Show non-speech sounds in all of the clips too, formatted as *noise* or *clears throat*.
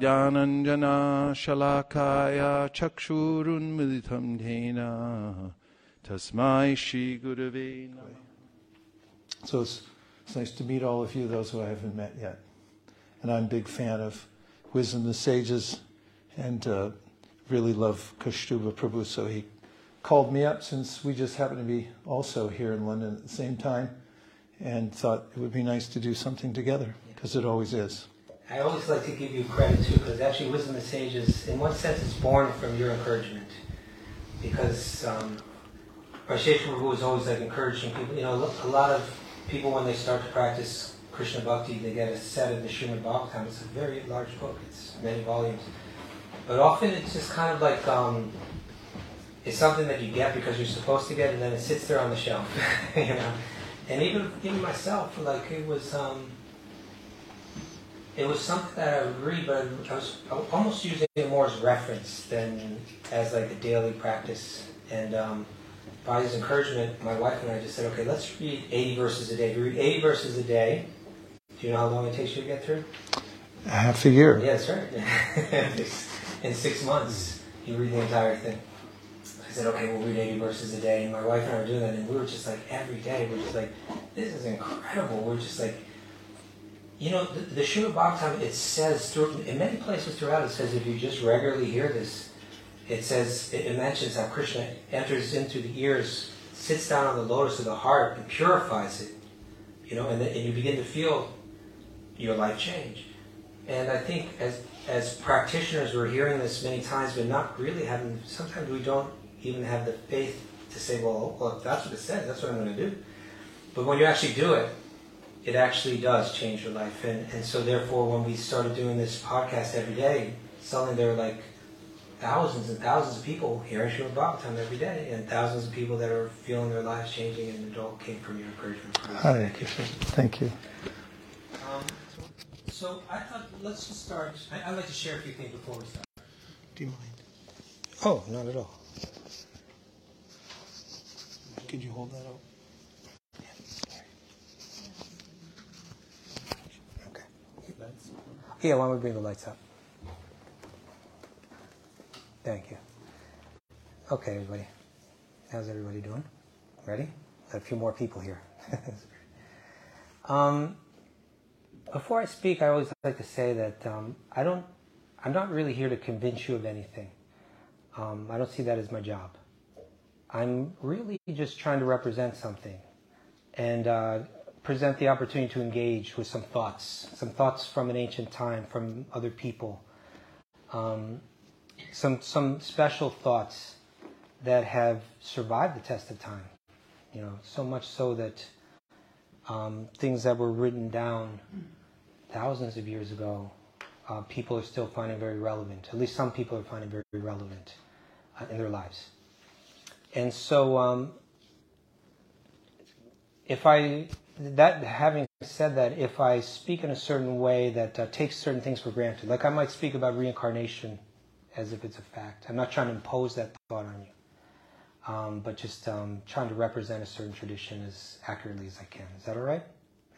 ज्ञानञ्जनाशलाकाय तस्मै श्रीगुरवे So it's, it's nice to meet all of you, those who I haven't met yet. And I'm a big fan of Wisdom the Sages and uh, really love Kaustubha Prabhu. So he called me up since we just happened to be also here in London at the same time and thought it would be nice to do something together because it always is. I always like to give you credit too, because actually Wisdom of Sages, in one sense, it's born from your encouragement. Because um, Rajesh Prabhu was always like encouraging people. You know, a lot of people when they start to practice Krishna Bhakti, they get a set of the Srimad Bhagavatam. It's a very large book. It's many volumes. But often it's just kind of like um, it's something that you get because you're supposed to get, it, and then it sits there on the shelf. *laughs* you know, and even even myself, like it was. Um, it was something that I would read, but I was, almost using it more as reference than as like a daily practice. And um, by his encouragement, my wife and I just said, okay, let's read 80 verses a day. We read 80 verses a day. Do you know how long it takes you to get through? Half a year. Yeah, that's right. *laughs* In six months, you read the entire thing. I said, okay, we'll read 80 verses a day. And my wife and I were doing that, and we were just like, every day, we're just like, this is incredible. We're just like, you know, the, the Srimad Bhagavatam, it says, through, in many places throughout, it says if you just regularly hear this, it says, it, it mentions how Krishna enters into the ears, sits down on the lotus of the heart, and purifies it. You know, and, then, and you begin to feel your life change. And I think as as practitioners, we're hearing this many times, but not really having. Sometimes we don't even have the faith to say, "Well, well, if that's what it says, that's what I'm going to do." But when you actually do it, it actually does change your life. And and so therefore, when we started doing this podcast every day, suddenly there were like thousands and thousands of people hearing Srimad Bhagavatam every day, and thousands of people that are feeling their lives changing, and it all came from your encouragement. Hi, thank you. Um, so I thought let's just start. I, would like to share a few things before we start. Do you mind? Oh, not at all. Could you hold that up? Okay. Yeah, why don't we bring the lights up? Thank you. Okay, everybody. How's everybody doing? Ready? Got a few more people here. *laughs* um, before I speak, I always like to say that um, I don't. I'm not really here to convince you of anything. Um, I don't see that as my job. I'm really just trying to represent something and uh, present the opportunity to engage with some thoughts, some thoughts from an ancient time, from other people. Um, some some special thoughts that have survived the test of time. You know, so much so that um, things that were written down thousands of years ago, uh, people are still finding very relevant. At least some people are finding very, relevant uh, in their lives. And so, um, if I that having said that, if I speak in a certain way that uh, takes certain things for granted, like I might speak about reincarnation as if it's a fact. I'm not trying to impose that thought on you, um, but just um, trying to represent a certain tradition as accurately as I can. Is that all right?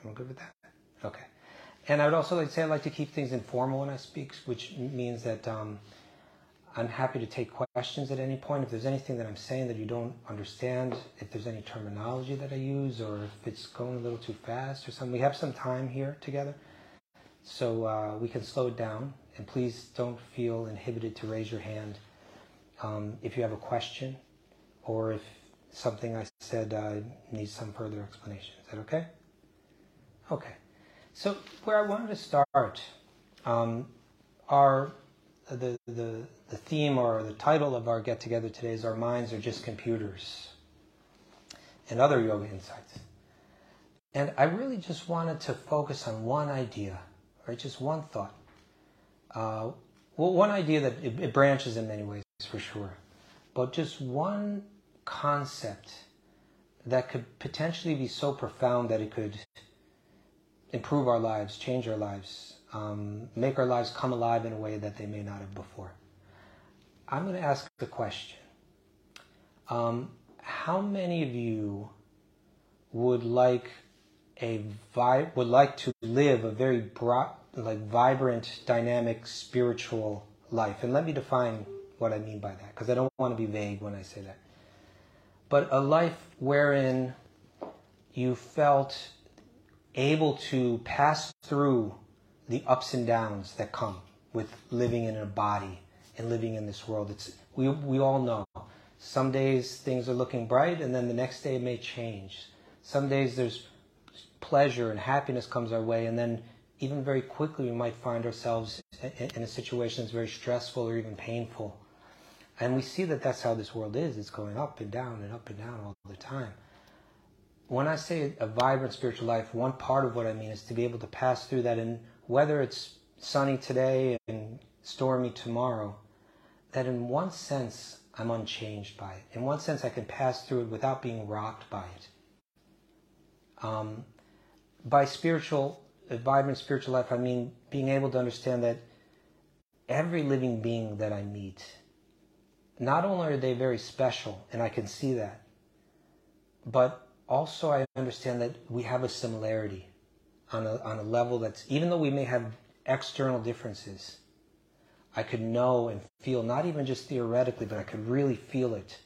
I good with that? Okay. And I would also like to say I'd like to keep things informal when I speak, which means that um, I'm happy to take questions at any point. If there's anything that I'm saying that you don't understand, if there's any terminology that I use, or if it's going a little too fast or something, we have some time here together. So uh, we can slow it down and please don't feel inhibited to raise your hand um, if you have a question or if something I said uh, needs some further explanation. Is that okay? Okay. So where I wanted to start, um, our the, the the theme or the title of our get together today is "Our minds are just computers," and other yoga insights. And I really just wanted to focus on one idea, right? Just one thought. Uh, well, one idea that it, it branches in many ways for sure, but just one concept that could potentially be so profound that it could improve our lives, change our lives, um, make our lives come alive in a way that they may not have before. I'm going to ask the question um, How many of you would like a vi- would like to live a very broad, like vibrant, dynamic, spiritual life. And let me define what I mean by that, because I don't want to be vague when I say that. But a life wherein you felt able to pass through the ups and downs that come with living in a body and living in this world. It's we we all know. Some days things are looking bright, and then the next day it may change. Some days there's pleasure and happiness comes our way, and then even very quickly we might find ourselves in a situation that's very stressful or even painful. And we see that that's how this world is. It's going up and down and up and down all the time. When I say a vibrant spiritual life, one part of what I mean is to be able to pass through that, and whether it's sunny today and stormy tomorrow, that in one sense I'm unchanged by it. In one sense, I can pass through it without being rocked by it. Um, by spiritual, a vibrant spiritual life, I mean being able to understand that every living being that I meet, not only are they very special, and I can see that, but also I understand that we have a similarity on a, on a level that's, even though we may have external differences, I could know and feel, not even just theoretically, but I could really feel it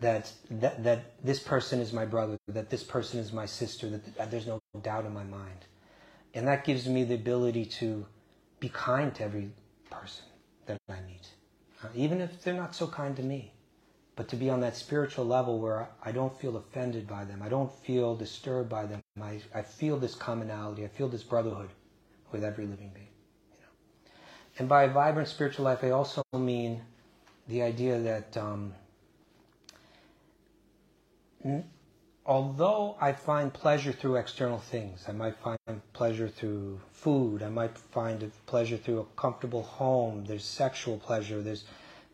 that, that, that this person is my brother, that this person is my sister, that, that there's no doubt in my mind. And that gives me the ability to be kind to every person that I meet, uh, even if they're not so kind to me. But to be on that spiritual level where I don't feel offended by them, I don't feel disturbed by them, I, I feel this commonality, I feel this brotherhood with every living being. You know? And by vibrant spiritual life, I also mean the idea that um, although I find pleasure through external things, I might find pleasure through food, I might find pleasure through a comfortable home, there's sexual pleasure, there's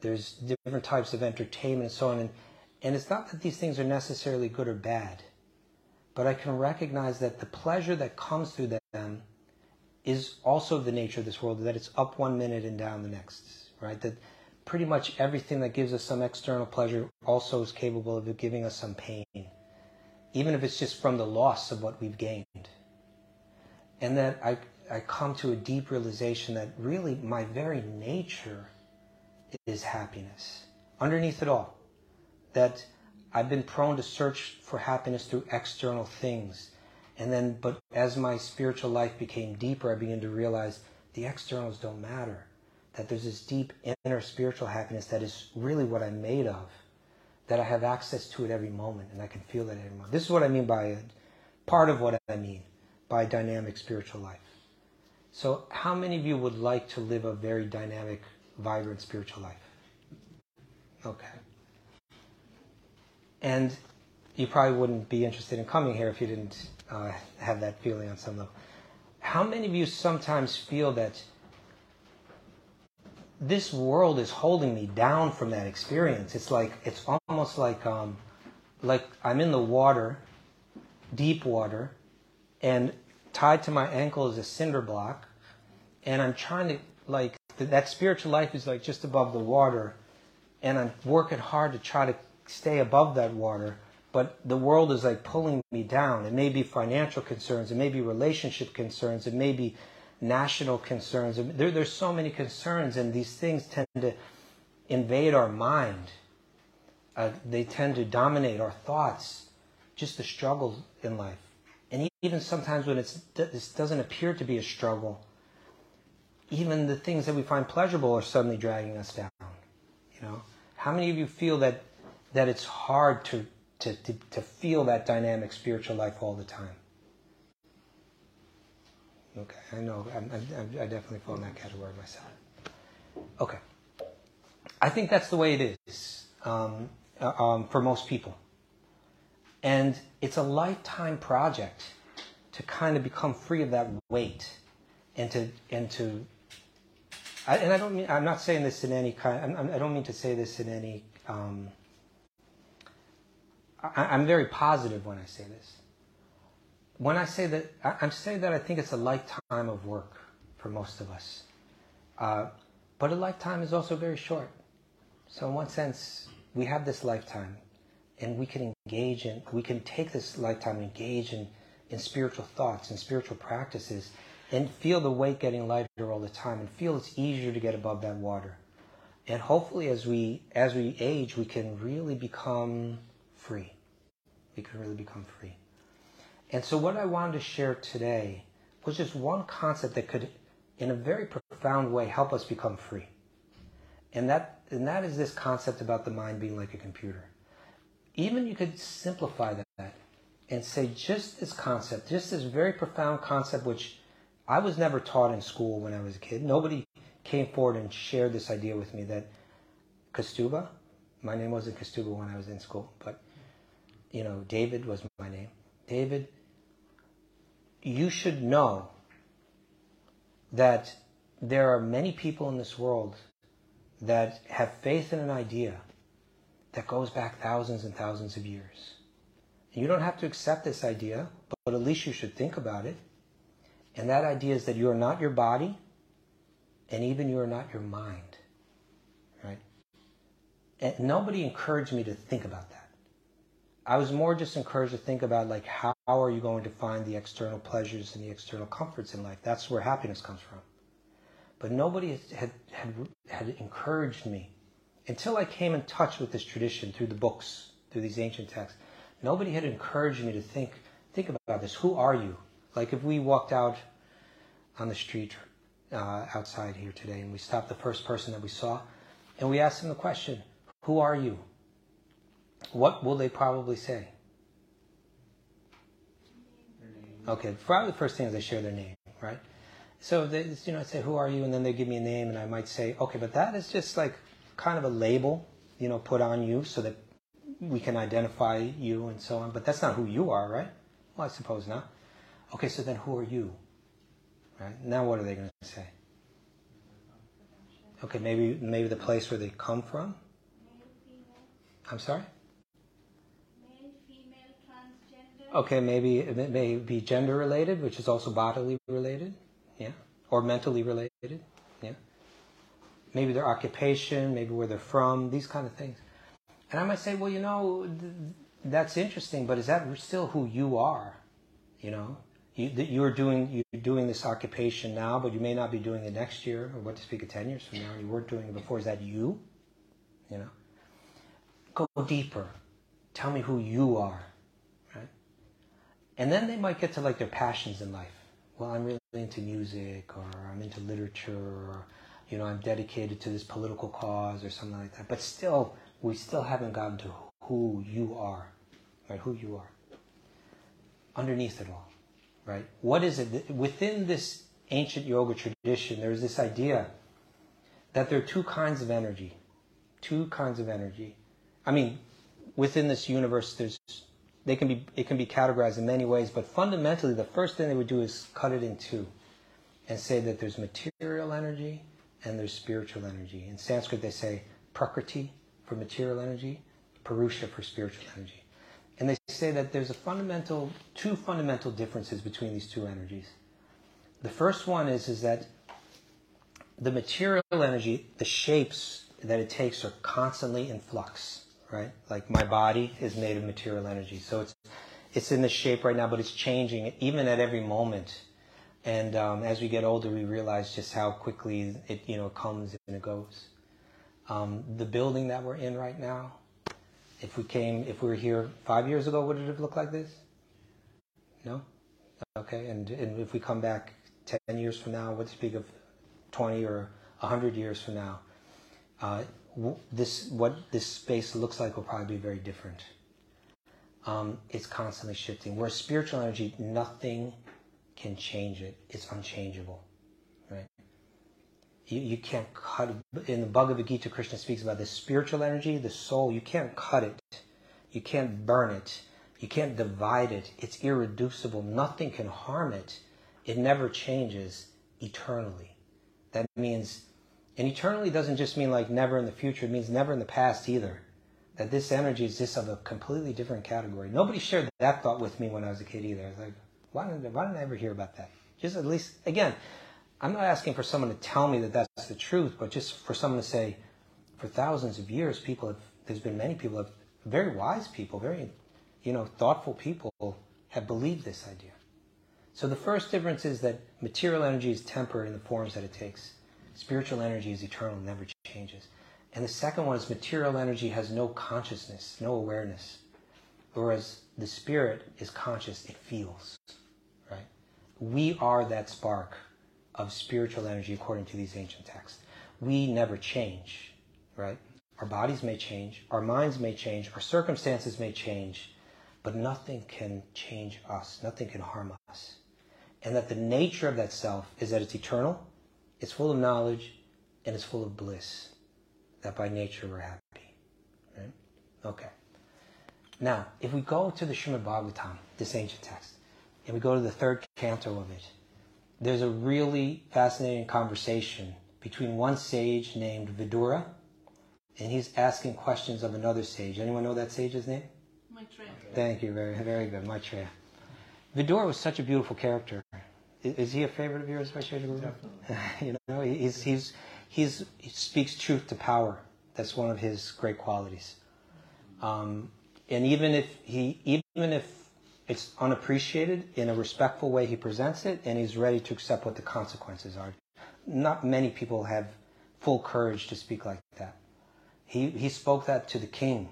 there's different types of entertainment and so on. And, and it's not that these things are necessarily good or bad, but I can recognize that the pleasure that comes through them is also the nature of this world, that it's up one minute and down the next, right? That pretty much everything that gives us some external pleasure also is capable of giving us some pain, even if it's just from the loss of what we've gained. And that I, I come to a deep realization that really my very nature is happiness. Underneath it all, that I've been prone to search for happiness through external things. And then, but as my spiritual life became deeper, I began to realize the externals don't matter that there's this deep inner spiritual happiness that is really what I'm made of, that I have access to at every moment and I can feel that every moment. This is what I mean by it, part of what I mean by dynamic spiritual life. So, how many of you would like to live a very dynamic, vibrant spiritual life? Okay. And you probably wouldn't be interested in coming here if you didn't uh, have that feeling on some level. How many of you sometimes feel that this world is holding me down from that experience. It's like it's almost like um, like I'm in the water, deep water, and tied to my ankle is a cinder block, and I'm trying to like that spiritual life is like just above the water, and I'm working hard to try to stay above that water. But the world is like pulling me down. It may be financial concerns, it may be relationship concerns, it may be national concerns. There, there's so many concerns, and these things tend to invade our mind. Uh, they tend to dominate our thoughts, just the struggles in life. And even sometimes when it's, this doesn't appear to be a struggle, even the things that we find pleasurable are suddenly dragging us down. You know, how many of you feel that that it's hard to to, to, to feel that dynamic spiritual life all the time? Okay, I know. I'm, I'm, i definitely fall in that category myself. Okay. I think that's the way it is um, uh, um, for most people. And it's a lifetime project to kind of become free of that weight and to, and to, I, and I don't mean, I'm not saying this in any kind, I'm, I do not mean to say this in any, um, I, I'm very positive when I say this when I say that, I'm saying that I think it's a lifetime of work for most of us. Uh, but a lifetime is also very short. So, in one sense, we have this lifetime and we can engage in, we can take this lifetime and engage in, in spiritual thoughts and spiritual practices and feel the weight getting lighter all the time and feel it's easier to get above that water. And hopefully as we as we age we can really become free. We can really become free. And so what I wanted to share today was just one concept that could in a very profound way help us become free. And that and that is this concept about the mind being like a computer. Even you could simplify that and say just this concept, just this very profound concept which I was never taught in school when I was a kid. Nobody came forward and shared this idea with me that Kaustubha, my name wasn't Kaustubha when I was in school, but you know, David was my name. David, you should know that there are many people in this world that have faith in an idea that goes back thousands and thousands of years. You don't have to accept this idea, but at least you should think about it. And that idea is that you are not your body, and even you are not your mind. Right? And nobody encouraged me to think about that. I was more just encouraged to think about like how are you going to find the external pleasures and the external comforts in life? That's where happiness comes from. But nobody had, had, had encouraged me until I came in touch with this tradition through the books, through these ancient texts. Nobody had encouraged me to think think about this. Who are you? Like if we walked out on the street uh, outside here today and we stopped the first person that we saw and we asked them the question, Who are you? What will they probably say? Okay, probably the first thing is they share their name, right? So they, you know, I say, "Who are you?" and then they give me a name, and I might say, "Okay, but that is just like kind of a label, you know, put on you so that we can identify you and so on. But that's not who you are, right? Well, I suppose not. Okay, so then who are you? Right? Now what are they going to say? Okay, maybe maybe the place where they come from. I'm sorry. Okay, maybe it may be gender related, which is also bodily related, yeah, or mentally related, yeah. Maybe their occupation, maybe where they're from, these kind of things. And I might say, well, you know, th- that's interesting, but is that still who you are? You know, you, you're doing you're doing this occupation now, but you may not be doing it next year, or what to speak of ten years from now. You weren't doing it before. Is that you? You know, go deeper. Tell me who you are, right? And then they might get to like their passions in life. Well, I'm really into music, or I'm into literature, or you know, I'm dedicated to this political cause, or something like that. But still we still haven't gotten to who you are, right? Who you are. Underneath it all, right? What is it? Within this ancient yoga tradition, there's this idea that there are two kinds of energy. Two kinds of energy. I mean, within this universe, there's they can be it can be categorized in many ways, but fundamentally, the first thing they would do is cut it in two, and say that there's material energy and there's spiritual energy. In Sanskrit, they say prakriti for material energy, Purusha for spiritual energy. And they say that there's a fundamental, two fundamental differences between these two energies. The first one is, is that the material energy, the shapes that it takes are constantly in flux, right? Like my body is made of material energy. So it's, it's in the shape right now, but it's changing even at every moment. And um, as we get older, we realize just how quickly it, you know, comes and it goes. Um, the building that we're in right now, if we came, if we were here five years ago, would it have looked like this? No? Okay, and, and if we come back 10 years from now, what to speak of 20 or 100 years from now, uh, this what this space looks like will probably be very different. Um, it's constantly shifting. Where spiritual energy, nothing can change it. It's unchangeable. You, you can't cut. In the Bhagavad Gita, Krishna speaks about the spiritual energy, the soul. You can't cut it. You can't burn it. You can't divide it. It's irreducible. Nothing can harm it. It never changes eternally. That means, and eternally doesn't just mean like never in the future. It means never in the past either. That this energy is just of a completely different category. Nobody shared that thought with me when I was a kid either. I was like, why didn't, why didn't I ever hear about that? Just at least, again, I'm not asking for someone to tell me that that's the truth, but just for someone to say, for thousands of years, people have, there's been many people, have, very wise people, very, you know, thoughtful people have believed this idea. So the first difference is that material energy is temporary in the forms that it takes. Spiritual energy is eternal, never changes. And the second one is material energy has no consciousness, no awareness. Whereas the spirit is conscious, it feels. Right? We are that spark of spiritual energy according to these ancient texts. We never change, right? Our bodies may change, our minds may change, our circumstances may change, but nothing can change us, nothing can harm us. And that the nature of that self is that it's eternal, it's full of knowledge, and it's full of bliss. That by nature we're happy. Right? Okay. Now, if we go to the Srimad Bhagavatam, this ancient text, and we go to the third canto of it, there's a really fascinating conversation between one sage named Vidura, and he's asking questions of another sage. Anyone know that sage's name? Maitreya. Thank you, very, very good, Maitreya. Vidura was such a beautiful character. Is, is he a favorite of yours, Vaisesika Guru? Definitely. *laughs* you know, he's, he's, he's, he speaks truth to power. That's one of his great qualities. Um, and even if he, even if it's unappreciated, in a respectful way, he presents it, and he's ready to accept what the consequences are. Not many people have full courage to speak like that. He, he spoke that to the king.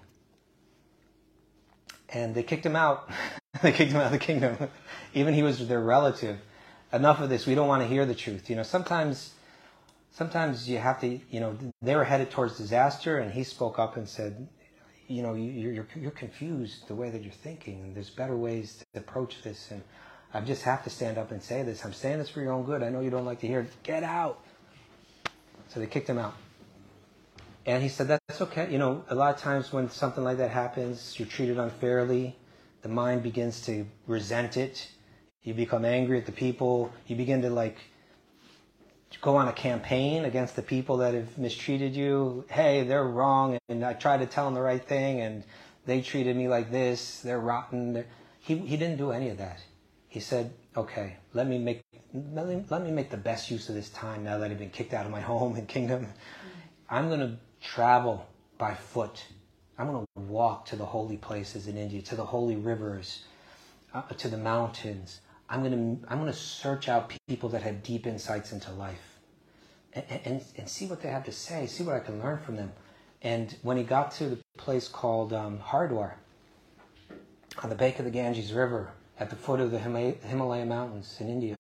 And they kicked him out. *laughs* they kicked him out of the kingdom. *laughs* Even he was their relative. Enough of this. We don't want to hear the truth. You know, sometimes, sometimes you have to, you know, they were headed towards disaster and he spoke up and said, you know, you- you're, you're confused the way that you're thinking and there's better ways to approach this. And I just have to stand up and say this. I'm saying this for your own good. I know you don't like to hear it. Get out. So they kicked him out. And he said, that's okay. You know, a lot of times when something like that happens, you're treated unfairly. The mind begins to resent it. You become angry at the people. You begin to like go on a campaign against the people that have mistreated you. Hey, they're wrong. And I tried to tell them the right thing and they treated me like this. They're rotten. They're... He, he didn't do any of that. He said, okay, let me make, let me, let me make the best use of this time now that I've been kicked out of my *laughs* home and kingdom. I'm going to travel by foot. I'm going to walk to the holy places in India, to the holy rivers, uh, to the mountains. I'm going to I'm going to search out people that have deep insights into life, and, and and see what they have to say. See what I can learn from them. And when he got to the place called um, Hardwar, on the bank of the Ganges River, at the foot of the Hima- Himalaya Mountains in India,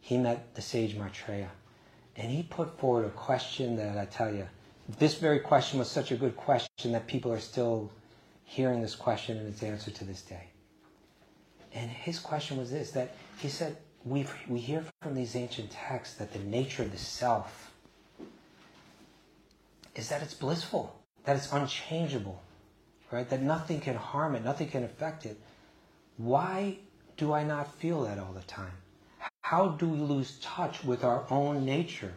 he met the sage Maitreya. And he put forward a question that I tell you, this very question was such a good question that people are still hearing this question and its answer to this day. And his question was this that he said, we we hear from these ancient texts that the nature of the self is that it's blissful, that it's unchangeable, right? That nothing can harm it, nothing can affect it. Why do I not feel that all the time? How do we lose touch with our own nature?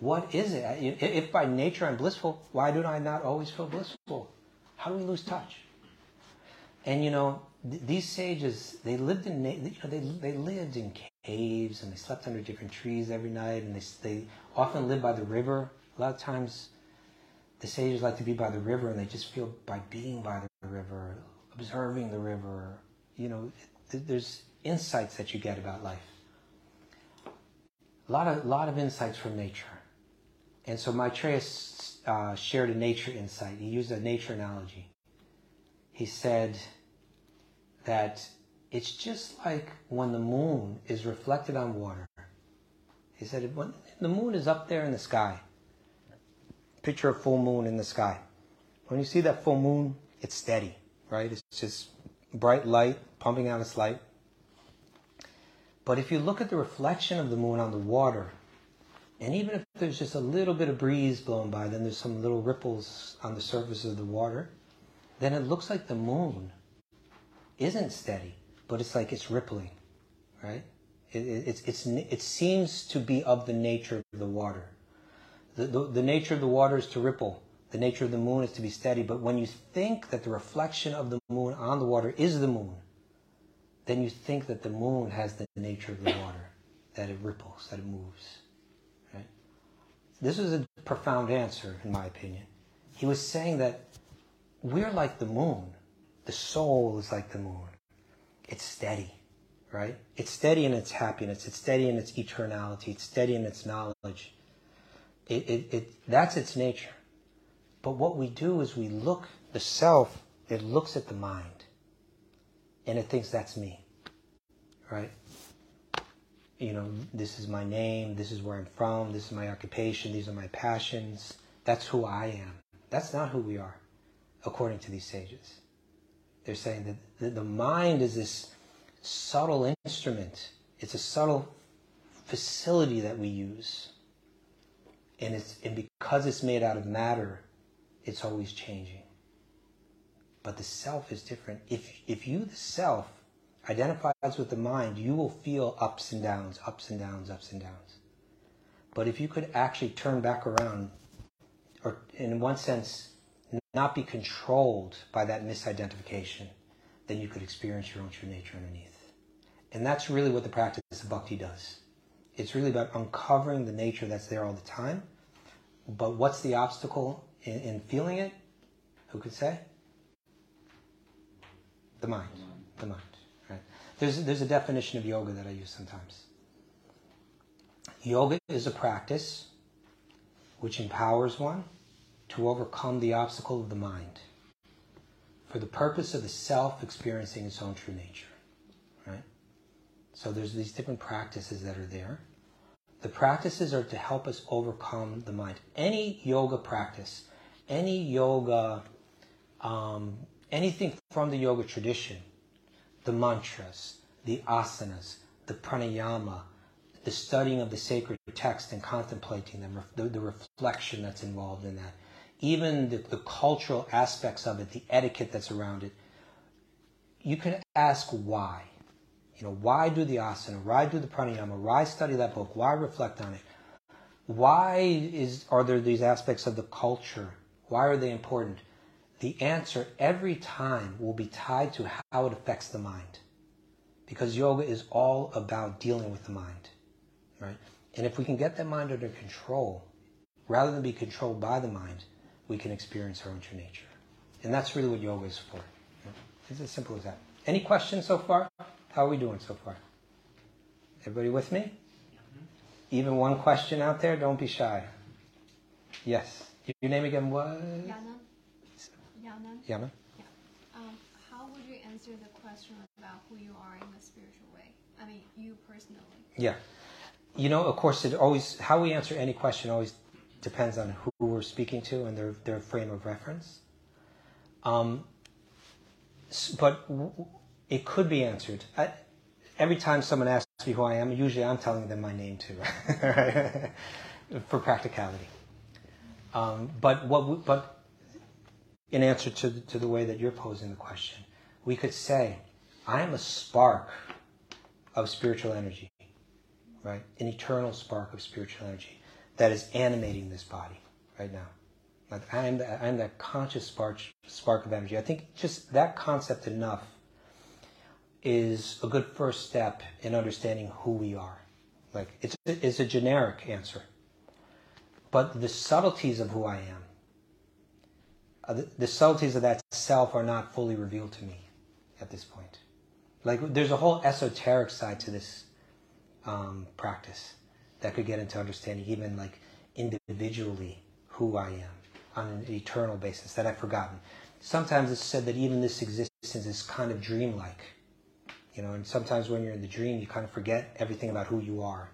What is it? If by nature I'm blissful, why do I not always feel blissful? How do we lose touch? And you know, th- these sages, they lived in, you know, they, they lived in caves and they slept under different trees every night and they, they often lived by the river. A lot of times the sages like to be by the river and they just feel by being by the river, observing the river, you know, th- there's insights that you get about life. A lot of, lot of insights from nature. And so Maitreya uh, shared a nature insight. He used a nature analogy. He said that it's just like when the moon is reflected on water. He said when the moon is up there in the sky. Picture a full moon in the sky. When you see that full moon, it's steady, right? It's just bright light pumping out its light. But if you look at the reflection of the moon on the water, and even if there's just a little bit of breeze blowing by, then there's some little ripples on the surface of the water, then it looks like the moon isn't steady, but it's like it's rippling, right? It, it, it's, it's, it seems to be of the nature of the water. The, the, the nature of the water is to ripple. The nature of the moon is to be steady. But when you think that the reflection of the moon on the water is the moon, then you think that the moon has the nature of the water, that it ripples, that it moves. Right? This is a profound answer, in my opinion. He was saying that we're like the moon. The soul is like the moon. It's steady, right? It's steady in its happiness. It's steady in its eternality. It's steady in its knowledge. It, it, it, that's its nature. But what we do is we look, the self, it looks at the mind and it thinks that's me, right? You know, this is my name, this is where I'm from, this is my occupation, these are my passions. That's who I am. That's not who we are, according to these sages. They're saying that the, mind is this subtle instrument, it's a subtle facility that we use. And, it's, and because it's made out of matter, it's always changing. But the self is different. If, if you, the self, identifies with the mind, you will feel ups and downs, ups and downs, ups and downs. But if you could actually turn back around, or in one sense, not be controlled by that misidentification, then you could experience your own true nature underneath. And that's really what the practice of bhakti does. It's really about uncovering the nature that's there all the time. But what's the obstacle in, in feeling it? Who could say? The mind. The mind. Right. There's there's a definition of yoga that I use sometimes. Yoga is a practice which empowers one to overcome the obstacle of the mind for the purpose of the self experiencing its own true nature. Right? So there's these different practices that are there. The practices are to help us overcome the mind. Any yoga practice, any yoga, um, anything from the yoga tradition, the mantras, the asanas, the pranayama, the studying of the sacred text and contemplating them, the, the reflection that's involved in that, even the, the cultural aspects of it, the etiquette that's around it, you can ask why. You know, why do the asana? Why do the pranayama? Why study that book? Why reflect on it? Why is are there these aspects of the culture? Why are they important? The answer every time will be tied to how it affects the mind. Because yoga is all about dealing with the mind. Right? And if we can get that mind under control, rather than be controlled by the mind, we can experience our own true nature. And that's really what yoga is for. It's as simple as that. Any questions so far? How are we doing so far? Everybody with me? Even one question out there? Don't be shy. Yes. Your name again was? Yana. Yana. Yana? Yeah. Um, how would you answer the question about who you are in a spiritual way? I mean, you personally. Yeah. You know, of course, it always, how we answer any question always depends on who we're speaking to and their, their frame of reference. Um, but it could be answered. I, every time someone asks me who I am, usually I'm telling them my name too, *laughs* for practicality. Um, but what, we, but in answer to to the way that you're posing the question, we could say, I am a spark of spiritual energy, right? An eternal spark of spiritual energy that is animating this body right now. Like I'm the, I'm that conscious spark spark of energy. I think just that concept enough is a good first step in understanding who we are. Like it's it's a generic answer, but the subtleties of who I am, uh, the, the subtleties of that self are not fully revealed to me at this point. Like there's a whole esoteric side to this um, practice that could get into understanding even like individually who I am on an eternal basis that I've forgotten. Sometimes it's said that even this existence is kind of dreamlike. You know, and sometimes when you're in the dream, you kind of forget everything about who you are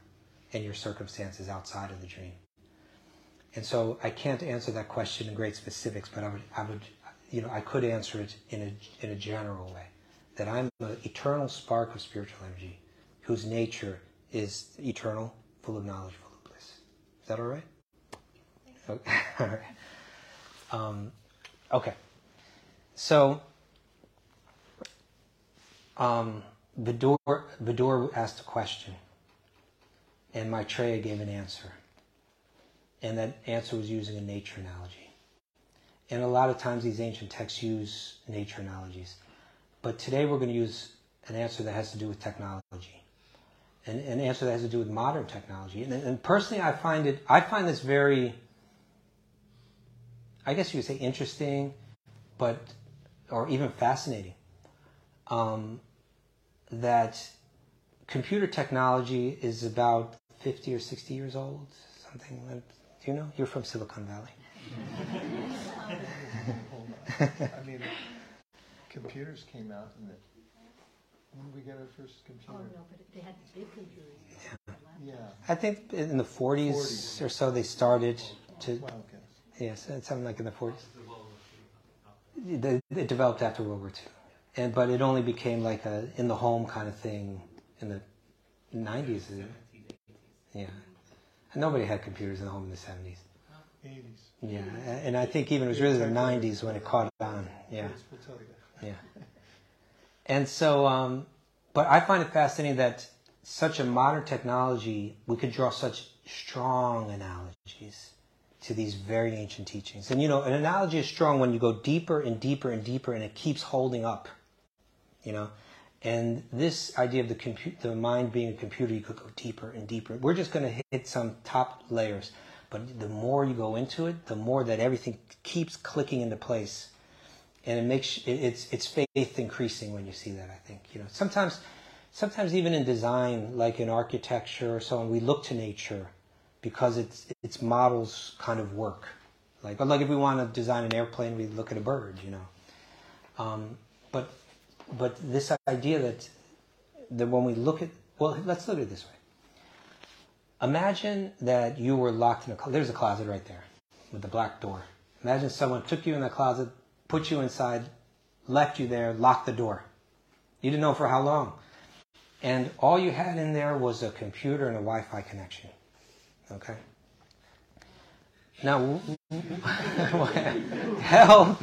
and your circumstances outside of the dream. And so I can't answer that question in great specifics, but I would, I would, you know, I could answer it in a, in a general way. That I'm an eternal spark of spiritual energy whose nature is eternal, full of knowledge, full of bliss. Is that all right? Okay. *laughs* all right. Um, okay. So, um, Vidura, Vidura asked a question, and Maitreya gave an answer. And that answer was using a nature analogy. And a lot of times these ancient texts use nature analogies. But today we're going to use an answer that has to do with technology. An, an answer that has to do with modern technology. And, and personally, I find it, I find this very, I guess you could say interesting, but, or even fascinating. Um, that computer technology is about 50 or 60 years old, something. Do you know? You're from Silicon Valley. *laughs* I mean, computers came out in the, when did we get our first Oh, computer? no, but they had big computers. Yeah, I think in the 40s, 40s. or so they started to, well, okay. yes, it's something like in the 40s. It, it developed after World War II, and but it only became like a in the home kind of thing in the 90s. is it? Yeah, and nobody had computers in the home in the 70s. Eighties. Yeah, and I think even it was really the 90s when it caught on. Yeah. We'll tell you. Yeah. And so, um, but I find it fascinating that such a modern technology, we could draw such strong analogies to these very ancient teachings. And you know, an analogy is strong when you go deeper and deeper and deeper and it keeps holding up. You know? And this idea of the compu- the mind being a computer, you could go deeper and deeper. We're just going to hit some top layers, but the more you go into it, the more that everything keeps clicking into place and it makes it's it's faith increasing when you see that. I think you know sometimes sometimes even in design, like in architecture or so on, we look to nature because it's its models kind of work. Like like if we want to design an airplane, we look at a bird, you know. Um, but but this idea that that when we look at well, let's look at it this way. Imagine that you were locked in a closet. There's a closet right there with the black door. Imagine someone took you in the closet, put you inside, left you there, locked the door. You didn't know for how long. And all you had in there was a computer and a Wi Fi connection. Okay? Now, *laughs* hell.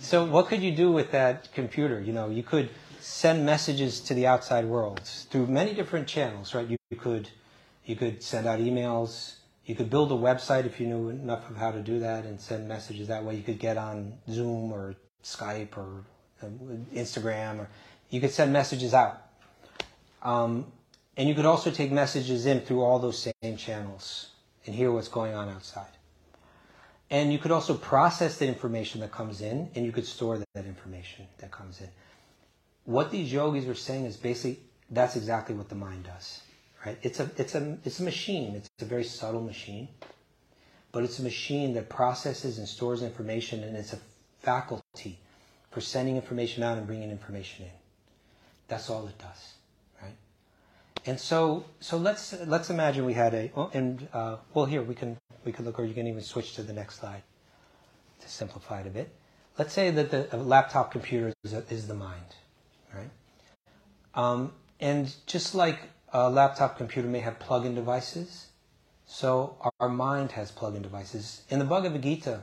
so, what could you do with that computer? You know, you could send messages to the outside world through many different channels, right? You, you could you could send out emails. You could build a website if you knew enough of how to do that and send messages that way. You could get on Zoom or Skype or uh, Instagram, or you could send messages out. Um, and you could also take messages in through all those same channels and hear what's going on outside. And you could also process the information that comes in and you could store that, that information that comes in. What these yogis are saying is basically that's exactly what the mind does. Right? It's a it's a it's a machine. It's a very subtle machine, but it's a machine that processes and stores information, and it's a faculty for sending information out and bringing information in. That's all it does, right? And so so let's let's imagine we had a oh, and uh, well here we can we can look or you can even switch to the next slide to simplify it a bit. Let's say that the laptop computer is, is the mind, right? Um, and just like a laptop computer may have plug-in devices, so our, mind has plug-in devices. In the Bhagavad Gita,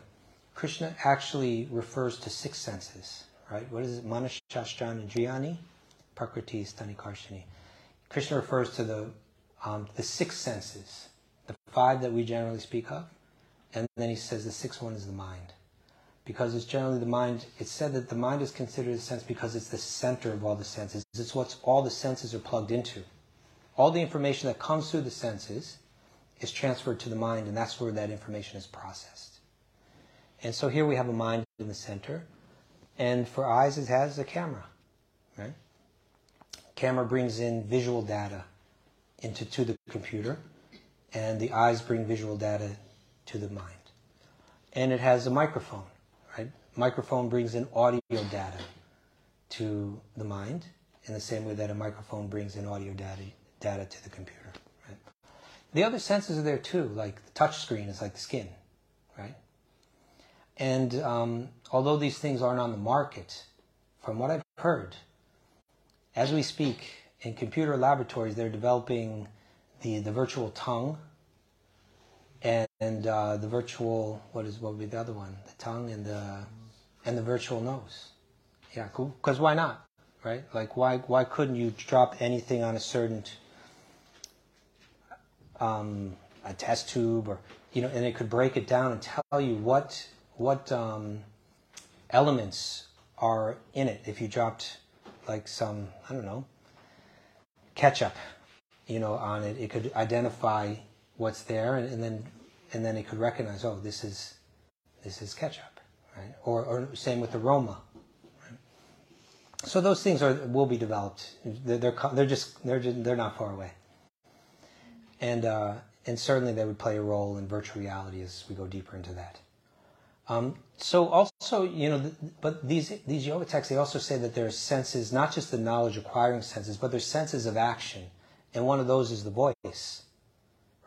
Krishna actually refers to six senses, right? What is it? Manashastran Indriyani, Prakriti Stani Karshani. Krishna refers to the um, the six senses, the five that we generally speak of, and then he says the sixth one is the mind. Because it's generally the mind, it's said that the mind is considered a sense because it's the center of all the senses. It's what all the senses are plugged into. All the information that comes through the senses is transferred to the mind, and that's where that information is processed. And so here we have a mind in the center, and for eyes it has a camera, right? Camera brings in visual data into to the computer, and the eyes bring visual data to the mind. And it has a microphone, right? Microphone brings in audio data to the mind in the same way that a microphone brings in audio data data to the computer. Right? The other senses are there too, like the touch screen is like the skin, right? And um, although these things aren't on the market, from what I've heard, as we speak in computer laboratories, they're developing the, the virtual tongue and, and uh, the virtual what is what would be the other one? The tongue and the and the virtual nose. Yeah, cool. because why not? Right? Like why why couldn't you drop anything on a certain um, a test tube or you know, and it could break it down and tell you what what um, elements are in it. If you dropped like some I don't know ketchup, you know, on it, it could identify what's there, and, and then and then it could recognize, oh, this is this is ketchup, right? Or or same with aroma. So those things are will be developed. They're, they're just they're just, they're not far away, and uh, and certainly they would play a role in virtual reality as we go deeper into that. Um, so also, you know, but these these yoga texts they also say that there are senses, not just the knowledge acquiring senses, but there's senses of action, and one of those is the voice,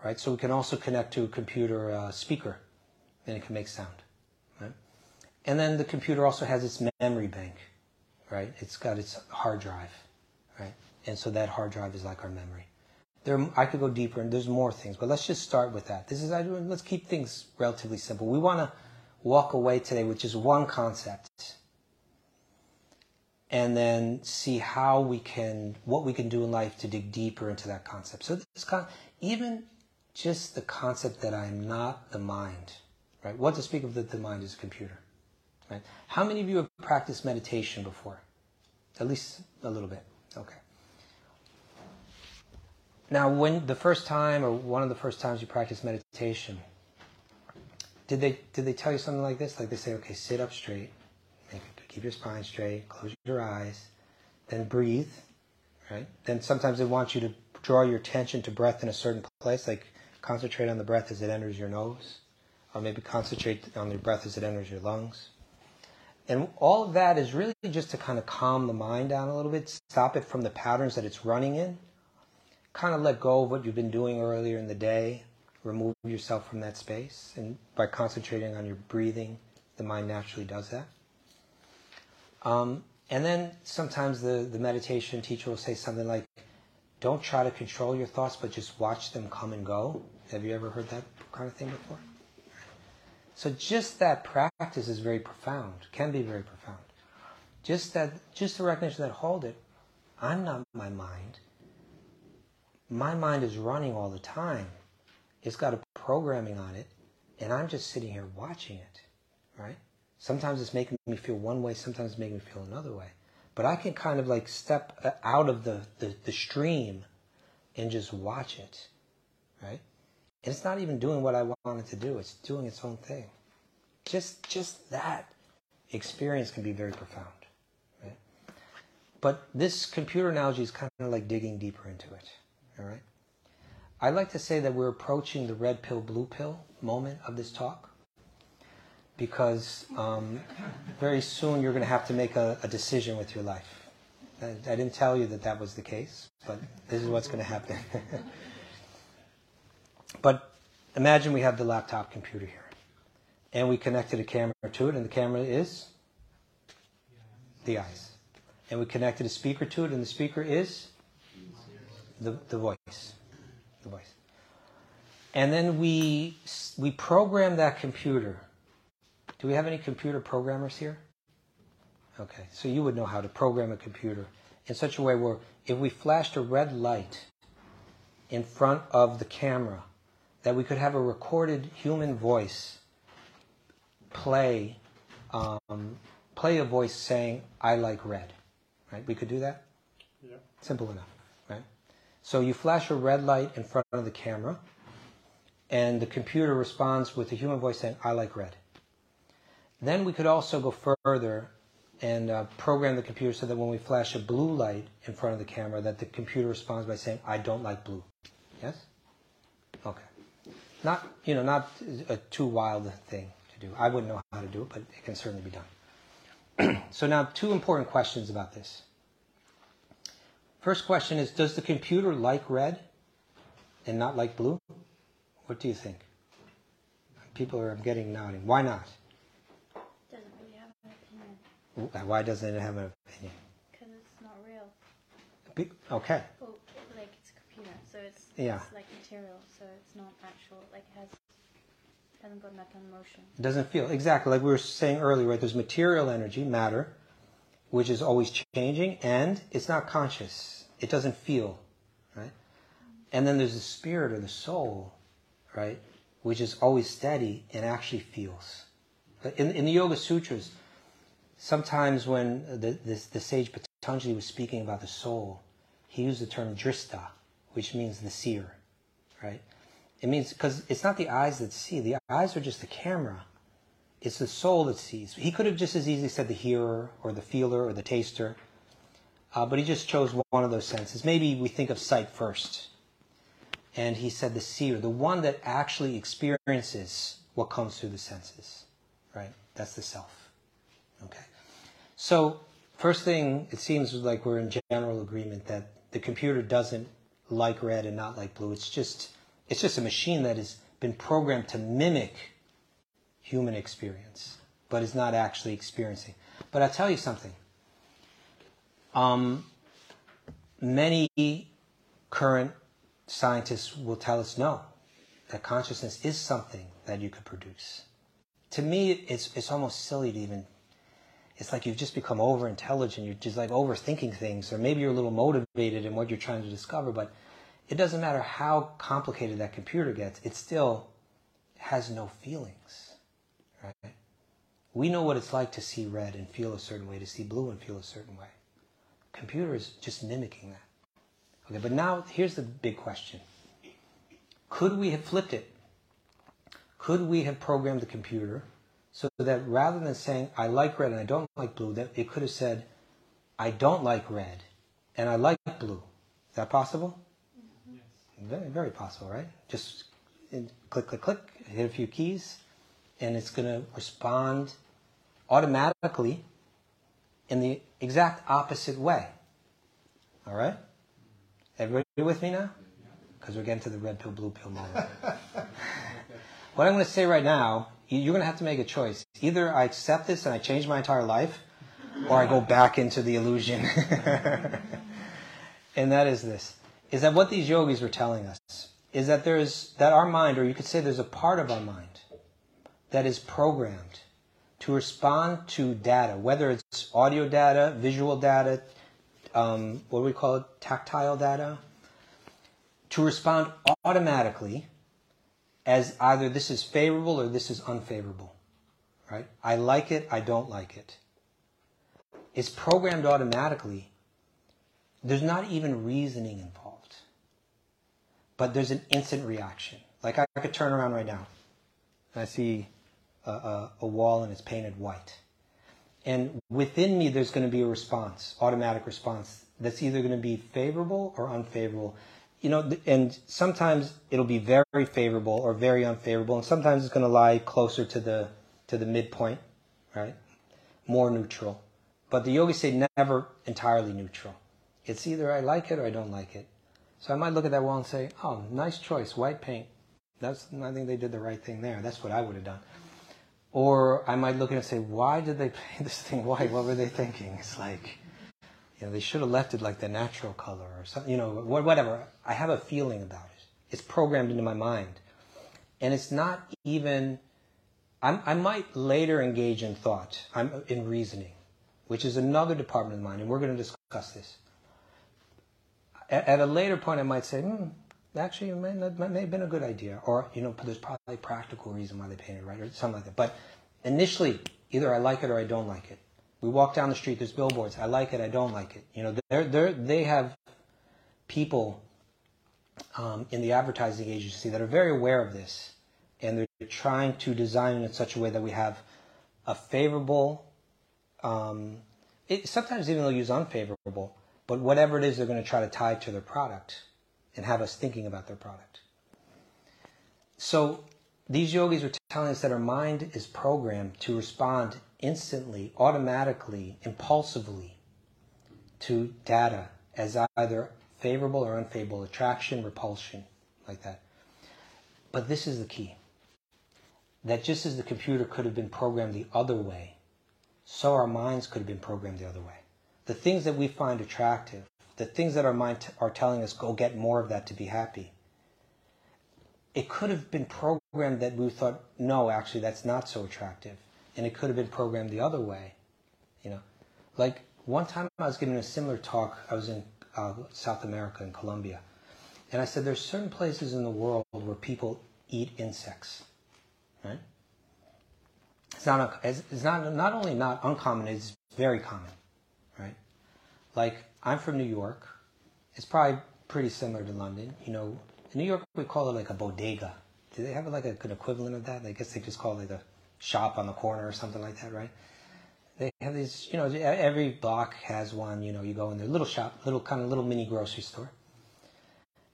right? So we can also connect to a computer uh, speaker, and it can make sound? And then the computer also has its memory bank, right? It's got its hard drive, right? And so that hard drive is like our memory. There, I could go deeper, and there's more things, but let's just start with that. This is I- let's keep things relatively simple. We want to walk away today with just one concept, and then see how we can, what we can do in life to dig deeper into that concept. So this con- even just the concept that I'm not the mind, right? What to speak of that the mind is a computer, right? How many of you have practiced meditation before? At least a little bit. Now, when the first time or one of the first times you practice meditation, did they did they tell you something like this? Like they say, okay, sit up straight, keep your spine straight, close your eyes, then breathe, right? Then sometimes they want you to draw your attention to breath in a certain place, like concentrate on the breath as it enters your nose, or maybe concentrate on your breath as it enters your lungs. And all of that is really just to kind of calm the mind down a little bit, stop it from the patterns that it's running in, kind of let go of what you've been doing earlier in the day, remove yourself from that space. And by concentrating on your breathing, the mind naturally does that. Um, and then sometimes the, the meditation teacher will say something like, don't try to control your thoughts, but just watch them come and go. Have you ever heard that kind of thing before? So just that practice is very profound, can be very profound. Just that, just the recognition that hold it, I'm not my mind. My mind is running all the time. It's got a programming on it, and I'm just sitting here watching it, right? Sometimes it's making me feel one way, sometimes it's making me feel another way. But I can kind of like step uh, out of the, the, the stream and just watch it, right? And it's not even doing what I want it to do. It's doing its own thing. Just just that experience can be very profound. Right? But this computer analogy is kind of like digging deeper into it. All right? I like to say that we're approaching the red pill, blue pill moment of this talk because um, very soon you're going to have to make a, a decision with your life. I, I didn't tell you that that was the case, but this is what's going to happen. *laughs* But imagine we have the laptop computer here, and we connected a camera to it, and the camera is the eyes. And we connected a speaker to it, and the speaker is the, the voice. The voice. And then we, we program that computer. Do we have any computer programmers here? Okay, so you would know how to program a computer in such a way where if we flashed a red light in front of the camera, that we could have a recorded human voice play um, play a voice saying "I like red." Right? We could do that. Yeah. Simple enough? So you flash a red light in front of the camera, and the computer responds with a human voice saying "I like red." Then we could also go further and uh, program the computer so that when we flash a blue light in front of the camera, that the computer responds by saying "I don't like blue." Yes. Okay not you know not a too wild thing to do. I wouldn't know how to do it, but it can certainly be done. *clears throat* so now two important questions about this. First question is does the computer like red and not like blue? What do you think? People are getting nodding. Why not? Doesn't really have an opinion Why doesn't it have an opinion? because it's not real. Be- Okay. Well, like it's a computer, so it's Yeah. it's like material, so it's not actual. Like it has hasn't got enough emotion. It doesn't feel exactly like we were saying earlier, right? There's material energy, matter, which is always changing, and it's not conscious. It doesn't feel, right? And then there's the spirit or the soul, right, which is always steady and actually feels. In, in the Yoga Sutras, sometimes when the, the, the sage Patanjali was speaking about the soul, he used the term drista, which means the seer, right? It means because it's not the eyes that see. The eyes are just the camera. It's the soul that sees. He could have just as easily said the hearer or the feeler or the taster, Uh, but he just chose one of those senses. Maybe we think of sight first. And he said the seer, the one that actually experiences what comes through the senses, right? That's the self. Okay. So, first thing, it seems like we're in general agreement that the computer doesn't like red and not like blue. It's just, it's just a machine that has been programmed to mimic human experience, but is not actually experiencing. But I'll tell you something. Um, many current scientists will tell us no, that consciousness is something that you could produce. To me, it's, it's almost silly to even, it's like you've just become over intelligent, you're just like overthinking things, or maybe you're a little motivated in what you're trying to discover, but it doesn't matter how complicated that computer gets, it still has no feelings, right? We know what it's like to see red and feel a certain way, to see blue and feel a certain way. Computer is just mimicking that. Okay, but now here's the big question. Could we have flipped it? Could we have programmed the computer so that rather than saying, I like red and I don't like blue, that it could have said, I don't like red and I like blue. Is that possible? Yes. Very, very possible, right? Just click, click, click, hit a few keys, and it's going to respond automatically in the exact opposite way. All right? Everybody with me now? Because we're getting to the red pill, blue pill moment. *laughs* what I'm going to say right now, you're going to have to make a choice. Either I accept this and I change my entire life, or I go back into the illusion. *laughs* and that is this is that what these yogis were telling us is that there's that our mind, or you could say there's a part of our mind that is programmed to respond to data, whether it's audio data, visual data, um, what do we call it, tactile data, to respond automatically as either this is favorable or this is unfavorable. Right? I like it, I don't like it. It's programmed automatically. There's not even reasoning involved. But there's an instant reaction. Like I could turn around right now and I see a, a, wall and it's painted white. And within me, there's going to be a response, automatic response, that's either going to be favorable or unfavorable. You know, and sometimes it'll be very favorable or very unfavorable, and sometimes it's going to lie closer to the to the midpoint, right? More neutral. But the yogis say never entirely neutral. It's either I like it or I don't like it. So I might look at that wall and say, "Oh, nice choice, white paint. That's I think they did the right thing there. That's what I would have done." Or I might look at it and say, why did they paint this thing white? What were they thinking? It's like, you know, they should have left it like the natural color or something, you know, whatever. I have a feeling about it. It's programmed into my mind. And it's not even, I'm, i might later engage in thought, I'm in reasoning, which is another department of mind, and we're going to discuss this. At, at a later point, I might say, hmm, actually, it may, that may have been a good idea. Or, you know, there's probably a practical reason why they painted it, right? Or something like that. But initially, either I like it or I don't like it. We walk down the street, there's billboards. I like it, I don't like it. You know, they're, they're, they have people um, in the advertising agency that are very aware of this. And they're trying to design it in such a way that we have a favorable, um, it, sometimes even they'll use unfavorable, but whatever it is, they're going to try to tie to their product and have us thinking about their product. So these yogis were telling us that our mind is programmed to respond instantly, automatically, impulsively to data as either favorable or unfavorable, attraction, repulsion, like that. But this is the key. That just as the computer could have been programmed the other way, so our minds could have been programmed the other way. The things that we find attractive the things that our mind t- are telling us, go get more of that to be happy. It could have been programmed that we thought, no, actually, that's not so attractive. And it could have been programmed the other way. You know, like one time I was giving a similar talk. I was in uh, South America, in Colombia. And I said, there's certain places in the world where people eat insects, right? It's not, it's not, not only not uncommon, it's very common? Like I'm from New York. It's probably pretty similar to London. You know, in New York we call it like a bodega. Do they have like a, an equivalent of that? I guess they just call it a shop on the corner or something like that, right? they have these, you know, every block has one. You know, you go in there, little shop, little kind of little mini grocery store,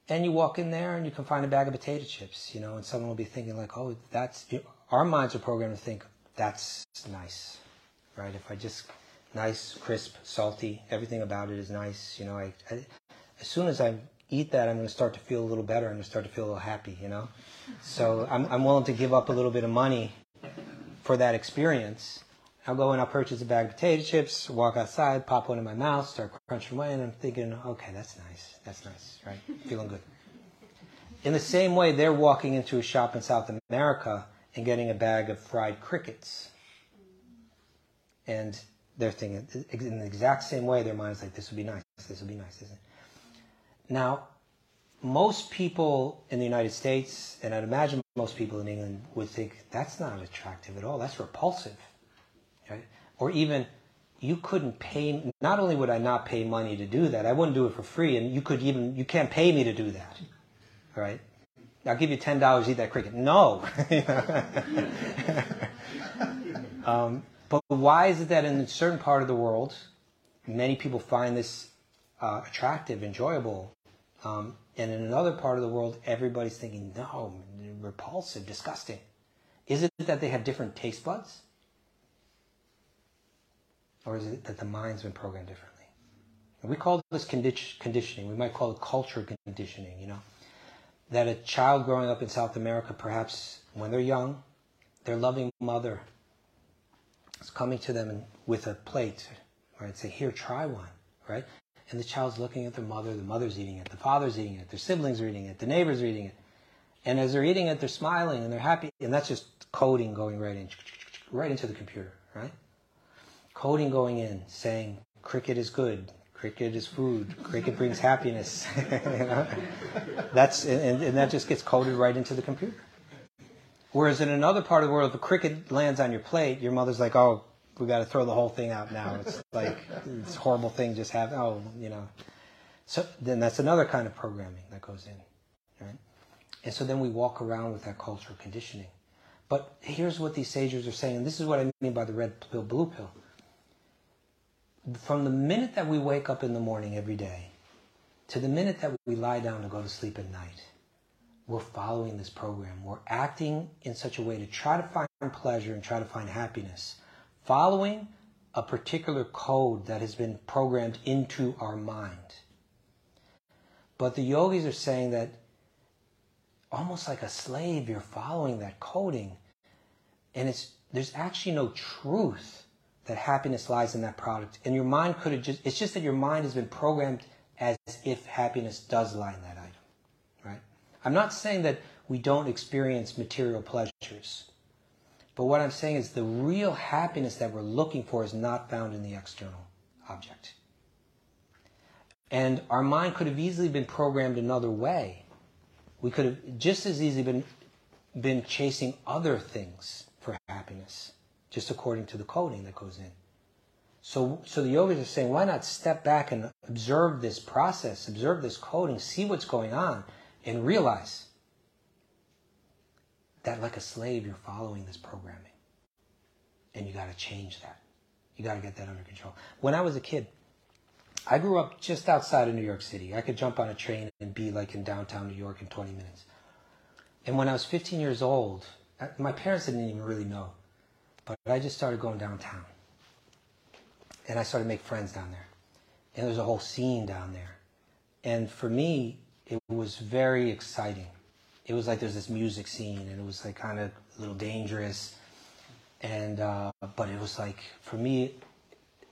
and you walk in there and you can find a bag of potato chips. You know, and someone will be thinking like, oh, that's our minds are programmed to think that's nice, right? If I just nice, crisp, salty, everything about it is nice. You know, I, I as soon as I eat that, I'm going to start to feel a little better. I'm going to start to feel a little happy. You know, so I'm I'm willing to give up a little bit of money for that experience I'll go and I'll purchase a bag of potato chips, walk outside, pop one in my mouth, start crunching away, and I'm thinking, okay, that's nice. That's nice, right? Feeling good. In the same way, they're walking into a shop in South America and getting a bag of fried crickets. And they're thinking, in the exact same way, their mind's like, this would be nice, this would be nice, isn't it? Now, most people in the United States, and I'd imagine most people in England, would think, that's not attractive at all, that's repulsive right? Or even you couldn't pay. Not only would I not pay money to do that, I wouldn't do it for free, and you could even you can't pay me to do that, right? I'll give you ten dollars, eat that cricket. No. *laughs* um, but why is it that in a certain part of the world, many people find this uh, attractive, enjoyable, um, and in another part of the world, everybody's thinking, no, repulsive, disgusting. Is it that they have different taste buds? Or is it that the mind's been programmed differently? And we call this condi- conditioning. We might call it culture conditioning, you know. That a child growing up in South America, perhaps when they're young, their loving mother is coming to them with a plate, right? Say, here, try one, right? And the child's looking at their mother, the mother's eating it, the father's eating it, their siblings are eating it, the neighbors are eating it. And as they're eating it, they're smiling and they're happy. And that's just coding going right in, right into the computer, right? coding going in saying cricket is good, cricket is food, cricket brings happiness. *laughs* you know? That's and, and, that just gets coded right into the computer. Whereas in another part of the world, if a cricket lands on your plate, your mother's like, "Oh, we got to throw the whole thing out now." It's *laughs* like this horrible thing just happened. Oh, you know. So then that's another kind of programming that goes in, right? And so then we walk around with that cultural conditioning. But here's what these sages are saying, and this is what I mean by the red pill, blue pill from the minute that we wake up in the morning every day to the minute that we lie down to go to sleep at night, we're following this program. We're acting in such a way to try to find pleasure and try to find happiness, following a particular code that has been programmed into our mind. But the yogis are saying that almost like a slave, you're following that coding, and it's there's actually no truth that happiness lies in that product. And your mind could have just, it's just that your mind has been programmed as if happiness does lie in that? I'm not saying that we don't experience material pleasures. But what I'm saying is the real happiness that we're looking for is not found in the external object. And our mind could have easily been programmed another way. We could have just as easily been, been chasing other things for happiness just according to the coding that goes in. So, so the yogis are saying, why not step back and observe this process, observe this coding, see what's going on, and realize that, like a slave, you're following this programming. And you got to change that. You got to get that under control. When I was a kid, I grew up just outside of New York City. I could jump on a train and be like in downtown New York in 20 minutes. And when I was 15 years old, uh, my parents didn't even really know. But I just started going downtown. And I started to make friends down there. And there's a whole scene down there. And for me, it was very exciting. It was like there's this music scene, and it was like kind of a little dangerous. And uh, but it was like for me,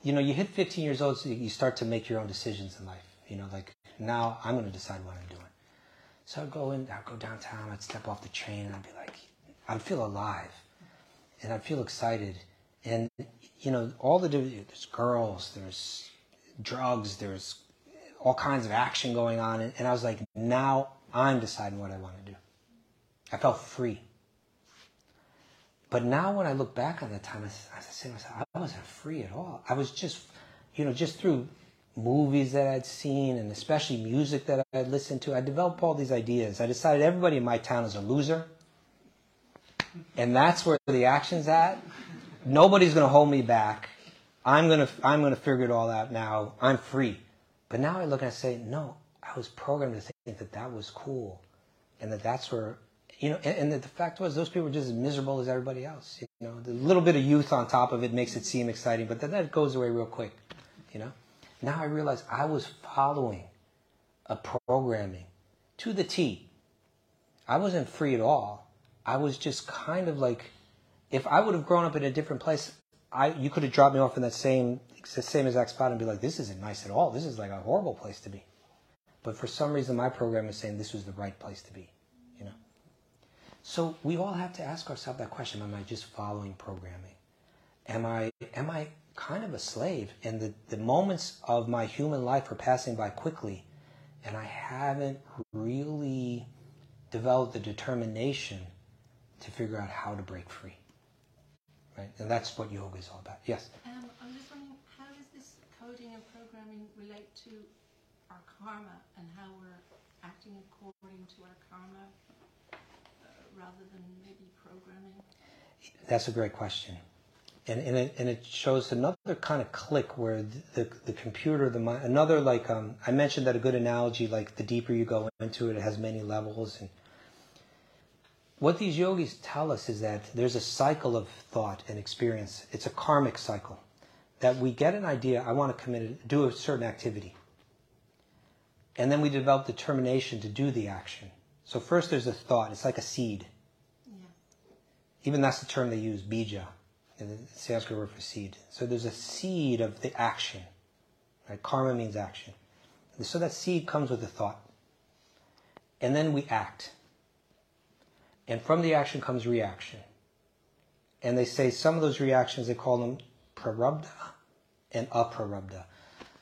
you know, you hit 15 years old, so you start to make your own decisions in life. You know, like now I'm going to decide what I'm doing. So I'd go in, I'd go downtown, I'd step off the train, and I'd be like, I'd feel alive and I'd feel excited. And you know, all the there's girls, there's drugs, there's all kinds of action going on, and I was like, now I'm deciding what I want to do. I felt free. But now when I look back on that time, I, I say to myself, I wasn't free at all. I was just, you know, just through movies that I'd seen and especially music that I'd listened to, I developed all these ideas. I decided everybody in my town is a loser and that's where the action's at, nobody's going to hold me back. I'm gonna I'm gonna figure it all out now. I'm free. But now I look and I say, no, I was programmed to think that that was cool, and that that's where you know. And, and that the fact was, those people were just as miserable as everybody else. You know, the little bit of youth on top of it makes it seem exciting, but then that goes away real quick. You know. Now I realize I was following a programming to the T. I wasn't free at all. I was just kind of like, if I would have grown up in a different place, I you could have dropped me off in that same same exact spot and be like, this isn't nice at all. This is like a horrible place to be. But for some reason, my program is saying this was the right place to be. You know. So we all have to ask ourselves that question: Am I just following programming? Am I am I kind of a slave? And the, the moments of my human life are passing by quickly, and I haven't really developed the determination to figure out how to break free. Right? And that's what yoga is all about. Yes? Um, I'm just wondering, how does this coding and programming relate to our karma and how we're acting according to our karma uh, rather than maybe programming? That's a great question. And, and, it, and it shows another kind of click where the, the computer, the mind, another like, um, I mentioned that a good analogy, like the deeper you go into it, it has many levels. And what these yogis tell us is that there's a cycle of thought and experience. It's a karmic cycle. That we get an idea, I want to commit, do a certain activity. And then we develop determination to do the action. So first there's a thought, it's like a seed. Yeah. Even that's the term they use, bija, the Sanskrit word for seed. So there's a seed of the action. Right? Karma means action. So that seed comes with a thought. And then we act. And from the action comes reaction. And they say some of those reactions, they call them prarabdha and aprarabdha.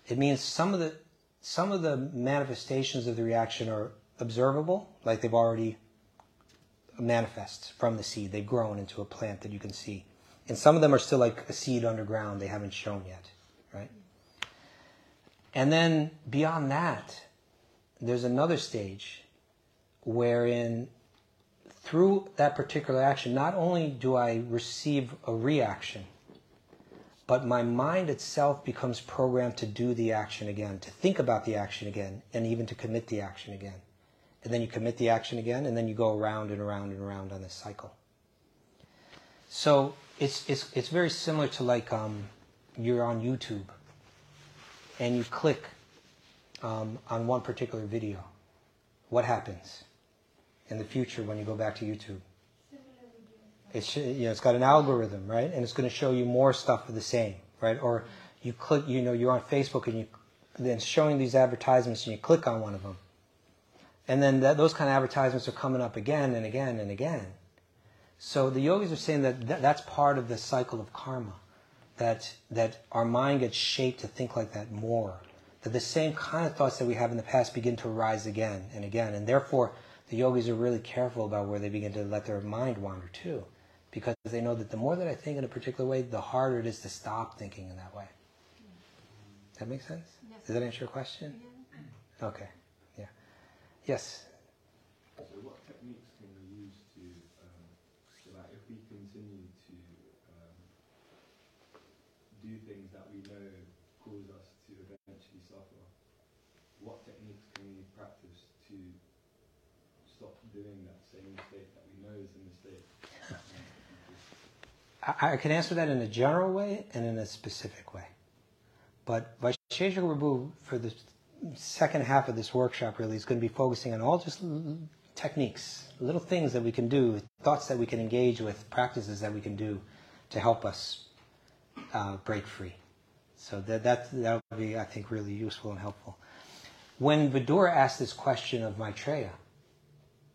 It means some of the some of the manifestations of the reaction are observable, like they've already manifest from the seed. They've grown into a plant that you can see. And some of them are still like a seed underground, they haven't shown yet, right? And then beyond that, there's another stage wherein through that particular action, not only do I receive a reaction, but my mind itself becomes programmed to do the action again, to think about the action again, and even to commit the action again. And then you commit the action again, and then you go around and around and around on this cycle. So it's, it's, it's very similar to like um, you're on YouTube and you click um, on one particular video. What happens? in the future when you go back to YouTube. It's you know it's got an algorithm, right? And it's going to show you more stuff of the same, right? Or you click, you know, you're on Facebook and you then showing these advertisements and you click on one of them, and then that, those kind of advertisements are coming up again and again and again. So the yogis are saying that th- that's part of the cycle of karma, that that our mind gets shaped to think like that more, that the same kind of thoughts that we have in the past begin to rise again and again, and therefore the yogis are really careful about where they begin to let their mind wander too, because they know that the more that I think in a particular way, the harder it is to stop thinking in that way. Does that make sense? Yes. Does that answer your question? Yeah. Okay. Yeah. Yes. So what techniques can we use to, um, so that if we continue to um, do things that we know cause us to eventually suffer, what techniques can we practice to stop doing that same mistake that we know is a mistake? I, I can answer that in a general way and in a specific way. But Vaisesika Prabhu, for the second half of this workshop, really, is going to be focusing on all just techniques, little things that we can do, thoughts that we can engage with, practices that we can do to help us uh, break free. So that that that would be, I think, really useful and helpful. When Vidura asked this question of Maitreya,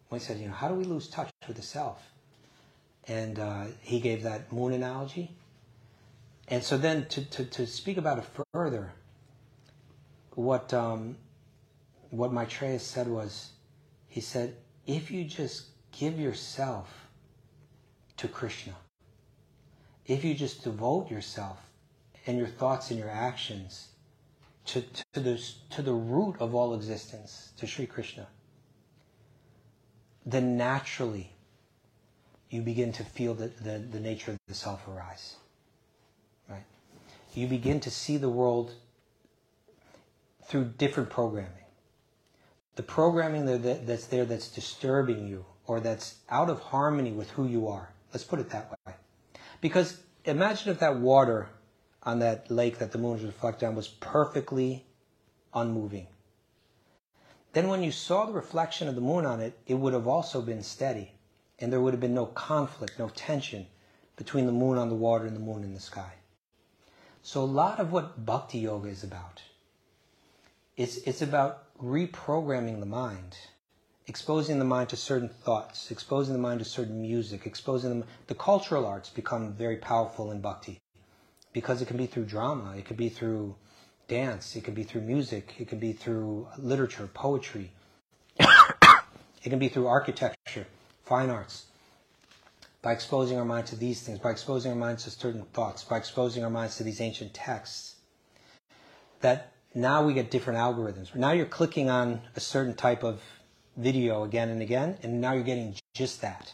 when he said, you know, how do we lose touch with the self? And uh, he gave that moon analogy. And so then to, to, to speak about it further, what, um, what Maitreya said was, he said, if you just give yourself to Krishna, if you just devote yourself and your thoughts and your actions to, to, the, to the root of all existence, to Sri Krishna, then naturally you begin to feel the, the, the nature of the self arise. Right? you begin to see the world through different programming. The programming that- that- that's there that's disturbing you or that's out of harmony with who you are. Let's put it that way. Because imagine if that water on that lake that the moon was reflecting on was perfectly unmoving. Then when you saw the reflection of the moon on it, it would have also been steady. And there would have been no conflict, no tension between the moon on the water and the moon in the sky. So a lot of what bhakti yoga is about, it's, it's about reprogramming the mind, exposing the mind to certain thoughts, exposing the mind to certain music, exposing them. The cultural arts become very powerful in bhakti because it can be through drama, it could be through dance, it could be through music, it can be through literature, poetry, *coughs* it can be through architecture, fine arts. By exposing our mind to these things, by exposing our minds to certain thoughts, by exposing our minds to these ancient texts, that now we get different algorithms. Now you're clicking on a certain type of video again and again, and now you're getting just that,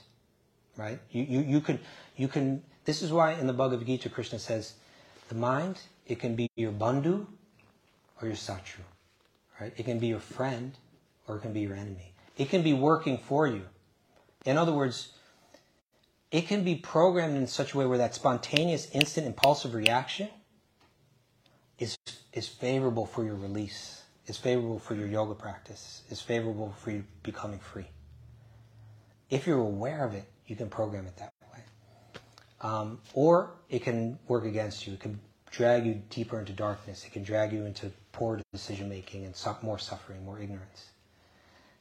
right? You, you, you can, you can, this is why in the Bhagavad Gita, Krishna says, the mind, it can be your bandhu or your satru, right? It can be your friend or it can be your enemy. It can be working for you. In other words, it can be programmed in such a way where that spontaneous, instant, impulsive reaction is, is favorable for your release, is favorable for your yoga practice, is favorable for you becoming free. If you're aware of it, you can program it that way. Um, or it can work against you. It can drag you deeper into darkness. It can drag you into poor decision making and more suffering, more ignorance.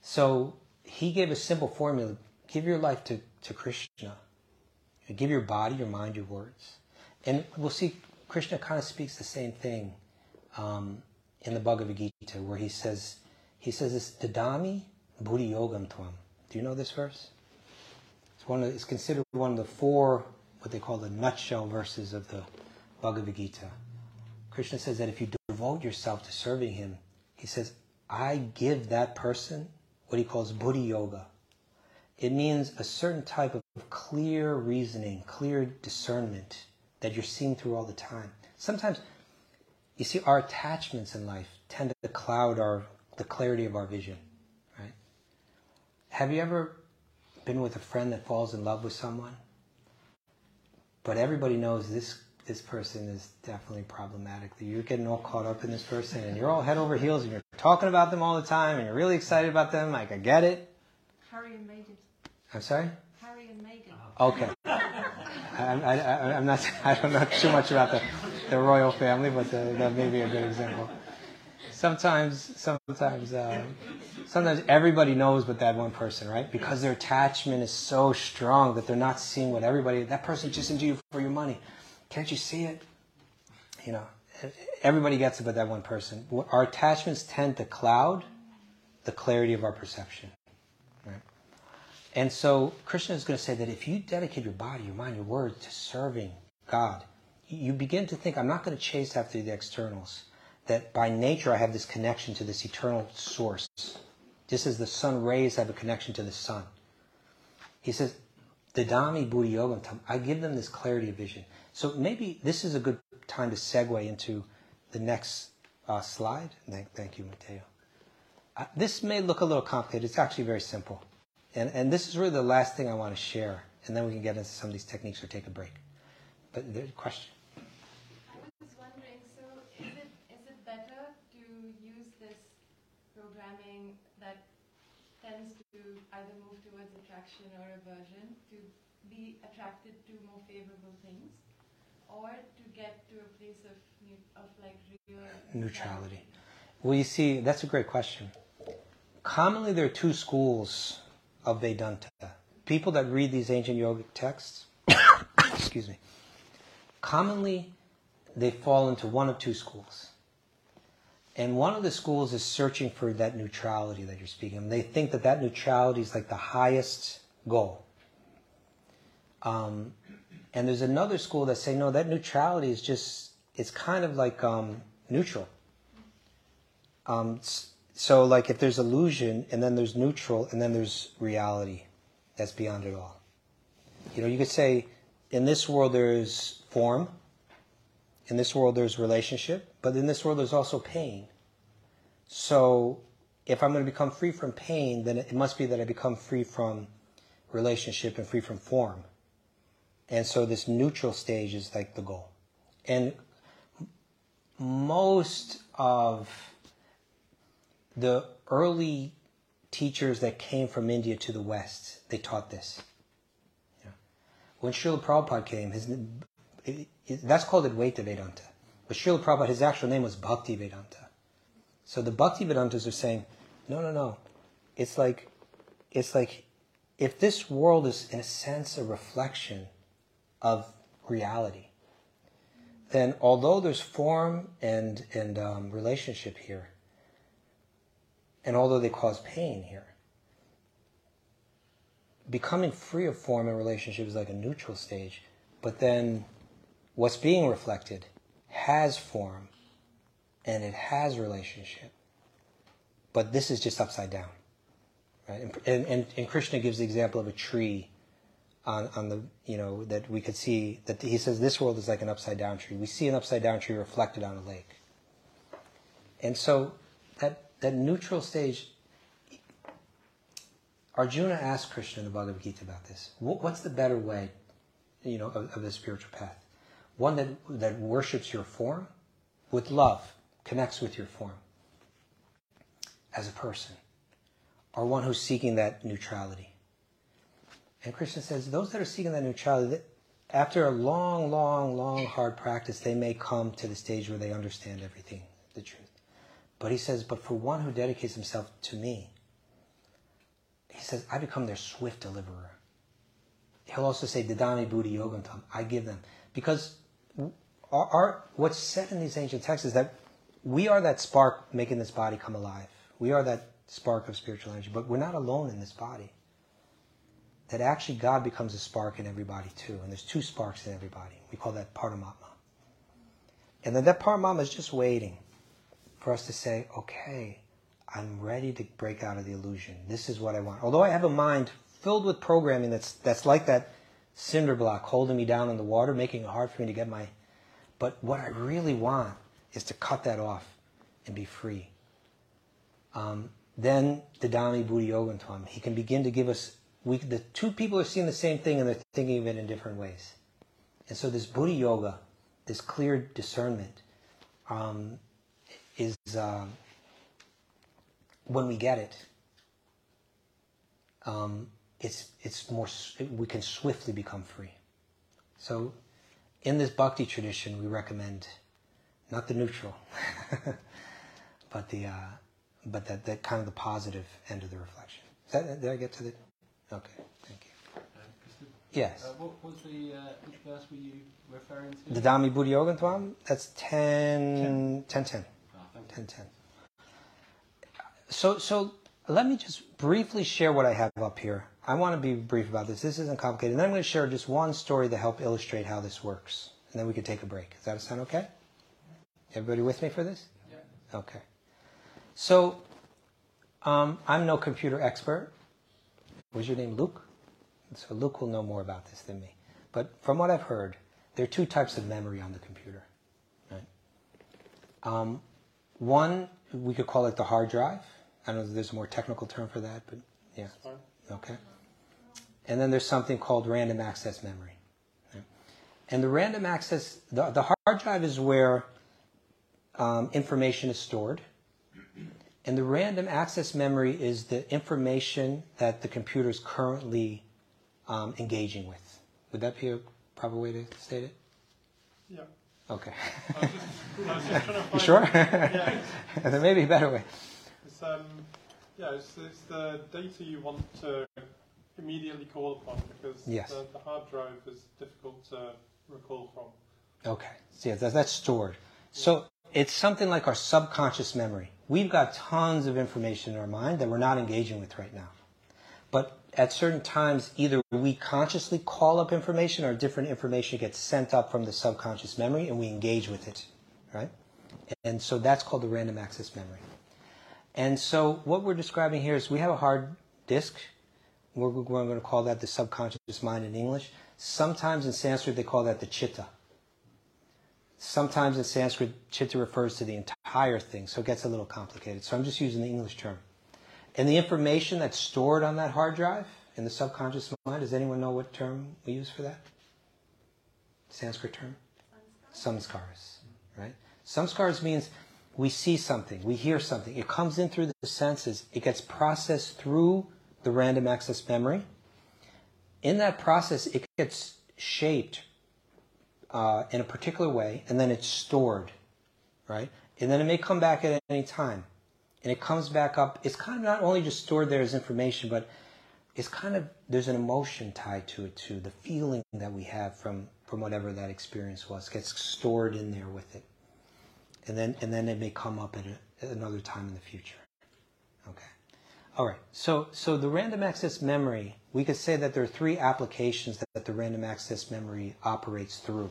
So he gave a simple formula give your life to, to Krishna. Give your body, your mind, your words. And we'll see Krishna kind of speaks the same thing um, in the Bhagavad Gita, where he says, he says this, Dadami Buddhi Yogam Tvam. Do you know this verse? It's one of, it's considered one of the four, what they call the nutshell verses of the Bhagavad Gita. Krishna says that if you devote yourself to serving him, he says, I give that person what he calls Buddhi Yoga. It means a certain type of clear reasoning, clear discernment that you're seeing through all the time. Sometimes, you see, our attachments in life tend to cloud our the clarity of our vision, right? Have you ever been with a friend that falls in love with someone, but everybody knows this this person is definitely problematic. You're getting all caught up in this person, and you're all head over heels, and you're talking about them all the time, and you're really excited about them. Like I get it. I'm sorry. Harry and Meghan. Okay. I, I, I, I'm not. *laughs* I don't know too much about the, the royal family, but uh that may be a good example. Sometimes, sometimes, uh, sometimes everybody knows but that one person, right? Because their attachment is so strong that they're not seeing what everybody. That person just into you for your money. Can't you see it? You know, everybody gets it but that one person. Our attachments tend to cloud the clarity of our perception. And so Krishna is going to say that if you dedicate your body, your mind, your words to serving God, you begin to think, I'm not going to chase after the externals. That by nature I have this connection to this eternal source. Just as the sun rays have a connection to the sun. He says, Dadami Buddhi Yogantam, I give them this clarity of vision. So maybe this is a good time to segue into the next uh, slide. Thank, thank you, Mateo. Uh, this may look a little complicated. It's actually very simple. And, and this is really the last thing I want to share. And then we can get into some of these techniques or take a break. But the question. I was wondering, so is it is it better to use this programming that tends to either move towards attraction or aversion to be attracted to more favorable things, or to get to a place of of like real Neutrality. Well, you see, that's a great question. Commonly, there are two schools of Vedanta. People that read these ancient yogic texts, *coughs* excuse me, commonly they fall into one of two schools. And one of the schools is searching for that neutrality that you're speaking of. They think that that neutrality is like the highest goal. Um, and there's another school that say, no, that neutrality is just, it's kind of like um, neutral. Um, so, like, if there's illusion, and then there's neutral, and then there's reality that's beyond it all. You know, you could say, in this world there is form, In this world, there's relationship, but in this world, there's also pain. So, if I'm going to become free from pain, then it must be that I become free from relationship and free from form. And so, this neutral stage is like the goal. And most of the early teachers that came from India to the West, they taught this. Yeah. When Srila Prabhupada came, his, that's called Advaita Vedanta. But Srila Prabhupada, his actual name was Bhakti Vedanta. So the Bhakti Vedantas are saying, no, no, no. It's like, it's like, if this world is in a sense a reflection of reality, then although there's form and and um, relationship here, and although they cause pain here, becoming free of form and relationship is like a neutral stage. But then, what's being reflected has form, and it has relationship. But this is just upside down, right? And, and, and Krishna gives the example of a tree on, on the you know that we could see that he says this world is like an upside down tree. We see an upside down tree reflected on a lake. And so that that neutral stage Arjuna asked Krishna in the Bhagavad Gita about this. What's the better way, you know, of, of the spiritual path? One that that worships your form with love, connects with your form as a person, or one who's seeking that neutrality. And Krishna says those that are seeking that neutrality, after a long, long, long, hard practice, they may come to the stage where they understand everything, the truth. But he says, but for one who dedicates himself to me, he says, I become their swift deliverer. He'll also say, Dadami Buddhi Yogantam, I give them. Because our, our, what's said in these ancient texts is that we are that spark making this body come alive. We are that spark of spiritual energy, but we're not alone in this body that actually God becomes a spark in everybody too. And there's two sparks in everybody. We call that Paramatma. And then that Paramatma is just waiting for us to say, okay, I'm ready to break out of the illusion. This is what I want. Although I have a mind filled with programming that's, that's like that cinder block holding me down in the water, making it hard for me to get my. But what I really want is to cut that off and be free. Um, then Dadami Buddhi Yogantam, he can begin to give us we, the two people are seeing the same thing and they're thinking of it in different ways. And so this Buddhi Yoga, this clear discernment, um, is uh, when we get it, um, it's it's more we can swiftly become free. So, in this bhakti tradition, we recommend not the neutral, *laughs* but the uh, but that, that kind of the positive end of the reflection. That, did I get to the? Okay, thank you. Yes. Uh, what was the uh, which verse were you referring to? Dadami Buddhi Yogantvam. That's 10, 10, 10, 10. Oh, 10, 10. So, so let me just briefly share what I have up here. I want to be brief about this. This isn't complicated. And then I'm going to share just one story to help illustrate how this works. And then we can take a break. Does that sound okay? Everybody with me for this? Yeah. Okay. So, um, I'm no computer expert was your name Luke? So Luke will know more about this than me. But from what I've heard, there are two types of memory on the computer. Right? Um, one, we could call it the hard drive. I don't know if there's a more technical term for that, but yeah. Okay. And then there's something called random access memory. And the random access, the, the hard drive is where um, information is stored. And the random access memory is the information that the computer is currently um, engaging with. Would that be a proper way to state it? Yeah. Okay. I was just, I was just trying to *laughs* you sure? *laughs* Yeah. there may be a better way. It's, um, yeah, it's, it's the data you want to immediately call upon because yes. the, the, hard drive is difficult to recall from. Okay. So yeah, that, that's stored. So it's something like our subconscious memory. We've got tons of information in our mind that we're not engaging with right now. At certain times, either we consciously call up information or different information gets sent up from the subconscious memory and we engage with it, right? And so that's called the random access memory. And so what we're describing here is we have a hard disk. We're, we're going to call that the subconscious mind in English. Sometimes in Sanskrit they call that the chitta. Sometimes in Sanskrit, chitta refers to the entire thing, so it gets a little complicated. So I'm just using the English term. And the information that's stored on that hard drive in the subconscious mind, does anyone know what term we use for that? Sanskrit term? Samskaras, right? Samskaras means we see something, we hear something. It comes in through the senses, it gets processed through the random access memory. In that process, it gets shaped uh, in a particular way, and then it's stored, right? And then it may come back at any time. And it comes back up. It's kind of not only just stored there as information, but it's kind of, there's an emotion tied to it too. The feeling that we have from, from whatever that experience was gets stored in there with it. And then, and then it may come up at, a, at another time in the future. Okay. All right. So, so the random access memory, we could say that there are three applications that, that the random access memory operates through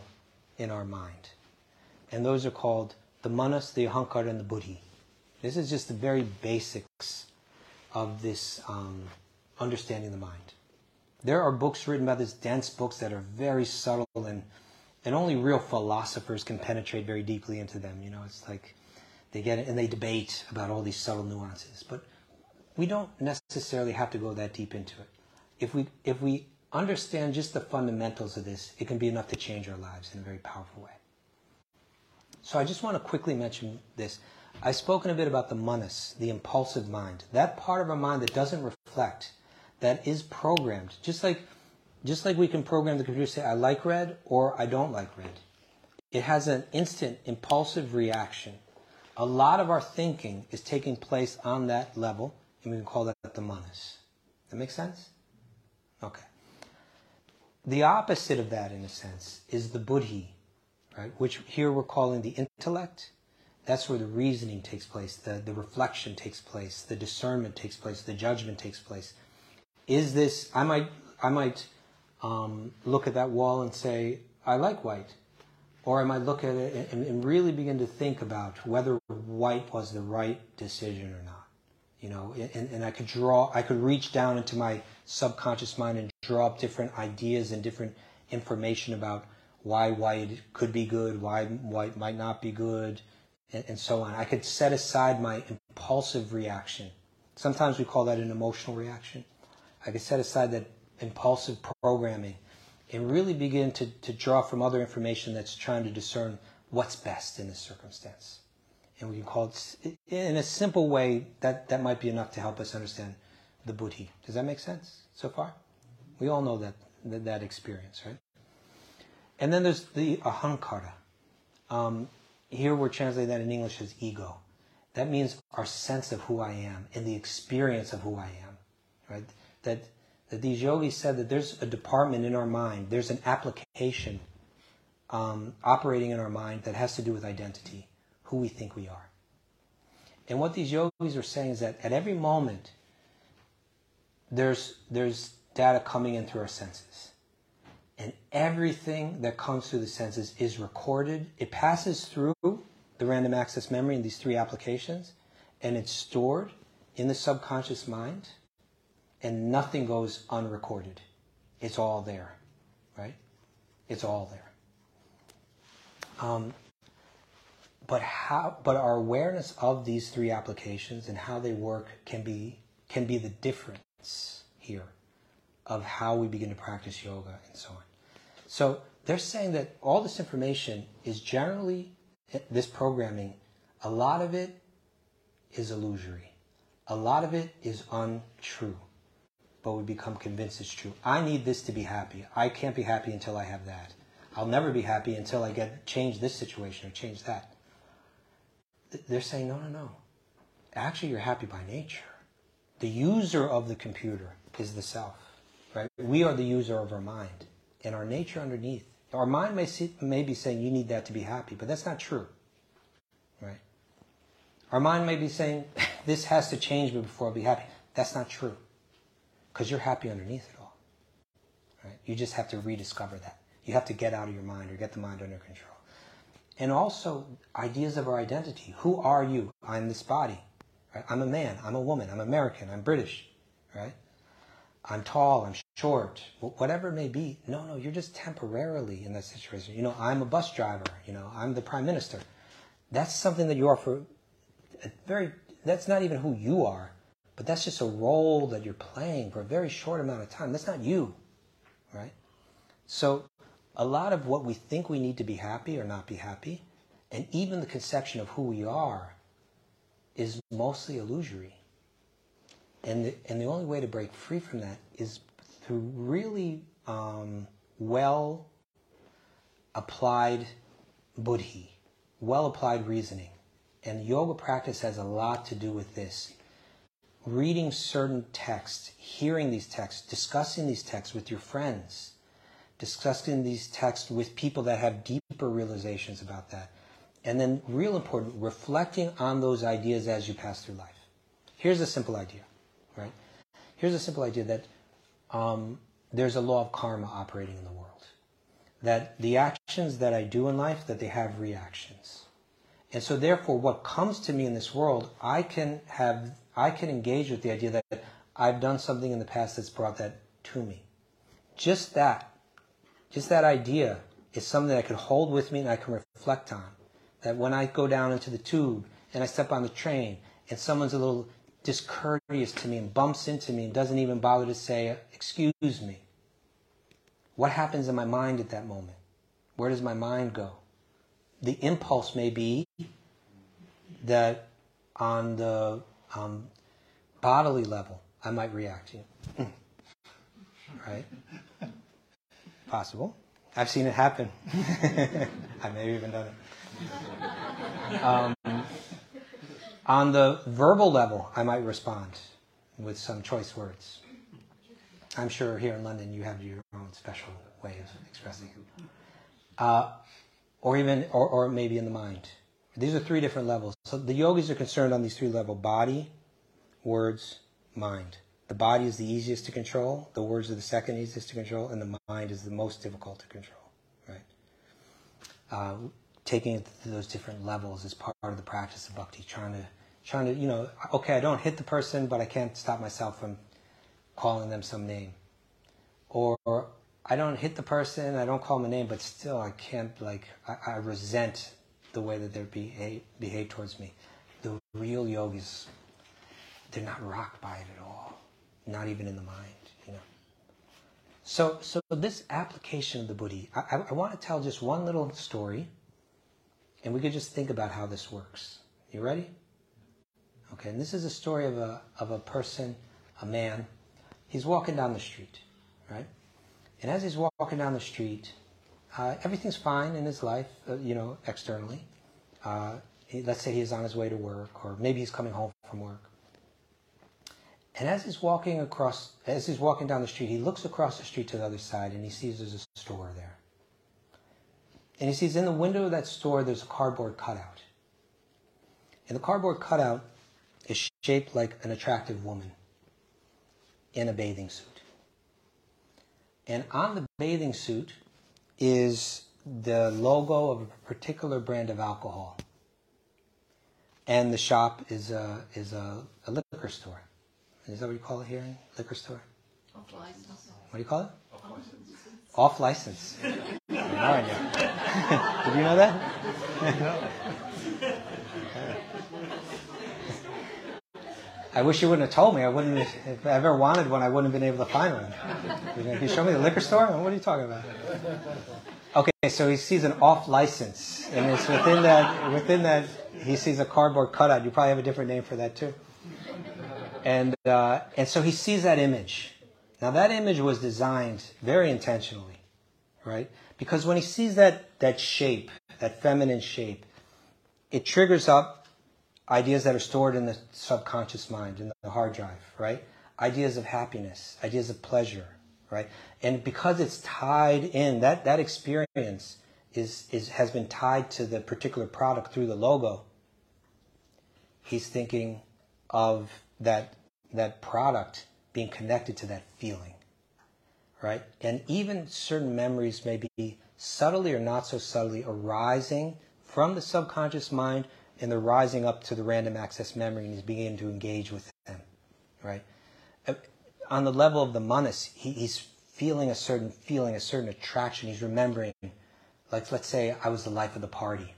in our mind. And those are called the manas, the ahankara, and the buddhi. This is just the very basics of this um, understanding the mind. There are books written by this, dense books that are very subtle and and only real philosophers can penetrate very deeply into them. You know, it's like they get it and they debate about all these subtle nuances. But we don't necessarily have to go that deep into it. If we if we understand just the fundamentals of this, it can be enough to change our lives in a very powerful way. So I just want to quickly mention this. I've spoken a bit about the manas, the impulsive mind. That part of our mind that doesn't reflect, that is programmed. Just like just like we can program the computer to say, I like red or I don't like red. It has an instant impulsive reaction. A lot of our thinking is taking place on that level, and we can call that the manas. That makes sense? Okay. The opposite of that, in a sense, is the buddhi, right? Which here we're calling the intellect. That's where the reasoning takes place, the, the reflection takes place, the discernment takes place, the judgment takes place. Is this, I might, I might um, look at that wall and say, I like white. Or I might look at it and, and, really begin to think about whether white was the right decision or not. You know, and, and I could draw, I could reach down into my subconscious mind and draw up different ideas and different information about why white could be good, why white might not be good, and, and so on. I could set aside my impulsive reaction. Sometimes we call that an emotional reaction. I could set aside that impulsive programming and really begin to, to draw from other information that's trying to discern what's best in this circumstance. And we can call it, in a simple way, that, that might be enough to help us understand the buddhi. Does that make sense so far? We all know that, that, that experience, right? And then there's the ahankara. Um, here we're translating that in English as ego. That means our sense of who I am and the experience of who I am, right? That that these yogis said that there's a department in our mind, there's an application um, operating in our mind that has to do with identity, who we think we are. And what these yogis are saying is that at every moment, there's, there's data coming in through our senses. And everything that comes through the senses is recorded. It passes through the random access memory in these three applications, and it's stored in the subconscious mind and nothing goes unrecorded. It's all there, right? It's all there. Um, but how? But our awareness of these three applications and how they work can be can be the difference here of how we begin to practice yoga and so on. So they're saying that all this information is generally this programming. A lot of it is illusory. A lot of it is untrue but we become convinced it's true. I need this to be happy. I can't be happy until I have that. I'll never be happy until I get change this situation or change that. They're saying, no, no, no. Actually, you're happy by nature. The user of the computer is the self, right? We are the user of our mind and our nature underneath. Our mind may, see, may be saying you need that to be happy, but that's not true, right? Our mind may be saying *laughs* this has to change me before I'll be happy. That's not true because you're happy underneath it all. Right? You just have to rediscover that. You have to get out of your mind or get the mind under control. And also ideas of our identity. Who are you? I'm this body. Right? I'm a man. I'm a woman. I'm American. I'm British. Right? I'm tall. I'm short, whatever it may be. No, no, you're just temporarily in that situation. You know, I'm a bus driver. You know, I'm the prime minister. That's something that you are for a very. That's not even who you are, but that's just a role that you're playing for a very short amount of time. That's not you, right? So, a lot of what we think we need to be happy or not be happy, and even the conception of who we are, is mostly illusory. And the, and the only way to break free from that is through really um, well applied buddhi, well applied reasoning. And yoga practice has a lot to do with this. Reading certain texts, hearing these texts, discussing these texts with your friends, discussing these texts with people that have deeper realizations about that. And then, real important, reflecting on those ideas as you pass through life. Here's a simple idea, right? Here's a simple idea that um, there's a law of karma operating in the world. That the actions that I do in life, that they have reactions. And so therefore what comes to me in this world, I can have I can engage with the idea that I've done something in the past that's brought that to me. Just that, just that idea is something that I can hold with me and I can reflect on. That when I go down into the tube and I step on the train and someone's a little discourteous to me and bumps into me and doesn't even bother to say, excuse me. What happens in my mind at that moment? Where does my mind go? The impulse may be that on the um, bodily level, I might react to you. *laughs* right? Possible. I've seen it happen. *laughs* I may have even done it. Um, on the verbal level, I might respond with some choice words. I'm sure here in London you have your own special way of expressing it. Uh, or even, or, or maybe in the mind. These are three different levels. So the yogis are concerned on these three levels body, words, mind. The body is the easiest to control, the words are the second easiest to control, and the mind is the most difficult to control. Right? Uh, taking it to those different levels is part of the practice of bhakti, trying to trying to, you know, okay, I don't hit the person, but I can't stop myself from calling them some name. Or I don't hit the person, I don't call them a name, but still I can't, like, I, I resent the way that they behave, behave towards me. The real yogis, they're not rocked by it at all, not even in the mind, you know. So, so this application of the buddhi, I, I, I want to tell just one little story, and we could just think about how this works. You ready? Okay, and this is a story of a, of a person, a man. He's walking down the street, right? And as he's walking down the street, uh, everything's fine in his life, uh, you know, externally. Uh, let's say he's on his way to work, or maybe he's coming home from work. And as he's walking across, as he's walking down the street, he looks across the street to the other side, and he sees there's a store there. And he sees in the window of that store there's a cardboard cutout. And the cardboard cutout shaped like an attractive woman in a bathing suit. And on the bathing suit is the logo of a particular brand of alcohol. And the shop is a, is a, a liquor store. Is that what you call it here? Liquor store? Off license. What do you call it? Off license. Off license. *laughs* no idea. *laughs* Did you know that? *laughs* I wish you wouldn't have told me. I wouldn't. Have, if I ever wanted one, I wouldn't have been able to find one. Can you show me the liquor store? What are you talking about? Okay, so he sees an off license, and it's within that. Within that, he sees a cardboard cutout. You probably have a different name for that too. And uh, and so he sees that image. Now that image was designed very intentionally, right? Because when he sees that that shape, that feminine shape, it triggers up ideas that are stored in the subconscious mind, in the hard drive, right? Ideas of happiness, ideas of pleasure, right? And because it's tied in, that, that experience is, is, has been tied to the particular product through the logo, he's thinking of that, that product being connected to that feeling, right? And even certain memories may be subtly or not so subtly arising from the subconscious mind and they're rising up to the random access memory and he's beginning to engage with them, right? Uh, on the level of the manas, he, he's feeling a certain feeling, a certain attraction. He's remembering, like let's say I was the life of the party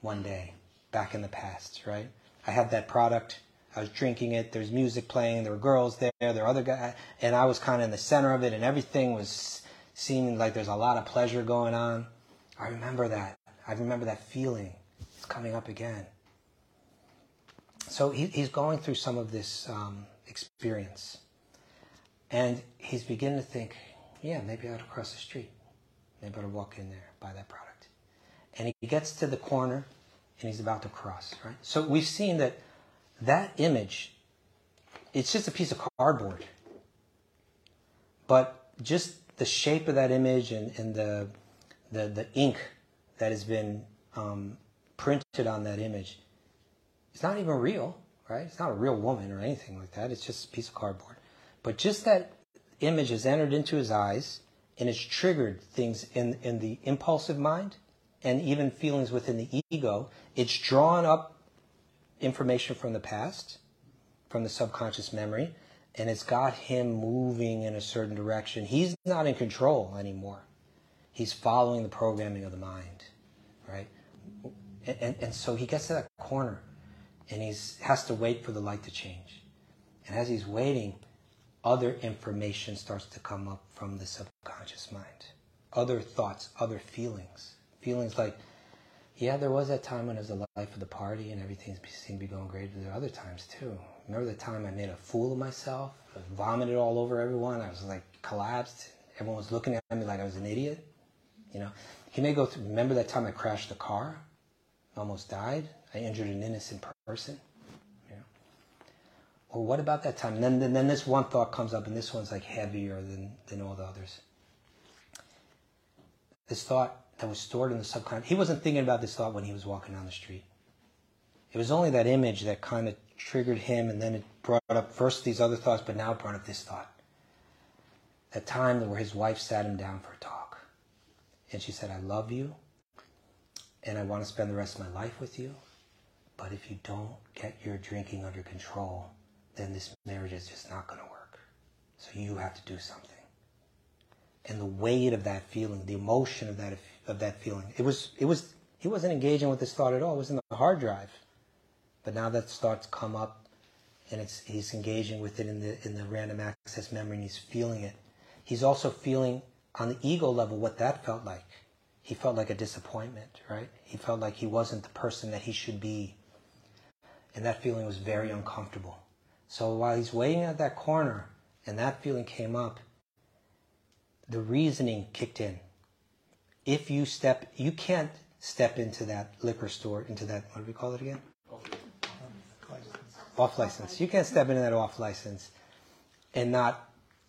one day back in the past, right? I had that product. I was drinking it. There's music playing. There were girls there. There were other guys, and I was kind of in the center of it, and everything was seeming like there's a lot of pleasure going on. I remember that. I remember that feeling. It's coming up again. So he, he's going through some of this um, experience, and he's beginning to think, yeah, maybe I ought to cross the street. Maybe I ought to walk in there, buy that product. And he gets to the corner, and he's about to cross. Right. So we've seen that that image, it's just a piece of cardboard. But just the shape of that image and, and the, the, the ink that has been um, printed on that image, it's not even real, right? It's not a real woman or anything like that. It's just a piece of cardboard. But just that image has entered into his eyes and it's triggered things in, in the impulsive mind and even feelings within the ego. It's drawn up information from the past, from the subconscious memory, and it's got him moving in a certain direction. He's not in control anymore. He's following the programming of the mind, right? And, and, and so he gets to that corner and he has to wait for the light to change. And as he's waiting, other information starts to come up from the subconscious mind. Other thoughts, other feelings. Feelings like, yeah, there was that time when it was the life of the party and everything seemed to be going great, but there are other times too. Remember the time I made a fool of myself? I vomited all over everyone. I was like collapsed. Everyone was looking at me like I was an idiot. You know, he may go through. Remember that time I crashed the car, almost died. I injured an innocent person. Yeah. Well, what about that time? And then, then, then this one thought comes up, and this one's like heavier than than all the others. This thought that was stored in the subconscious. He wasn't thinking about this thought when he was walking down the street. It was only that image that kind of triggered him, and then it brought up first these other thoughts, but now it brought up this thought. That time where his wife sat him down for a talk, and she said, "I love you, and I want to spend the rest of my life with you, but if you don't get your drinking under control, then this marriage is just not going to work. So you have to do something." And the weight of that feeling, the emotion of that of that feeling. It was, it was, he wasn't engaging with this thought at all. It was in the hard drive. But now that thought's come up and it's, he's engaging with it in the, in the random access memory and he's feeling it. He's also feeling on the ego level what that felt like. He felt like a disappointment, right? He felt like he wasn't the person that he should be. And that feeling was very uncomfortable. So while he's waiting at that corner and that feeling came up, the reasoning kicked in if you step, you can't step into that liquor store, into that, what do we call it again? Off license. You can't step into that off license and not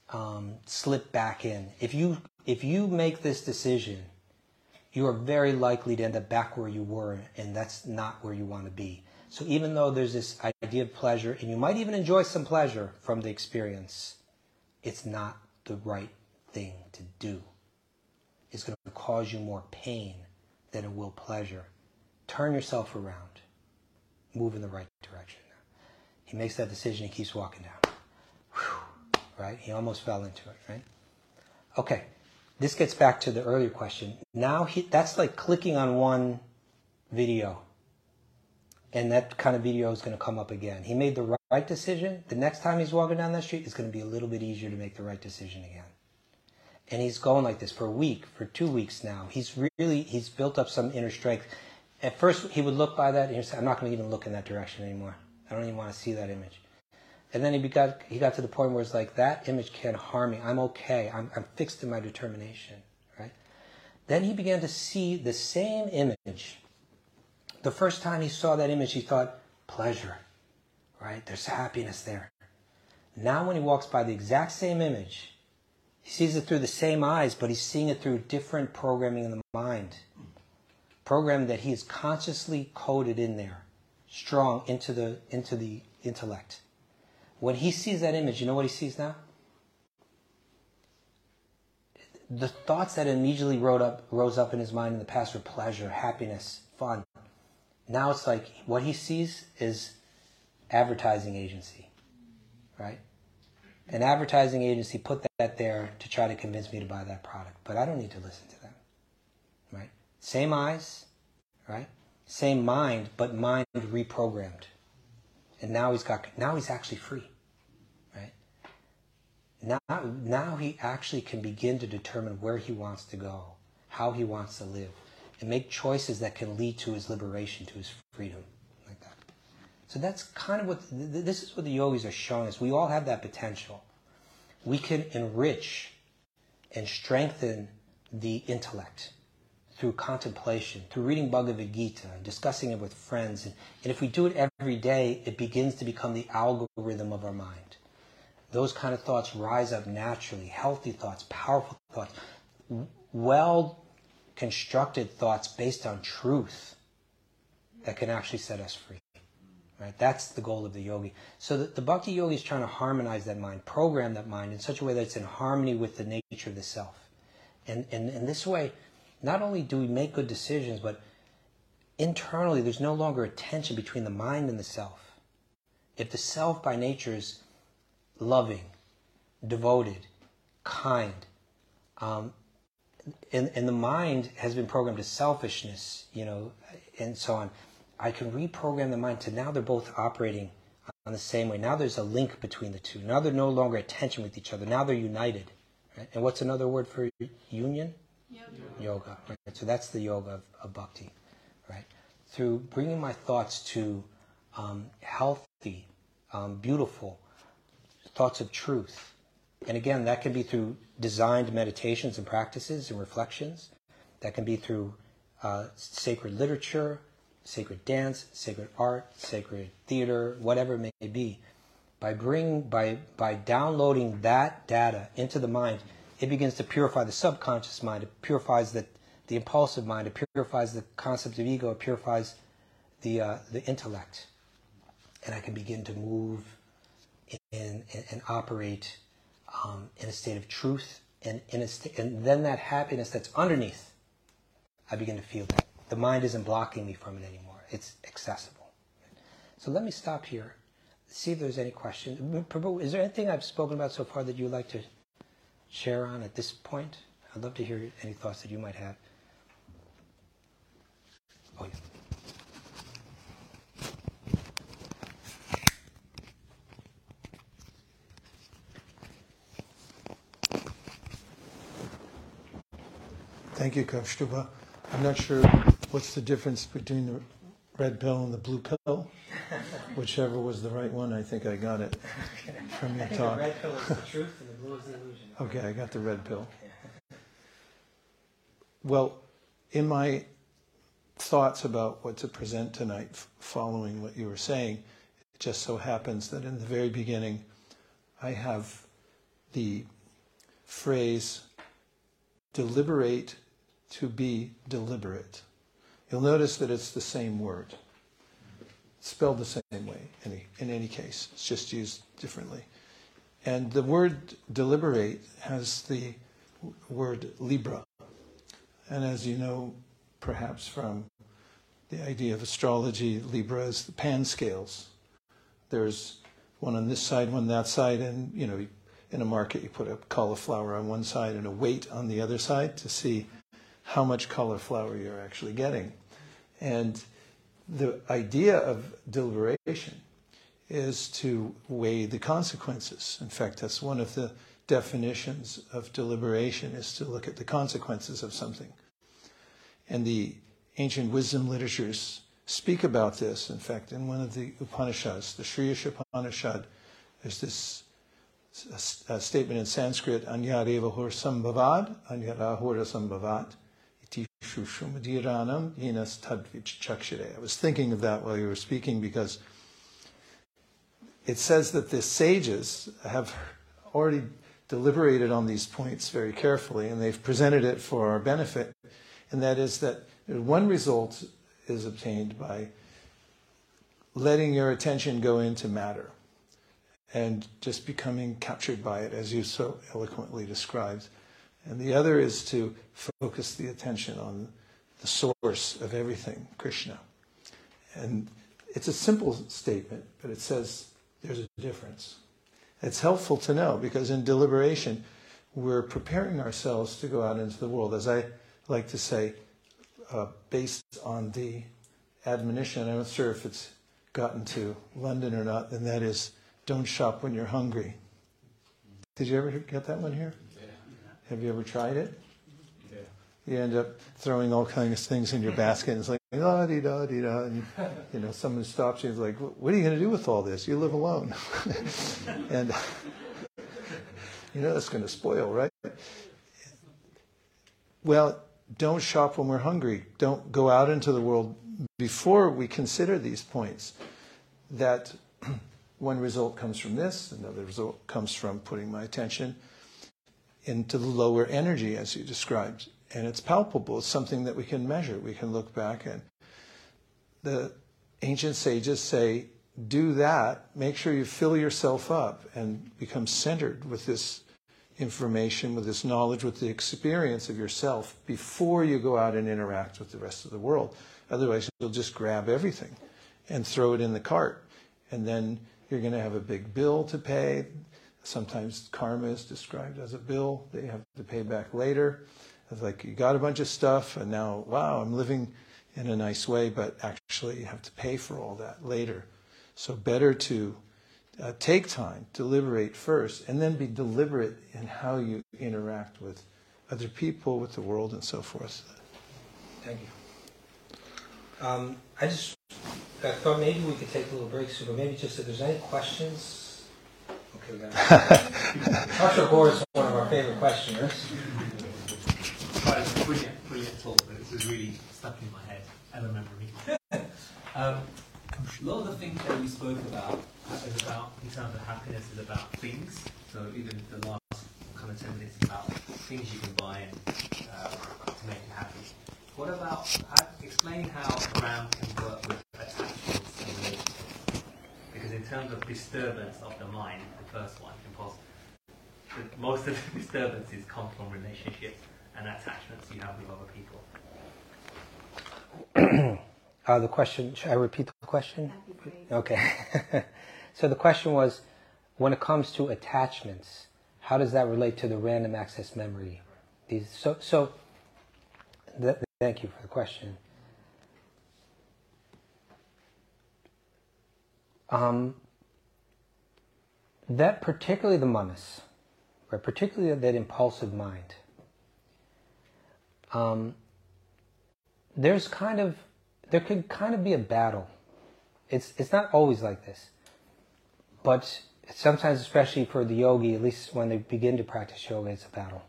um, slip back in. If you if you make this decision, you are very likely to end up back where you were, and that's not where you want to be. So even though there's this idea of pleasure, and you might even enjoy some pleasure from the experience, it's not the right thing to do It's going to cause you more pain than it will pleasure. Turn yourself around. Move in the right direction. He makes that decision. He keeps walking down. Whew, right? He almost fell into it, right? Okay. This gets back to the earlier question. Now he, that's like clicking on one video. And that kind of video is going to come up again. He made the right decision. The next time he's walking down that street, it's going to be a little bit easier to make the right decision again and he's going like this for a week, for two weeks now. He's really he's built up some inner strength. At first, he would look by that and he'd say, "I'm not going to even look in that direction anymore. I don't even want to see that image." And then he got he got to the point where it's like that image can't harm me. I'm okay. I'm, I'm fixed in my determination. Right. Then he began to see the same image. The first time he saw that image, he thought pleasure. Right. There's happiness there. Now, when he walks by the exact same image, he sees it through the same eyes, but he's seeing it through different programming in the mind. Program that he has consciously coded in there, strong into the into the intellect. When he sees that image, you know what he sees now? The thoughts that immediately rose up, rose up in his mind in the past were pleasure, happiness, fun. Now it's like what he sees is advertising agency, right? An advertising agency put that there to try to convince me to buy that product, but I don't need to listen to them. Right? Same eyes, right? Same mind, but mind reprogrammed. And now he's got now he's actually free. Right? Now now he actually can begin to determine where he wants to go, how he wants to live, and make choices that can lead to his liberation, to his freedom. Like that. So that's kind of what this is what the yogis are showing us. We all have that potential. We can enrich and strengthen the intellect through contemplation, through reading Bhagavad Gita, discussing it with friends. And, and if we do it every day, it begins to become the algorithm of our mind. Those kind of thoughts rise up naturally, healthy thoughts, powerful thoughts, well constructed thoughts based on truth that can actually set us free. Right? That's the goal of the yogi. So the, the bhakti yogi is trying to harmonize that mind, program that mind in such a way that it's in harmony with the nature of the self. And, and in this way, not only do we make good decisions, but internally there's no longer a tension between the mind and the self. If the self by nature is loving, devoted, kind, um, and, and the mind has been programmed to selfishness, you know, and so on, I can reprogram the mind to now they're both operating on the same way. Now there's a link between the two. Now they're no longer at tension with each other. Now they're united. Right? And what's another word for union? yoga. Right? So that's the yoga of, of, bhakti, right? Through bringing my thoughts to um, healthy, um, beautiful thoughts of truth. And again, that can be through designed meditations and practices and reflections. That can be through uh, sacred literature, sacred dance, sacred art, sacred theater, whatever it may be. By bring by by downloading that data into the mind, it begins to purify the subconscious mind. It purifies the, the impulsive mind. It purifies the concept of ego. It purifies the, uh, the intellect. And I can begin to move in, in and operate um, in a state of truth. And, and then that happiness that's underneath, I begin to feel that. The mind isn't blocking me from it anymore. It's accessible. So let me stop here. See if there's any questions. Prabhu, is there anything I've spoken about so far that you'd like to share on at this point? I'd love to hear any thoughts that you might have. Oh, yeah. Thank you, Kaustubha. I'm not sure what's the difference between the red pill and the blue pill. *laughs* Whichever was the right one, I think I got it from your talk. The red pill is the *laughs* truth and the blue is the illusion. Okay, I got the red pill. Well, in my thoughts about what to present tonight, following what you were saying, it just so happens that in the very beginning, I have the phrase deliberate to be deliberate. You'll notice that it's the same word, spelled the same way in any, case, it's just used differently. And the word deliberate has the word Libra. And as you know, perhaps from the idea of astrology, Libra is the pan scales. There's one on this side, one on that side, and you know, in a market you put a cauliflower on one side and a weight on the other side to see how much cauliflower you're actually getting. And the idea of deliberation is to weigh the consequences. In fact, that's one of the definitions of deliberation is to look at the consequences of something. And the ancient wisdom literatures speak about this. In fact, in one of the Upanishads, the Sri Upanishad, there's this a, statement in Sanskrit, Anyareva hor sambhavad, Anyarahora sambhavat, shushumadiranam yenas tadvich chakshire. I was thinking of that while you were speaking because it says that the sages have already deliberated on these points very carefully and they've presented it for our benefit. And that is that one result is obtained by letting your attention go into matter and just becoming captured by it, as you so eloquently described. And the other is to focus the attention on the source of everything, Krishna. And it's a simple statement, but it says there's a difference. It's helpful to know because in deliberation, we're preparing ourselves to go out into the world. As I like to say, uh, based on the admonition, I'm not sure if it's gotten to London or not, and that is don't shop when you're hungry. Did you ever get that one here? Have you ever tried it? Yeah. You end up throwing all kinds of things in your basket, and it's like, da dee da dee da. And, you know, someone stops you and is like, what are you going to do with all this? You live alone. *laughs* and, you know, that's going to spoil, right? Well, don't shop when we're hungry. Don't go out into the world before we consider these points. That *clears throat* one result comes from this, another result comes from putting my attention into the lower energy, as you described. And it's palpable, it's something that we can measure. We can look back and the ancient sages say, do that, make sure you fill yourself up and become centered with this information, with this knowledge, with the experience of yourself before you go out and interact with the rest of the world. Otherwise, you'll just grab everything and throw it in the cart. And then you're going to have a big bill to pay. Sometimes karma is described as a bill that you have to pay back later. It's like you got a bunch of stuff, and now, wow, I'm living in a nice way, but actually you have to pay for all that later. So, better to uh, take time, deliberate first, and then be deliberate in how you interact with other people, with the world, and so forth. Thank you. Um, I just I thought maybe we could take a little break but maybe just if there's any questions. We got *laughs* Dr. Gore is one of our favorite questioners. Well, it's a brilliant, brilliant talk, but this is really stuck in my head and memory. *laughs* um, a lot of the things that we spoke about is about, in terms of happiness, is about things. So even the last kind of 10 minutes is about things you can buy and, uh, to make you happy. What about, how, explain how RAM can work with attachments and relationships? Because in terms of disturbance of the mind, first one, impulse, the, most of the disturbances come from relationships and attachments you have with other people. *clears throat* uh, the question, should I repeat the question? Okay. *laughs* so the question was when it comes to attachments, how does that relate to the random access memory? These, so, so th- thank you for the question. Um, that particularly the manas, right? Particularly that impulsive mind. Um, there's kind of there could kind of be a battle. It's it's not always like this, but sometimes, especially for the yogi, at least when they begin to practice yoga, it's a battle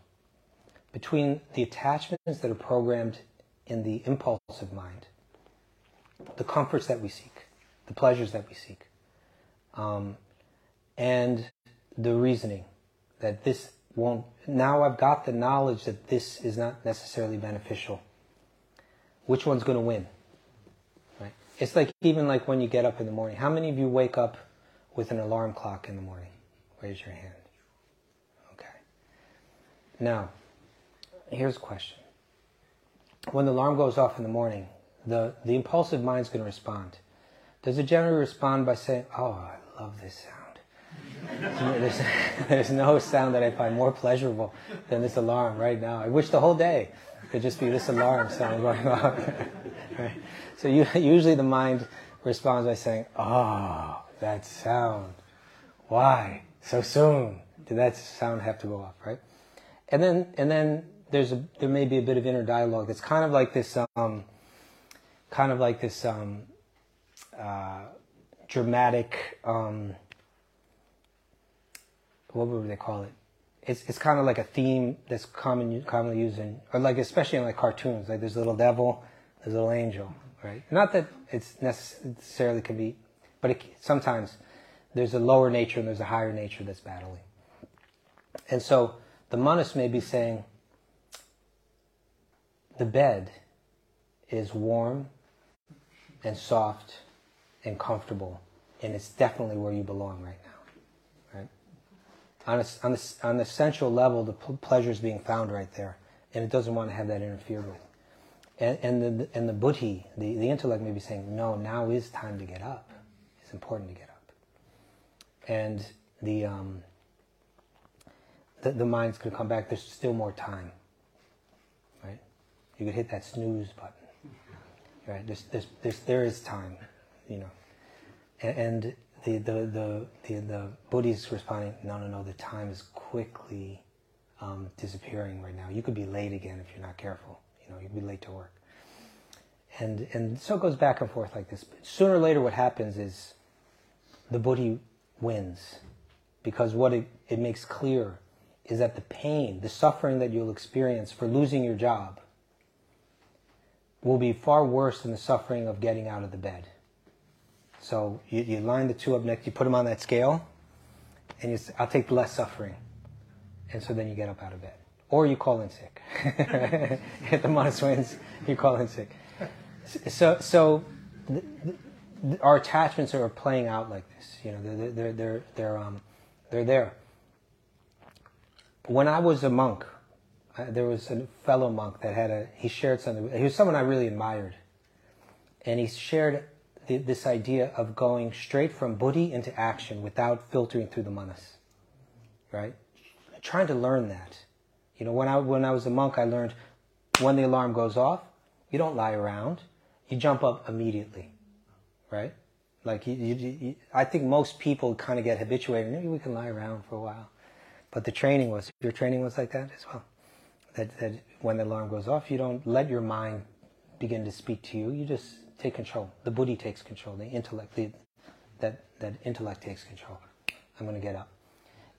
between the attachments that are programmed in the impulsive mind, the comforts that we seek, the pleasures that we seek, um, and the reasoning that this won't. Now I've got the knowledge that this is not necessarily beneficial. Which one's going to win? Right? It's like even like when you get up in the morning. How many of you wake up with an alarm clock in the morning? Raise your hand. Okay. Now, here's a question. When the alarm goes off in the morning, the, the impulsive mind's going to respond. Does it generally respond by saying, Oh, I love this? There's, *laughs* there's no sound that I find more pleasurable than this alarm right now. I wish the whole day could just be this alarm sound going off. *laughs* right? So you, usually the mind responds by saying, "Oh, that sound. Why so soon did that sound have to go off?" Right? And then and then there's a there may be a bit of inner dialogue that's kind of like this um, kind of like this um, uh, dramatic. Um, what would they call it? It's it's kind of like a theme that's common commonly used in, or like especially in like cartoons. Like there's a little devil, there's a little angel, right? Not that it's necessarily can be, but it, sometimes there's a lower nature and there's a higher nature that's battling. And so the manas may be saying, the bed is warm and soft and comfortable, and it's definitely where you belong right? On a, on the, on the sensual level, the pleasure is being found right there, and it doesn't want to have that interfered with. And, and the and the buddhi, the, the intellect, may be saying, no, now is time to get up. It's important to get up. And the um, the, the mind's going to come back. There's still more time, right? You could hit that snooze button, right? There's, there's, there's, there is time, you know. And, and the, the, the, the, buddhi's responding, no, no, no, the time is quickly um, disappearing right now. You could be late again if you're not careful. You know, you'd be late to work. And, and so it goes back and forth like this. But sooner or later, what happens is the Buddhi wins because what it, it makes clear is that the pain, the suffering that you'll experience for losing your job will be far worse than the suffering of getting out of the bed. So you, you line the two up next, you put them on that scale, and you say, I'll take less suffering. And so then you get up out of bed. Or you call in sick. *laughs* If the Manas wins, you call in sick. So, so th- th- our attachments are playing out like this. You know, they're, they're, they're, they're, um, they're there. When I was a monk, uh, there was a fellow monk that had a, he shared something. He was someone I really admired. And he shared the, this idea of going straight from buddhi into action without filtering through the manas. Right? Trying to learn that. You know, when I, when I was a monk, I learned when the alarm goes off, you don't lie around. You jump up immediately. Right? Like, you, you, you, I think most people kind of get habituated. Maybe we can lie around for a while. But the training was, your training was like that as well. That, that when the alarm goes off, you don't let your mind begin to speak to you. You just take control. The buddhi takes control. The intellect, the, that, that intellect takes control. I'm going to get up.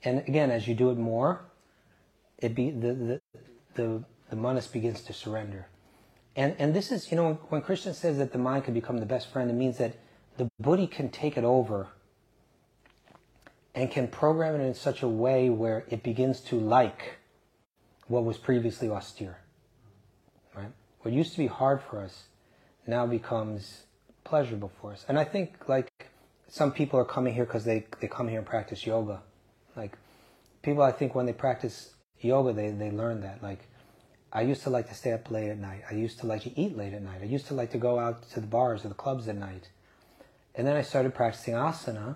And again, as you do it more, it be, the, the, the, the manas begins to surrender. And, and this is, you know, when Krishna says that the mind can become the best friend, it means that the buddhi can take it over and can program it in such a way where it begins to like what was previously austere. Right? What used to be hard for us now becomes pleasurable for us. And I think like some people are coming here because they, they come here and practice yoga. Like people I think when they practice yoga they, they learn that. Like I used to like to stay up late at night. I used to like to eat late at night. I used to like to go out to the bars or the clubs at night. And then I started practicing asana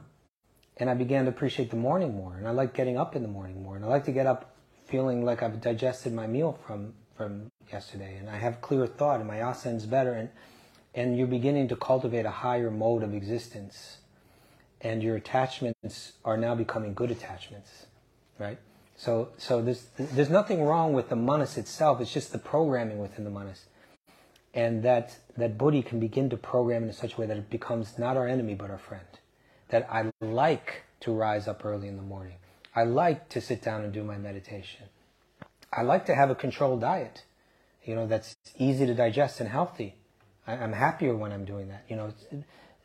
and I began to appreciate the morning more. And I like getting up in the morning more. And I like to get up feeling like I've digested my meal from, from yesterday. And I have clear thought and my asana's better. And, and you're beginning to cultivate a higher mode of existence. And your attachments are now becoming good attachments, right? So, so there's, there's nothing wrong with the manas itself. It's just the programming within the manas. And that, that buddhi can begin to program in such a way that it becomes not our enemy, but our friend. That I like to rise up early in the morning. I like to sit down and do my meditation. I like to have a controlled diet, you know, that's easy to digest and healthy. I, am happier when I'm doing that. You know,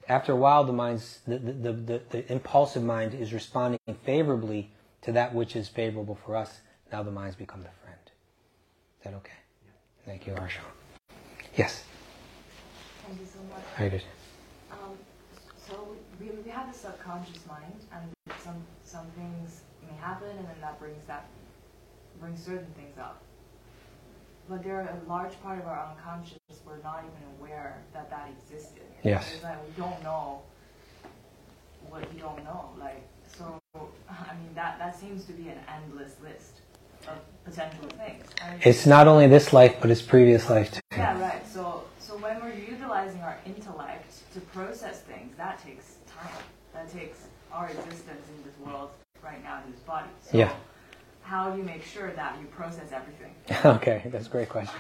after a while, the mind's the, the, the, the, impulsive mind is responding favorably to that which is favorable for us. Now the mind's become the friend. Is that okay? Yeah. Thank you, Arsha. Yes. Thank you so much. Very good. Um, so we, we have the subconscious mind, and some some things may happen, and then that brings that brings certain things up. But there are a large part of our unconscious we're not even aware that that existed. Yes. It's like we don't know what we don't know. Like so, I mean that that seems to be an endless list of potential things. I mean, It's not only this life, but it's previous life too. yeah, right. So, so when we're utilizing our intellect to process things, that takes time. That takes our existence in this world right now in this body. So Yeah. How do you make sure that you process everything? *laughs* okay, that's a great question.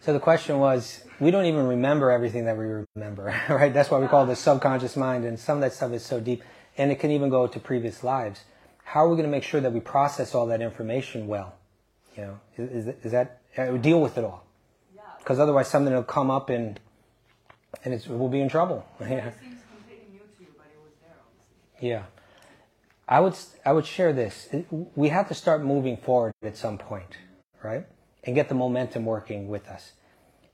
So the question was, we don't even remember everything that we remember, *laughs* right? That's why we call it the subconscious mind, and some of that stuff is so deep, and it can even go to previous lives. How are we going to make sure that we process all that information well? You know, is, is, is that uh, deal with it all? Yeah. Because otherwise, something will come up and and it's, we'll be in trouble. Yeah. Yeah. I would I would share this. We have to start moving forward at some point, right? And get the momentum working with us,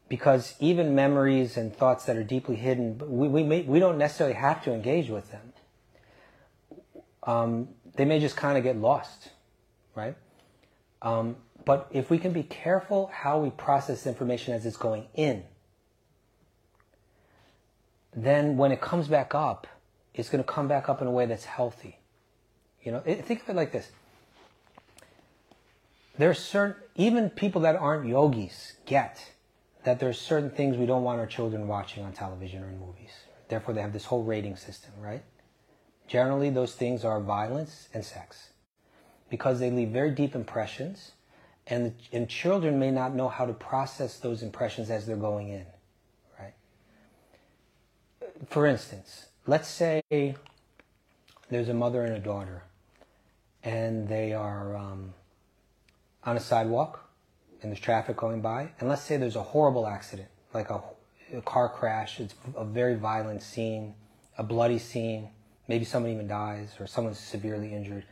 because even memories and thoughts that are deeply hidden, we we may, we don't necessarily have to engage with them. Um, they may just kind of get lost, right? Um, but if we can be careful how we process information as it's going in, then when it comes back up, it's going to come back up in a way that's healthy You know, think of it like this. There's certain, even people that aren't yogis get that there's certain things we don't want our children watching on television or in movies. Therefore, they have this whole rating system, right? Generally, those things are violence and sex because they leave very deep impressions, and, and children may not know how to process those impressions as they're going in, right? For instance, let's say there's a mother and a daughter, and they are um, on a sidewalk, and there's traffic going by, and let's say there's a horrible accident, like a, a car crash, it's a very violent scene, a bloody scene, maybe someone even dies, or someone's severely injured,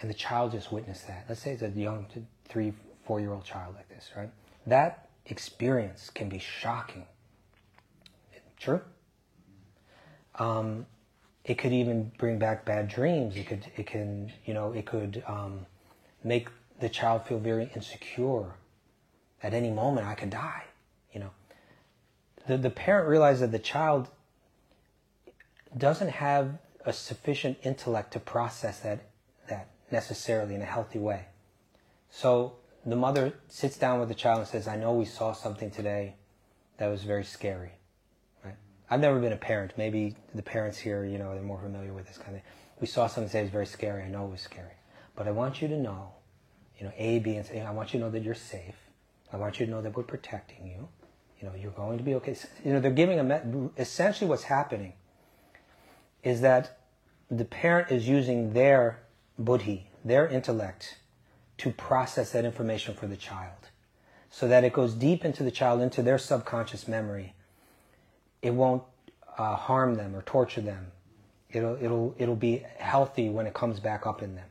and the child just witnessed that. Let's say it's a young three, four year old child like this, right? That experience can be shocking. True? Um, it could even bring back bad dreams. It could, it can, you know, it could um, make the child feel very insecure. At any moment, I could die. You know, the the parent realizes that the child doesn't have a sufficient intellect to process that that necessarily in a healthy way. So the mother sits down with the child and says, "I know we saw something today that was very scary." I've never been a parent. Maybe the parents here, you know, they're more familiar with this kind of. thing. We saw something today that was very scary. I know it was scary, but I want you to know, you know, A, B, and C. I want you to know that you're safe. I want you to know that we're protecting you. You know, you're going to be okay. You know, they're giving a me- essentially what's happening is that the parent is using their buddhi, their intellect, to process that information for the child so that it goes deep into the child, into their subconscious memory. It won't uh, harm them or torture them. It'll, it'll, it'll be healthy when it comes back up in them,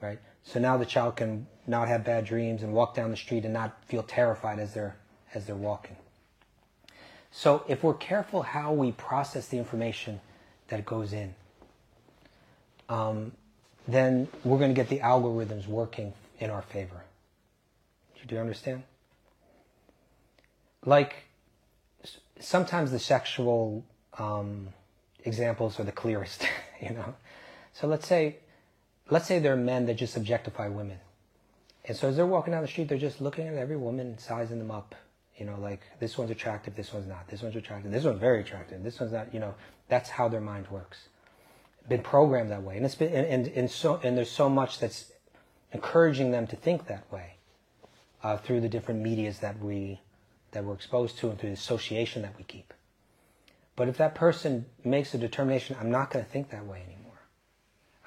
right? So now the child can not have bad dreams and walk down the street and not feel terrified as they're, as they're walking. So if we're careful how we process the information that goes in, um, then we're going to get the algorithms working in our favor. Do you understand? Like, sometimes the sexual um, examples are the clearest, *laughs* you know. So let's say, let's say there are men that just objectify women, and so as they're walking down the street, they're just looking at every woman, sizing them up. You know, like this one's attractive, this one's not. This one's attractive, this one's very attractive. This one's not. You know, that's how their mind works been programmed that way, and it's been and, and, and so and there's so much that's encouraging them to think that way uh, through the different medias that we that we're exposed to and through the association that we keep. But if that person makes a determination, I'm not going to think that way anymore.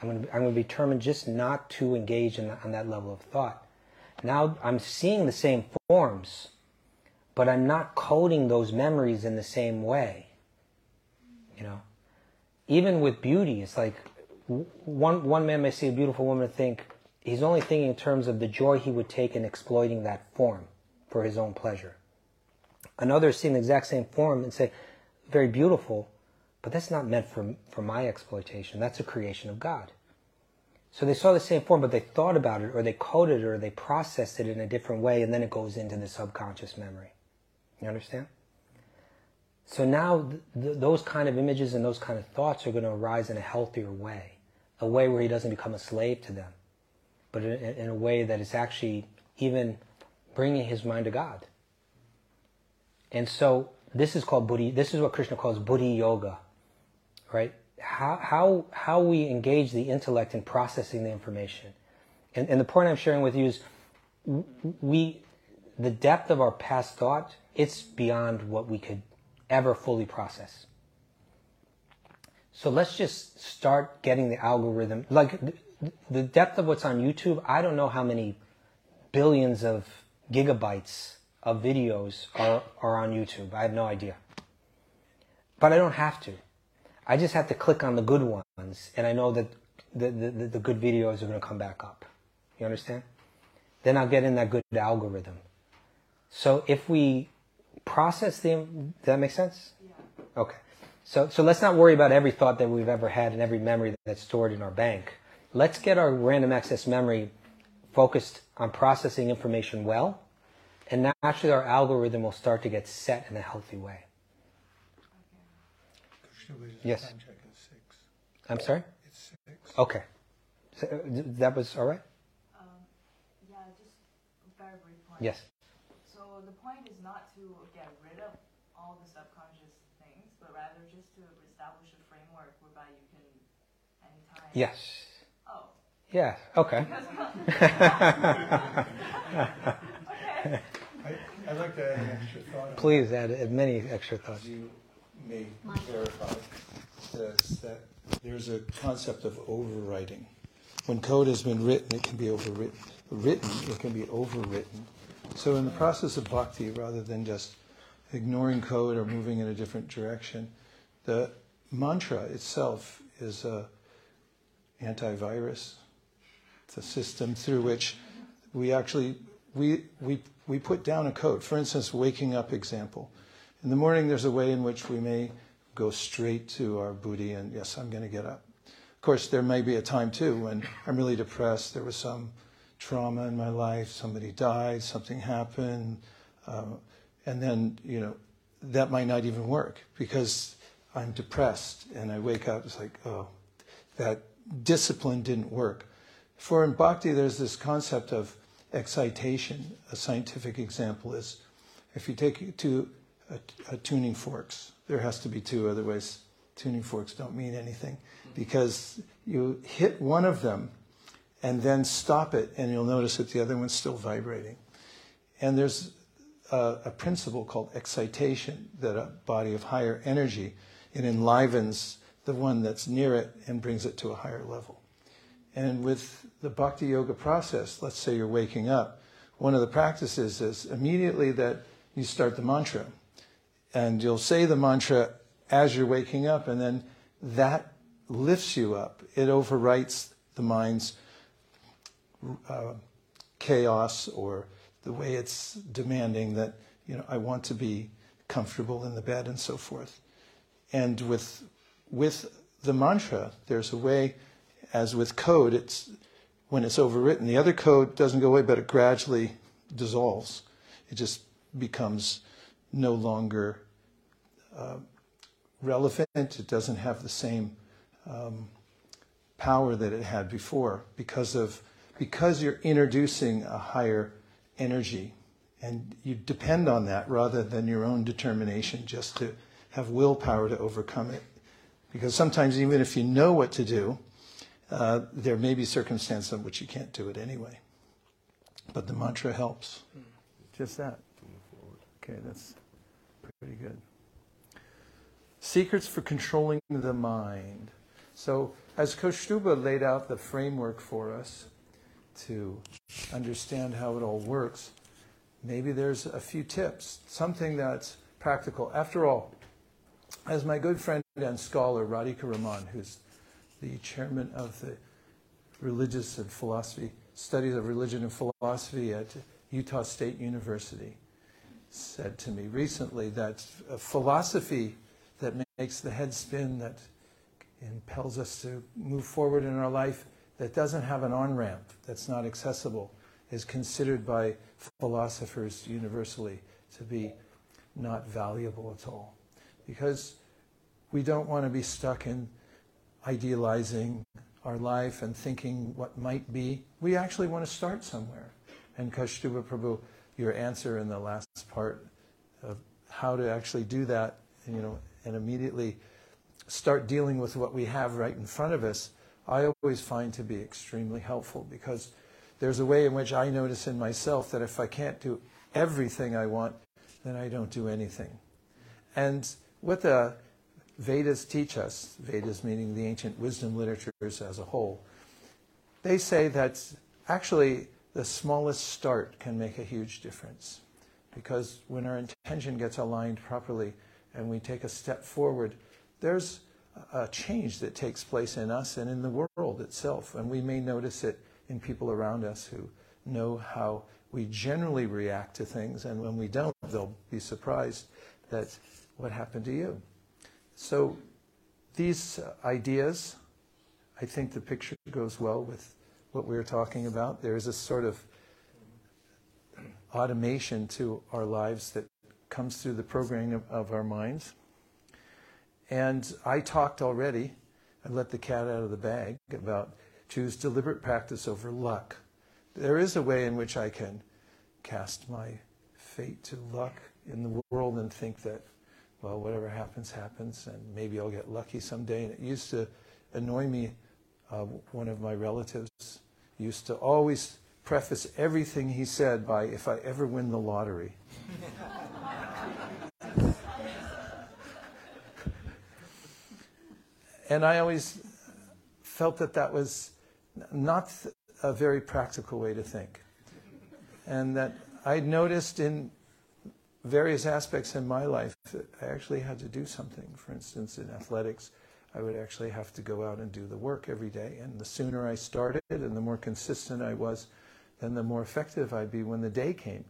I'm going to I'm going to be determined just not to engage in that, on that level of thought. Now I'm seeing the same forms, but I'm not coding those memories in the same way. You know even with beauty, it's like one one man may see a beautiful woman and think he's only thinking in terms of the joy he would take in exploiting that form for his own pleasure. Another seeing the exact same form and say, very beautiful, but that's not meant for for my exploitation. That's a creation of God. So they saw the same form, but they thought about it, or they coded it, or they processed it in a different way, and then it goes into the subconscious memory. You understand? So now th- those kind of images and those kind of thoughts are going to arise in a healthier way, a way where he doesn't become a slave to them, but in, in a way that is actually even bringing his mind to God. And so this is called buddhi. This is what Krishna calls buddhi yoga, right? How how how we engage the intellect in processing the information. And, and the point I'm sharing with you is, we the depth of our past thought. It's beyond what we could ever fully process. So let's just start getting the algorithm. Like the depth of what's on YouTube, I don't know how many billions of gigabytes of videos are, are on YouTube. I have no idea. But I don't have to. I just have to click on the good ones, and I know that the, the, the good videos are going to come back up. You understand? Then I'll get in that good algorithm. So if we process the. Does that make sense? Yeah. Okay. So, so let's not worry about every thought that we've ever had and every memory that's stored in our bank. Let's get our random access memory focused on processing information well, and naturally our algorithm will start to get set in a healthy way. Yes. I'm sorry? It's six. Okay. So, uh, that was all right. Um, yeah, just a very brief point. Yes. So the point is not to get rid of all the subconscious things, but rather just to establish a framework whereby you can, anytime. Yes. Oh. Yeah. Okay. *laughs* *laughs* okay. *laughs* I'd like to add an extra thought. Please add, add many extra thoughts. You may verify this, that there's a concept of overwriting. When code has been written, it can be overwritten. Written, it can be overwritten. So in the process of bhakti, rather than just ignoring code or moving in a different direction, the mantra itself is a antivirus. It's a system through which we actually we we we put down a code. For instance, waking up example. In the morning, there's a way in which we may go straight to our buddhi and yes, I'm going to get up. Of course, there may be a time too when I'm really depressed. There was some trauma in my life. Somebody died. Something happened, um, and then you know that might not even work because I'm depressed and I wake up. It's like oh, that discipline didn't work. For in bhakti, there's this concept of excitation. A scientific example is if you take two tuning forks, there has to be two, otherwise, tuning forks don't mean anything because you hit one of them and then stop it, and you'll notice that the other one's still vibrating. And there's a, a principle called excitation that a body of higher energy it enlivens the one that's near it and brings it to a higher level. And with the bhakti yoga process, let's say you're waking up, one of the practices is immediately that you start the mantra. And you'll say the mantra as you're waking up, and then that lifts you up. It overwrites the mind's uh, chaos or the way it's demanding that, you know, I want to be comfortable in the bed and so forth. And with, with the mantra, there's a way, as with code, it's when it's overwritten, the other code doesn't go away, but it gradually dissolves. It just becomes no longer uh, relevant. It doesn't have the same um, power that it had before because of because you're introducing a higher energy, and you depend on that rather than your own determination just to have willpower to overcome it. Because sometimes even if you know what to do, uh, there may be circumstances in which you can't do it anyway. But the mantra helps. Just that. Okay, that's pretty good. Secrets for controlling the mind. So, as Kaustubha laid out the framework for us to understand how it all works, maybe there's a few tips, something that's practical. After all, as my good friend and scholar Radhika Raman, who's the chairman of the religious and philosophy studies of religion and philosophy at Utah State University, said to me recently that philosophy that makes the head spin, that impels us to move forward in our life, that doesn't have an on ramp, that's not accessible, is considered by philosophers universally to be not valuable at all. Because we don't want to be stuck in idealizing our life and thinking what might be. We actually want to start somewhere. And Kaustubha Prabhu, your answer in the last part of how to actually do that, you know, and immediately start dealing with what we have right in front of us, I always find to be extremely helpful because there's a way in which I notice in myself that if I can't do everything I want, then I don't do anything. And what the Vedas teach us, Vedas meaning the ancient wisdom literatures as a whole, they say that actually the smallest start can make a huge difference. Because when our intention gets aligned properly and we take a step forward, there's a change that takes place in us and in the world itself. And we may notice it in people around us who know how we generally react to things. And when we don't, they'll be surprised that what happened to you. So these uh, ideas, I think the picture goes well with what we were talking about. There is a sort of automation to our lives that comes through the programming of, of our minds. And I talked already, I let the cat out of the bag about choose deliberate practice over luck. There is a way in which I can cast my fate to luck in the world and think that, well, whatever happens, happens, and maybe I'll get lucky someday. And it used to annoy me. Uh, one of my relatives used to always preface everything he said by, if I ever win the lottery. *laughs* and I always felt that that was not a very practical way to think. And that I'd noticed in various aspects in my life I actually had to do something. For instance, in athletics, I would actually have to go out and do the work every day. And the sooner I started and the more consistent I was, then the more effective I'd be when the day came,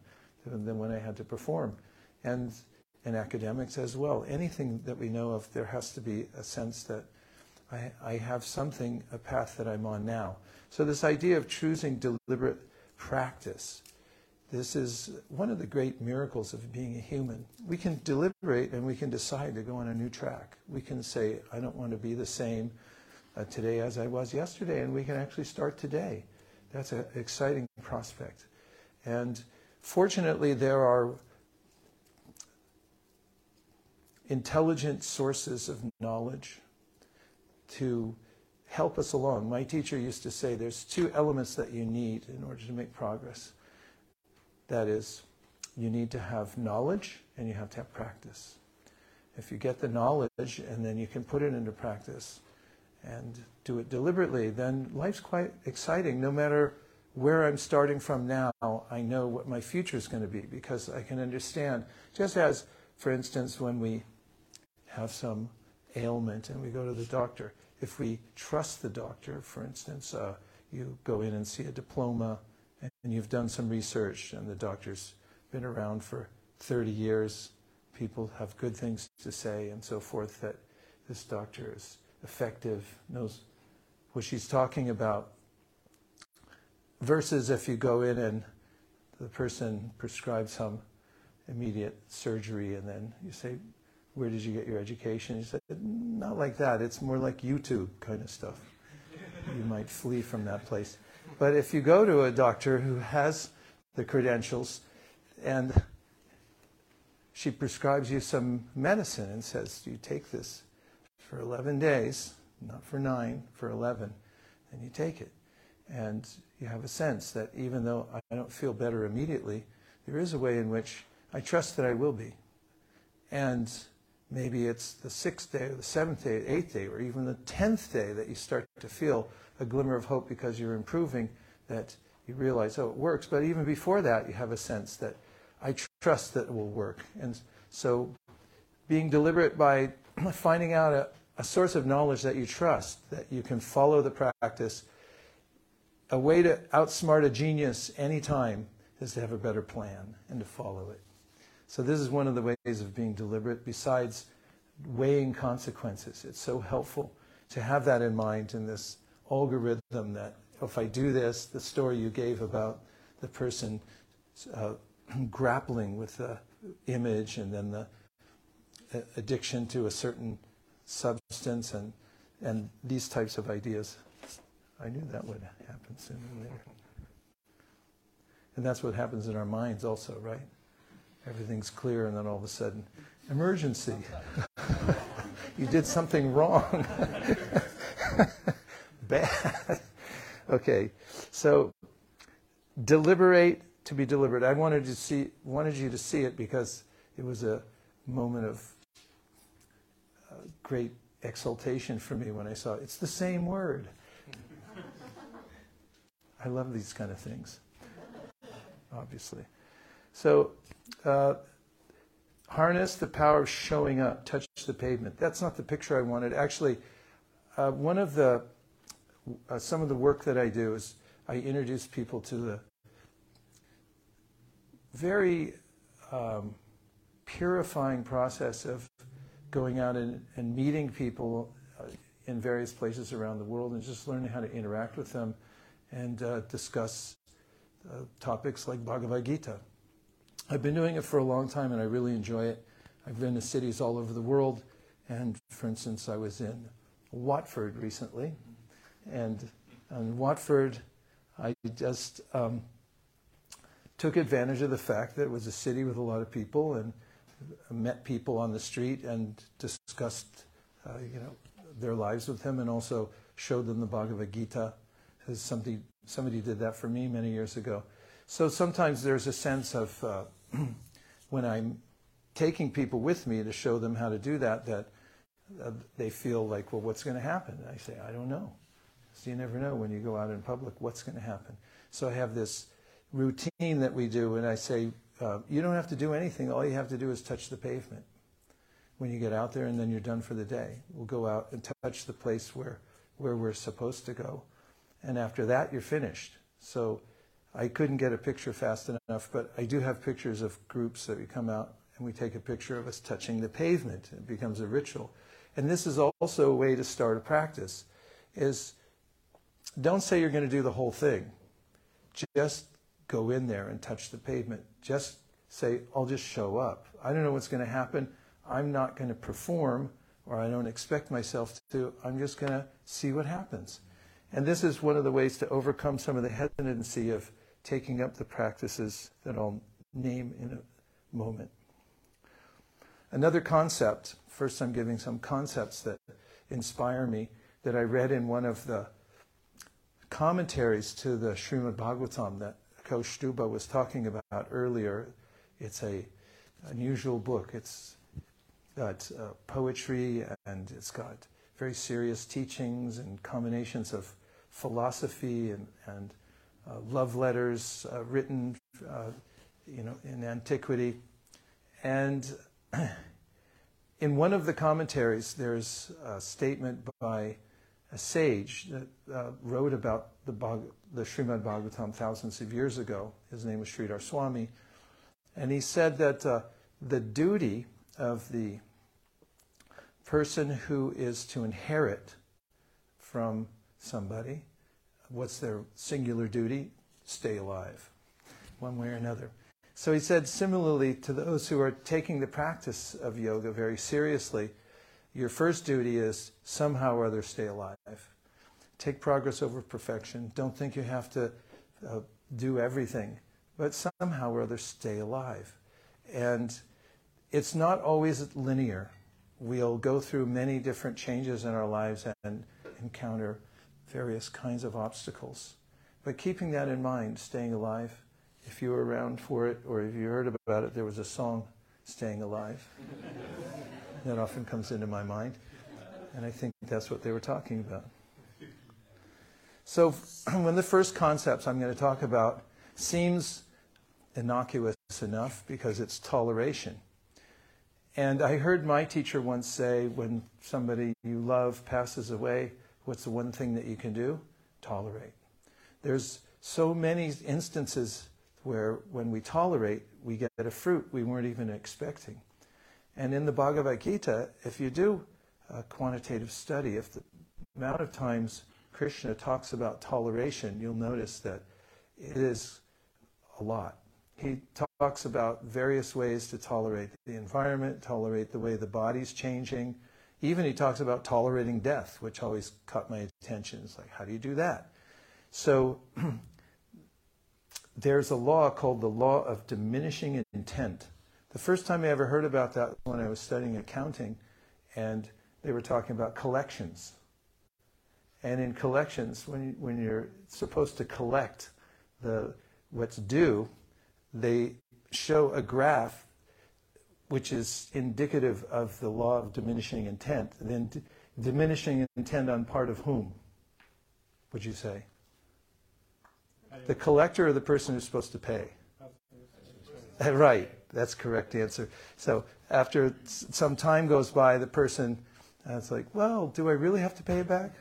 than when I had to perform. And in academics as well, anything that we know of, there has to be a sense that I, I have something, a path that I'm on now. So this idea of choosing deliberate practice, this is one of the great miracles of being a human. We can deliberate and we can decide to go on a new track. We can say, I don't want to be the same uh, today as I was yesterday, and we can actually start today. That's an exciting prospect. And fortunately, there are intelligent sources of knowledge to help us along. My teacher used to say there's two elements that you need in order to make progress. That is, you need to have knowledge and you have to have practice. If you get the knowledge and then you can put it into practice and do it deliberately, then life's quite exciting. No matter where I'm starting from now, I know what my future is going to be because I can understand. Just as, for instance, when we have some ailment and we go to the doctor, if we trust the doctor, for instance, uh, you go in and see a diploma and you've done some research and the doctor's been around for 30 years, people have good things to say and so forth, that this doctor is effective, knows what she's talking about. Versus if you go in and the person prescribes some immediate surgery and then you say, where did you get your education? He said, not like that. It's more like YouTube kind of stuff. you might flee from that place. But if you go to a doctor who has the credentials and she prescribes you some medicine and says, you take this for 11 days, not for nine, for 11, and you take it. And you have a sense that even though I don't feel better immediately, there is a way in which I trust that I will be. And maybe it's the sixth day or the seventh day, eighth day, or even the tenth day that you start to feel a glimmer of hope because you're improving, that you realize, oh, it works. But even before that, you have a sense that I trust that it will work. And so being deliberate by *clears throat* finding out a, a source of knowledge that you trust, that you can follow the practice, a way to outsmart a genius anytime is to have a better plan and to follow it. So this is one of the ways of being deliberate besides weighing consequences. It's so helpful to have that in mind in this algorithm that if I do this, the story you gave about the person uh, *clears throat* grappling with the image and then the uh, addiction to a certain substance and, and these types of ideas. I knew that would happen sooner or later. And that's what happens in our minds also, right? everything's clear, and then all of a sudden, emergency. *laughs* you did something wrong. *laughs* Bad. *laughs* okay, so deliberate to be deliberate. I wanted to see wanted you to see it because it was a moment of uh, great exultation for me when I saw it. It's the same word. *laughs* I love these kind of things, obviously. So uh, harness the power of showing up, touch the pavement. That's not the picture I wanted. Actually, uh, one of the uh, some of the work that I do is I introduce people to the very um, purifying process of going out and, and meeting people uh, in various places around the world and just learning how to interact with them and uh, discuss uh, topics like Bhagavad Gita. I've been doing it for a long time and I really enjoy it. I've been to cities all over the world. And for instance, I was in Watford recently. And in Watford, I just um, took advantage of the fact that it was a city with a lot of people and met people on the street and discussed, uh, you know, their lives with them and also showed them the Bhagavad Gita. As somebody, somebody did that for me many years ago. So sometimes there's a sense of uh, *clears throat* when I'm taking people with me to show them how to do that, that uh, they feel like, well, what's going to happen? I say, I don't know. So you never know when you go out in public what's going to happen. So I have this routine that we do, and I say, uh, you don't have to do anything. All you have to do is touch the pavement when you get out there, and then you're done for the day. We'll go out and touch the place where, where we're supposed to go. And after that, you're finished. So I couldn't get a picture fast enough, but I do have pictures of groups that we come out and we take a picture of us touching the pavement. It becomes a ritual. And this is also a way to start a practice is don't say you're going to do the whole thing. Just go in there and touch the pavement. Just say, I'll just show up. I don't know what's going to happen. I'm not going to perform, or I don't expect myself to. I'm just going to see what happens. And this is one of the ways to overcome some of the hesitancy of taking up the practices that I'll name in a moment. Another concept, first I'm giving some concepts that inspire me, that I read in one of the commentaries to the Srimad Bhagavatam that Kaustubha was talking about earlier. It's a unusual book. It's got uh, poetry and it's got very serious teachings and combinations of philosophy and, and uh, love letters uh, written, uh, you know, in antiquity. And *clears throat* in one of the commentaries, there's a statement by a sage that uh, wrote about the, Bhag- the Srimad Bhagavatam thousands of years ago. His name was Sridhar Swami. And he said that uh, the duty of the person who is to inherit from somebody, what's their singular duty? Stay alive, one way or another. So he said, similarly to those who are taking the practice of yoga very seriously, your first duty is somehow or other stay alive. Take progress over perfection. Don't think you have to uh, do everything, but somehow or other stay alive. And it's not always linear. We'll go through many different changes in our lives and encounter various kinds of obstacles. But keeping that in mind, staying alive, if you were around for it or if you heard about it, there was a song, Staying Alive. *laughs* that often comes into my mind. And I think that's what they were talking about. So, *clears throat* when the first concepts I'm going to talk about seems innocuous enough because it's toleration. And I heard my teacher once say when somebody you love passes away, what's the one thing that you can do? Tolerate. There's so many instances where when we tolerate, we get a fruit we weren't even expecting. And in the Bhagavad Gita, if you do a quantitative study, if the amount of times Krishna talks about toleration, you'll notice that it is a lot. He talks about various ways to tolerate the environment, tolerate the way the body's changing. Even he talks about tolerating death, which always caught my attention. It's like, how do you do that? So *clears throat* there's a law called the law of diminishing intent. The first time I ever heard about that when I was studying accounting, and they were talking about collections. And in collections, when, you, when you're supposed to collect the, what's due, they show a graph which is indicative of the law of diminishing intent. Then d- diminishing intent on part of whom, would you say? The collector or the person who's supposed to pay? Uh, right, that's correct answer. So after some time goes by, the person, uh, it's like, well, do I really have to pay it back?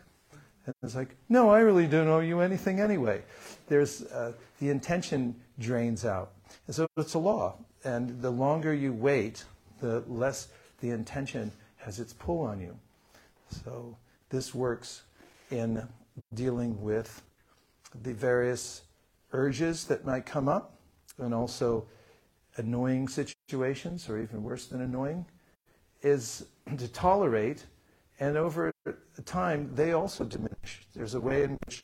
And it's like, no, I really don't owe you anything anyway. There's uh, the intention drains out, and so it's a law. And the longer you wait, the less the intention has its pull on you. So this works in dealing with the various urges that might come up, and also annoying situations, or even worse than annoying, is to tolerate, and over time they also diminish. There's a way in which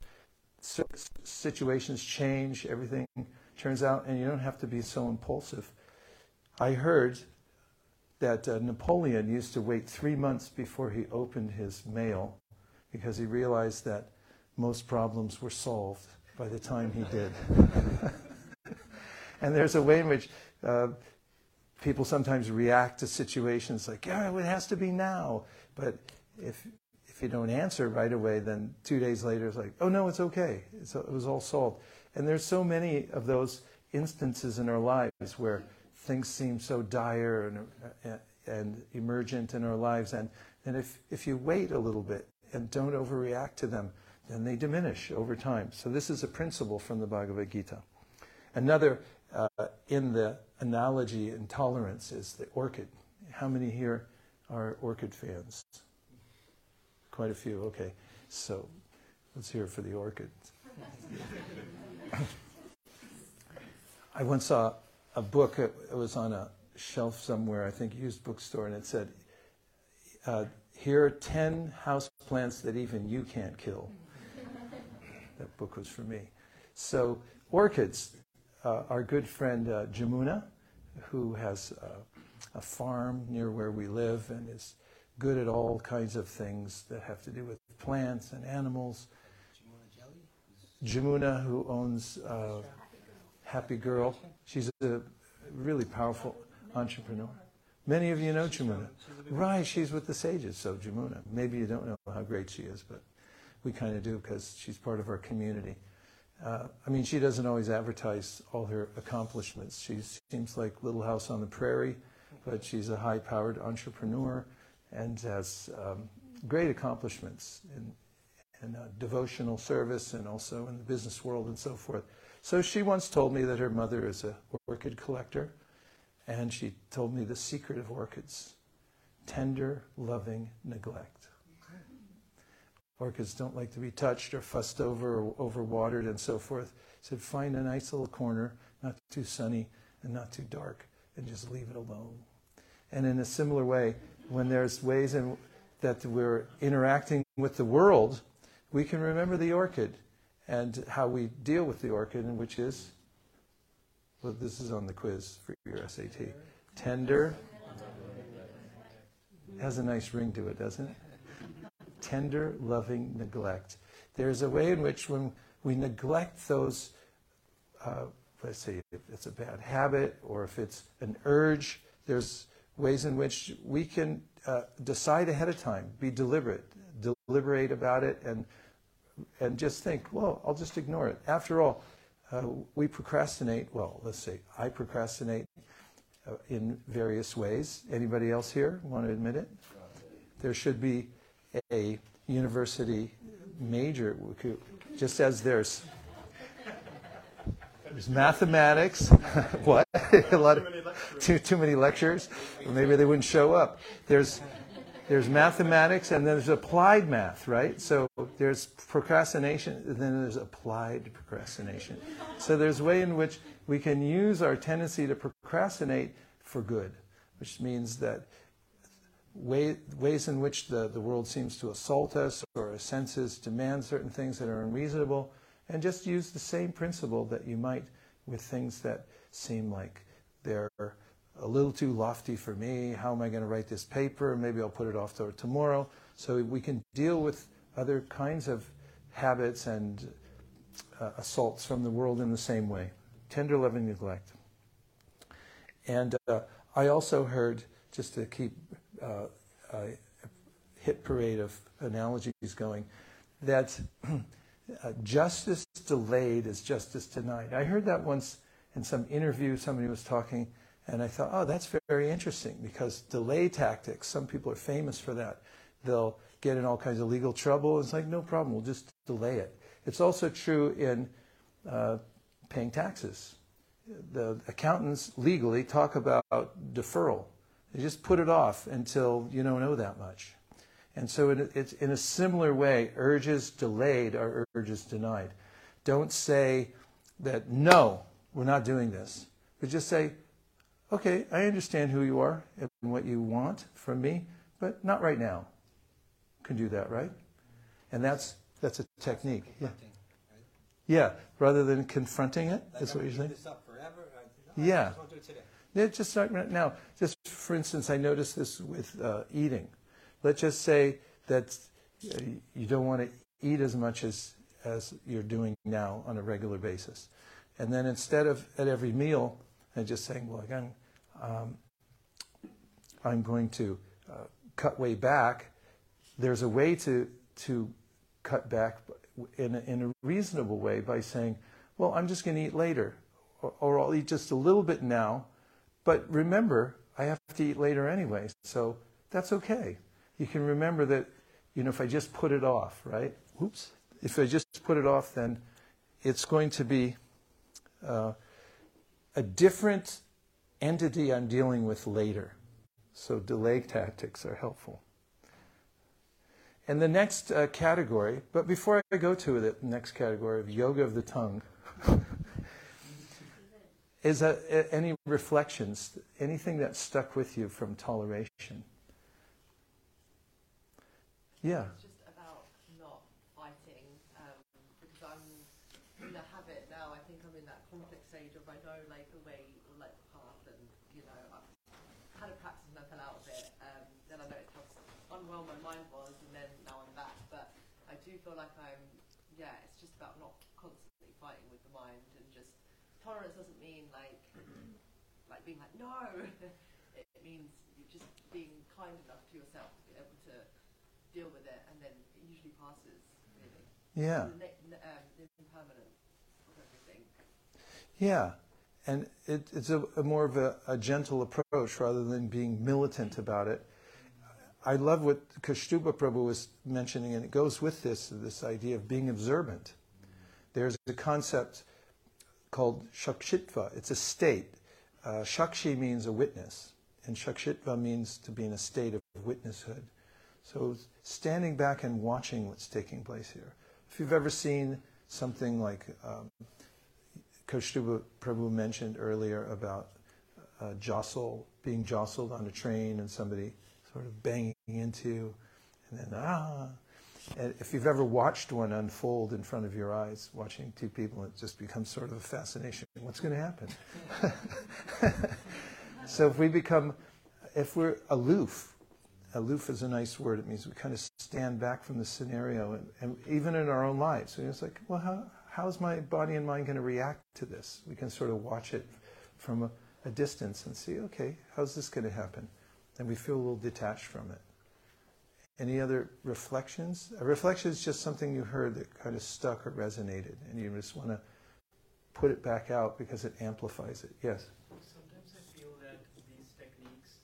situations change, everything turns out, and you don't have to be so impulsive. I heard that uh, Napoleon used to wait three months before he opened his mail because he realized that most problems were solved by the time he did. *laughs* and there's a way in which uh, people sometimes react to situations like, yeah, it has to be now. But if, if you don't answer right away, then two days later it's like, oh no, it's okay. It's, it was all solved. And there's so many of those instances in our lives where things seem so dire and, uh, and emergent in our lives. And, and if, if you wait a little bit and don't overreact to them, then they diminish over time. So this is a principle from the Bhagavad Gita. Another uh, in the analogy and tolerance is the orchid. How many here are orchid fans? Quite a few. Okay, so let's hear for the orchid. *laughs* I once saw a book. It was on a shelf somewhere, I think, used bookstore, and it said, uh, "Here are ten house plants that even you can't kill." *laughs* that book was for me. So orchids. Uh, our good friend uh, Jamuna, who has uh, a farm near where we live and is good at all kinds of things that have to do with plants and animals. Jamuna, who owns uh, Happy Girl. She's a really powerful entrepreneur. Many of you know Jamuna. Right, she's with the sages, so Jamuna. Maybe you don't know how great she is, but we kind of do because she's part of our community. Uh, I mean, she doesn't always advertise all her accomplishments. She seems like Little House on the Prairie, but she's a high powered entrepreneur and has um, great accomplishments in, in uh, devotional service and also in the business world and so forth. So she once told me that her mother is an orchid collector, and she told me the secret of orchids tender, loving neglect. Orchids don't like to be touched or fussed over or overwatered and so forth. Said find a nice little corner, not too sunny and not too dark, and just leave it alone. And in a similar way, when there's ways in that we're interacting with the world, we can remember the orchid and how we deal with the orchid, and which is, well, this is on the quiz for your SAT. Tender. It Has a nice ring to it, doesn't it? Tender, loving neglect. There's a way in which when we neglect those, uh, let's say if it's a bad habit or if it's an urge, there's ways in which we can uh, decide ahead of time, be deliberate, deliberate about it, and and just think, well, I'll just ignore it. After all, uh, we procrastinate. Well, let's say I procrastinate uh, in various ways. Anybody else here want to admit it? There should be a university major, just as there's there's mathematics. *laughs* what? a lot of too too many lectures. maybe they wouldn't show up. There's there's mathematics and then there's applied math, right? So there's procrastination and then there's applied procrastination. So there's a way in which we can use our tendency to procrastinate for good, which means that way, ways in which the, the world seems to assault us or our senses demand certain things that are unreasonable, and just use the same principle that you might with things that seem like they're a little too lofty for me. How am I going to write this paper? Maybe I'll put it off to tomorrow. So we can deal with other kinds of habits and uh, assaults from the world in the same way. Tender loving neglect. And uh, I also heard, just to keep uh, hit parade of analogies going, that *clears throat* uh, justice delayed is justice denied. I heard that once in some interview, somebody was talking and I thought, oh, that's very interesting because delay tactics, some people are famous for that. They'll get in all kinds of legal trouble. It's like, no problem, we'll just delay it. It's also true in uh, paying taxes. The accountants legally talk about deferral. They just put it off until you don't know that much. And so it, it's in a similar way, urges delayed are urges denied. Don't say that, no, we're not doing this. But just say, okay, I understand who you are and what you want from me, but not right now. Can do that, right? And that's that's a technique. Yeah. Yeah, rather than confronting it, Like, is what you're saying? forever. I, no, Yeah. Yeah, just now. Just for instance, I noticed this with uh, eating. Let's just say that uh, you don't want to eat as much as as you're doing now on a regular basis, and then instead of at every meal, and just saying, well, again, um, I'm going to uh, cut way back. There's a way to to cut back in a, in a reasonable way by saying, well, I'm just going to eat later, or, or I'll eat just a little bit now, but remember, I have to eat later anyway, so that's okay. You can remember that, you know, if I just put it off, right? Oops. If I just put it off, then it's going to be uh, a different entity I'm dealing with later. So delay tactics are helpful. And the next uh, category, but before I go to the next category of yoga of the tongue, *laughs* is a, any reflections, anything that stuck with you from toleration? Yeah. It's just about not fighting, um, because I'm in a habit now. I think I'm in that conflict stage of I know like the way or like the path, and you know I've had a practice and I fell out of it. Um, then I noticed how unwell my mind was, and then now I'm back. But I do feel like I'm, yeah. It's just about not constantly fighting with the mind, and just tolerance doesn't mean like *clears throat* like being like no. *laughs* it means you're just being kind enough to yourself to be able to deal with it, and then it usually passes. Really. Yeah. The, ne- um, the impermanence of everything. Yeah, and it, it's a, a more of a, a gentle approach rather than being militant about it. I love what Kaustubha Prabhu was mentioning, and it goes with this this idea of being observant. There's a concept called shakshitva. It's a state. Uh, shakshi means a witness, and shakshitva means to be in a state of witnesshood. So standing back and watching what's taking place here. If you've ever seen something like um, Kaustubha Prabhu mentioned earlier about uh, jostle, being jostled on a train and somebody sort of banging into, and then ah. If you've ever watched one unfold in front of your eyes, watching two people, it just becomes sort of a fascination. What's going to happen? *laughs* so if we become, if we're aloof, aloof is a nice word. It means we kind of stand back from the scenario, and, and even in our own lives, it's like, well, how, how's my body and mind going to react to this? We can sort of watch it from a, a distance and see, okay, how's this going to happen? And we feel a little detached from it. Any other reflections? A reflection is just something you heard that kind of stuck or resonated, and you just want to put it back out because it amplifies it. Yes? Sometimes I feel that these techniques,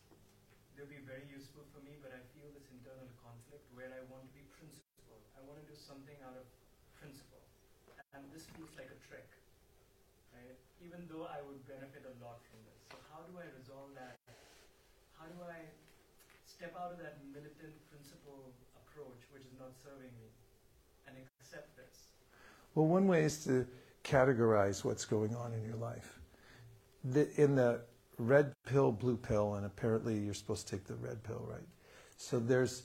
they'll be very useful for me, but I feel this internal conflict where I want to be principled. I want to do something out of principle. And this feels like a trick, right? Even though I would benefit a lot from this. So how do I resolve that? How do I step out of that militant principle approach, which is not serving me, and accept this? Well, one way is to categorize what's going on in your life. The, in the red pill, blue pill, and apparently you're supposed to take the red pill, right? So there's,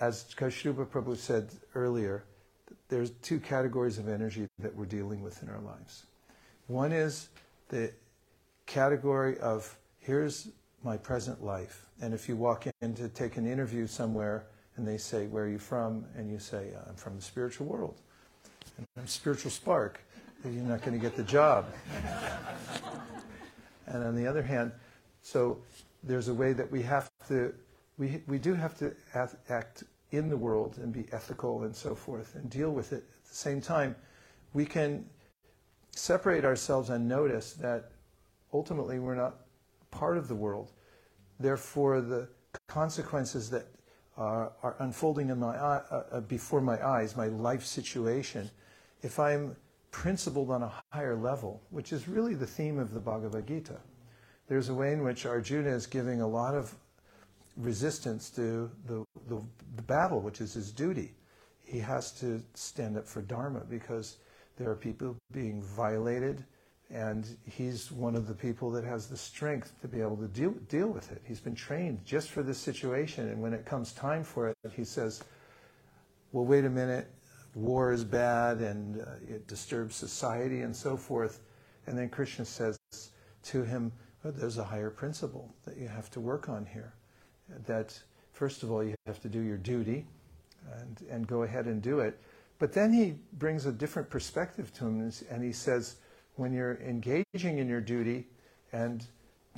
as Kaustubha Prabhu said earlier, there's two categories of energy that we're dealing with in our lives. One is the category of here's my present life. And if you walk in to take an interview somewhere and they say, Where are you from? And you say, uh, I'm from the spiritual world. And I'm spiritual spark, you're not going to get the job. *laughs* and on the other hand, so there's a way that we have to, we, we do have to act in the world and be ethical and so forth and deal with it. At the same time, we can separate ourselves and notice that ultimately we're not part of the world. Therefore, the consequences that are, are unfolding in my uh, uh, before my eyes, my life situation, if I'm principled on a higher level, which is really the theme of the Bhagavad Gita, there's a way in which Arjuna is giving a lot of resistance to the, the, the battle, which is his duty. He has to stand up for Dharma because there are people being violated, and he's one of the people that has the strength to be able to deal, deal with it. He's been trained just for this situation, and when it comes time for it, he says, Well, wait a minute, war is bad and uh, it disturbs society and so forth. And then Krishna says to him, There's a higher principle that you have to work on here. That, first of all, you have to do your duty and, and go ahead and do it. But then he brings a different perspective to him and he says, When you're engaging in your duty and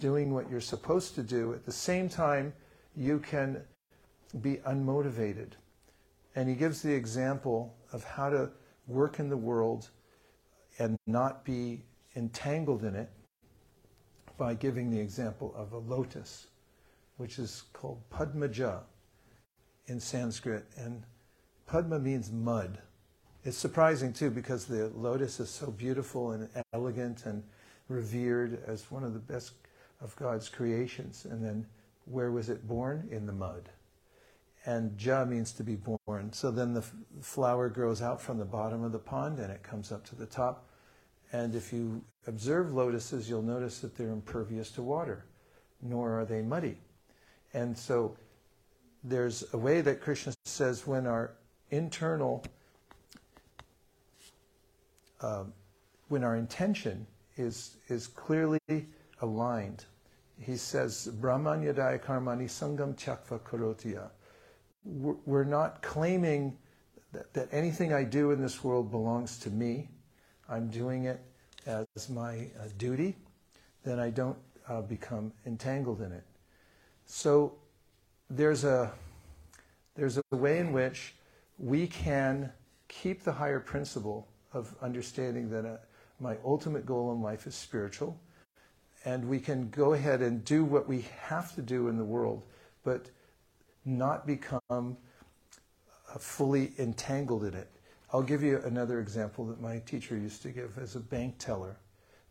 doing what you're supposed to do, at the same time, you can be unmotivated. And he gives the example of how to work in the world and not be entangled in it by giving the example of a lotus, which is called Pankaja in Sanskrit. And Padma means mud. It's surprising too because the lotus is so beautiful and elegant and revered as one of the best of God's creations. And then where was it born? In the mud. And ja means to be born. So then the flower grows out from the bottom of the pond and it comes up to the top. And if you observe lotuses, you'll notice that they're impervious to water, nor are they muddy. And so there's a way that Krishna says when our internal, uh, when our intention is, is clearly aligned. He says, Brahmanyadaya karmani sangam chakva karotiya. We're not claiming that, that anything I do in this world belongs to me. I'm doing it as my uh, duty. Then I don't uh, become entangled in it. So there's a, there's a way in which we can keep the higher principle of understanding that uh, my ultimate goal in life is spiritual, and we can go ahead and do what we have to do in the world, but not become uh, fully entangled in it. I'll give you another example that my teacher used to give as a bank teller.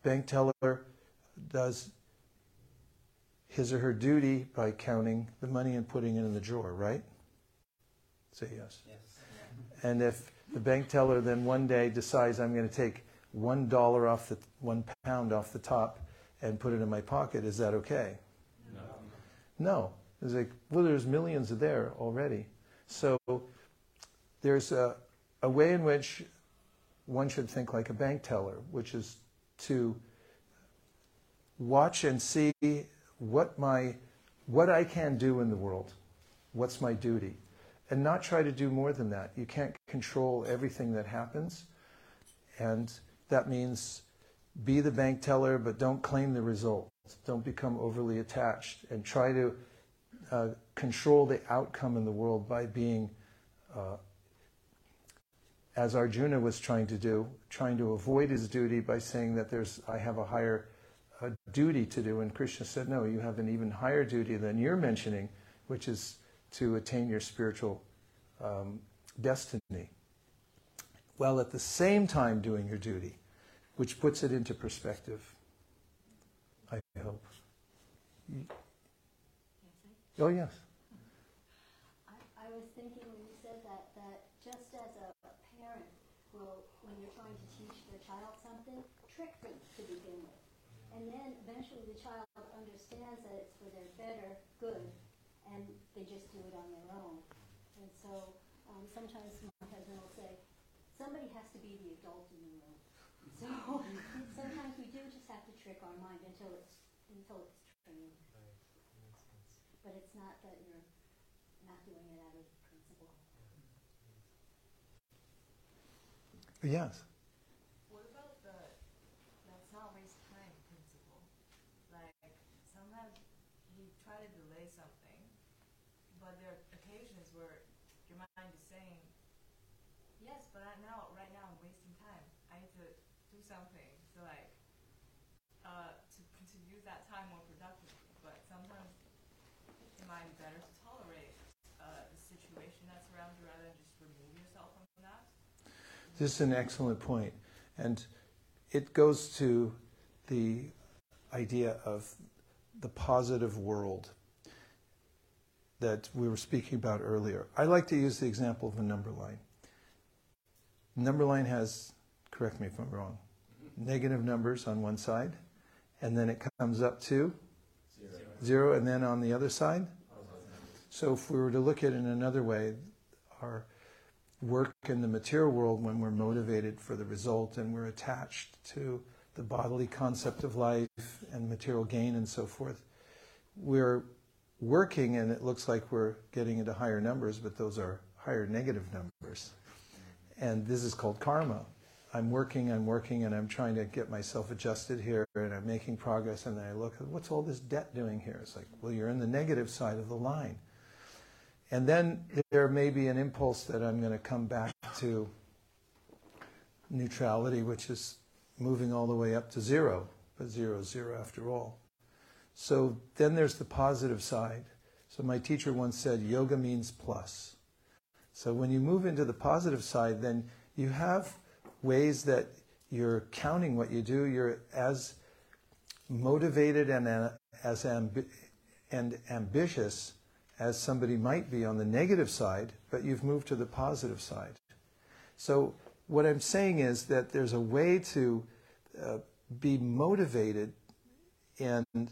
Bank teller does his or her duty by counting the money and putting it in the drawer, right? Say yes. Yes. And if the bank teller then one day decides I'm going to take one dollar off the one pound off the top and put it in my pocket, is that okay? No. No. It's like, well, there's millions there already. So there's a, a way in which one should think like a bank teller, which is to watch and see what my what I can do in the world. What's my duty? And not try to do more than that. You can't control everything that happens. And that means be the bank teller, but don't claim the results. Don't become overly attached and try to uh, control the outcome in the world by being, uh, as Arjuna was trying to do, trying to avoid his duty by saying that there's, I have a higher uh, duty to do. And Krishna said, no, you have an even higher duty than you're mentioning, which is to attain your spiritual um, destiny, while at the same time doing your duty, which puts it into perspective. I hope. Oh, yes. I, I was thinking when you said that, that just as a, a parent will, when you're trying to teach their child something, trick them to begin with. And then eventually the child understands that it's for their better good, and they just do it on their own. And so um, sometimes my husband will say, somebody has to be the adult in the room. So *laughs* sometimes we do just have to trick our mind until it's until it's trained. But it's not that you're not doing it out of principle. Yes. What about the let's not waste time principle? Like sometimes you try to delay something, but there are occasions where your mind is saying, "Yes, but I now, right now, I'm wasting time. I need to do something." So like, uh, to to use that time more productively. But sometimes it might be better to tolerate uh, the situation that's around you rather than just remove yourself from that. This is an excellent. And it goes to the idea of the positive world that we were speaking about earlier. I like to use the example of a number line. Number line has, correct me if I'm wrong, negative numbers on one side, and then it comes up to Zero. zero, and then on the other side. So if we were to look at it in another way, our work in the material world when we're motivated for the result and we're attached to the bodily concept of life and material gain and so forth. We're working and it looks like we're getting into higher numbers, but those are higher negative numbers. And this is called karma. I'm working, I'm working, and I'm trying to get myself adjusted here, and I'm making progress, and then I look, what's all this debt doing here? It's like, well, you're in the negative side of the line. And then there may be an impulse that I'm going to come back to neutrality, which is moving all the way up to zero, but zero is zero after all. So then there's the positive side. So my teacher once said, yoga means plus. So when you move into the positive side, then you have ways that you're counting what you do. You're as motivated and uh, as and ambitious as somebody might be on the negative side, but you've moved to the positive side. So what I'm saying is that there's a way to uh, be motivated and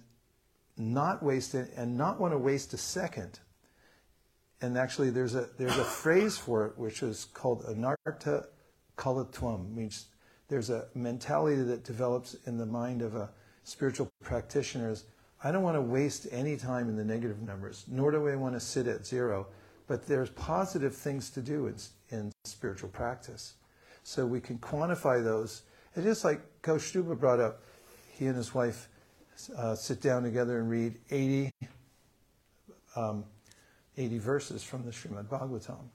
not waste it and not want to waste a second. And actually, there's a there's a *laughs* phrase for it which is called anartha kalatvam, means there's a mentality that develops in the mind of a spiritual practitioner. Is I don't want to waste any time in the negative numbers, nor do I want to sit at zero. But there's positive things to do in, in spiritual practice. So we can quantify those. And just like Kaustubha brought up, he and his wife uh, sit down together and read 80, um, 80 verses from the Srimad Bhagavatam.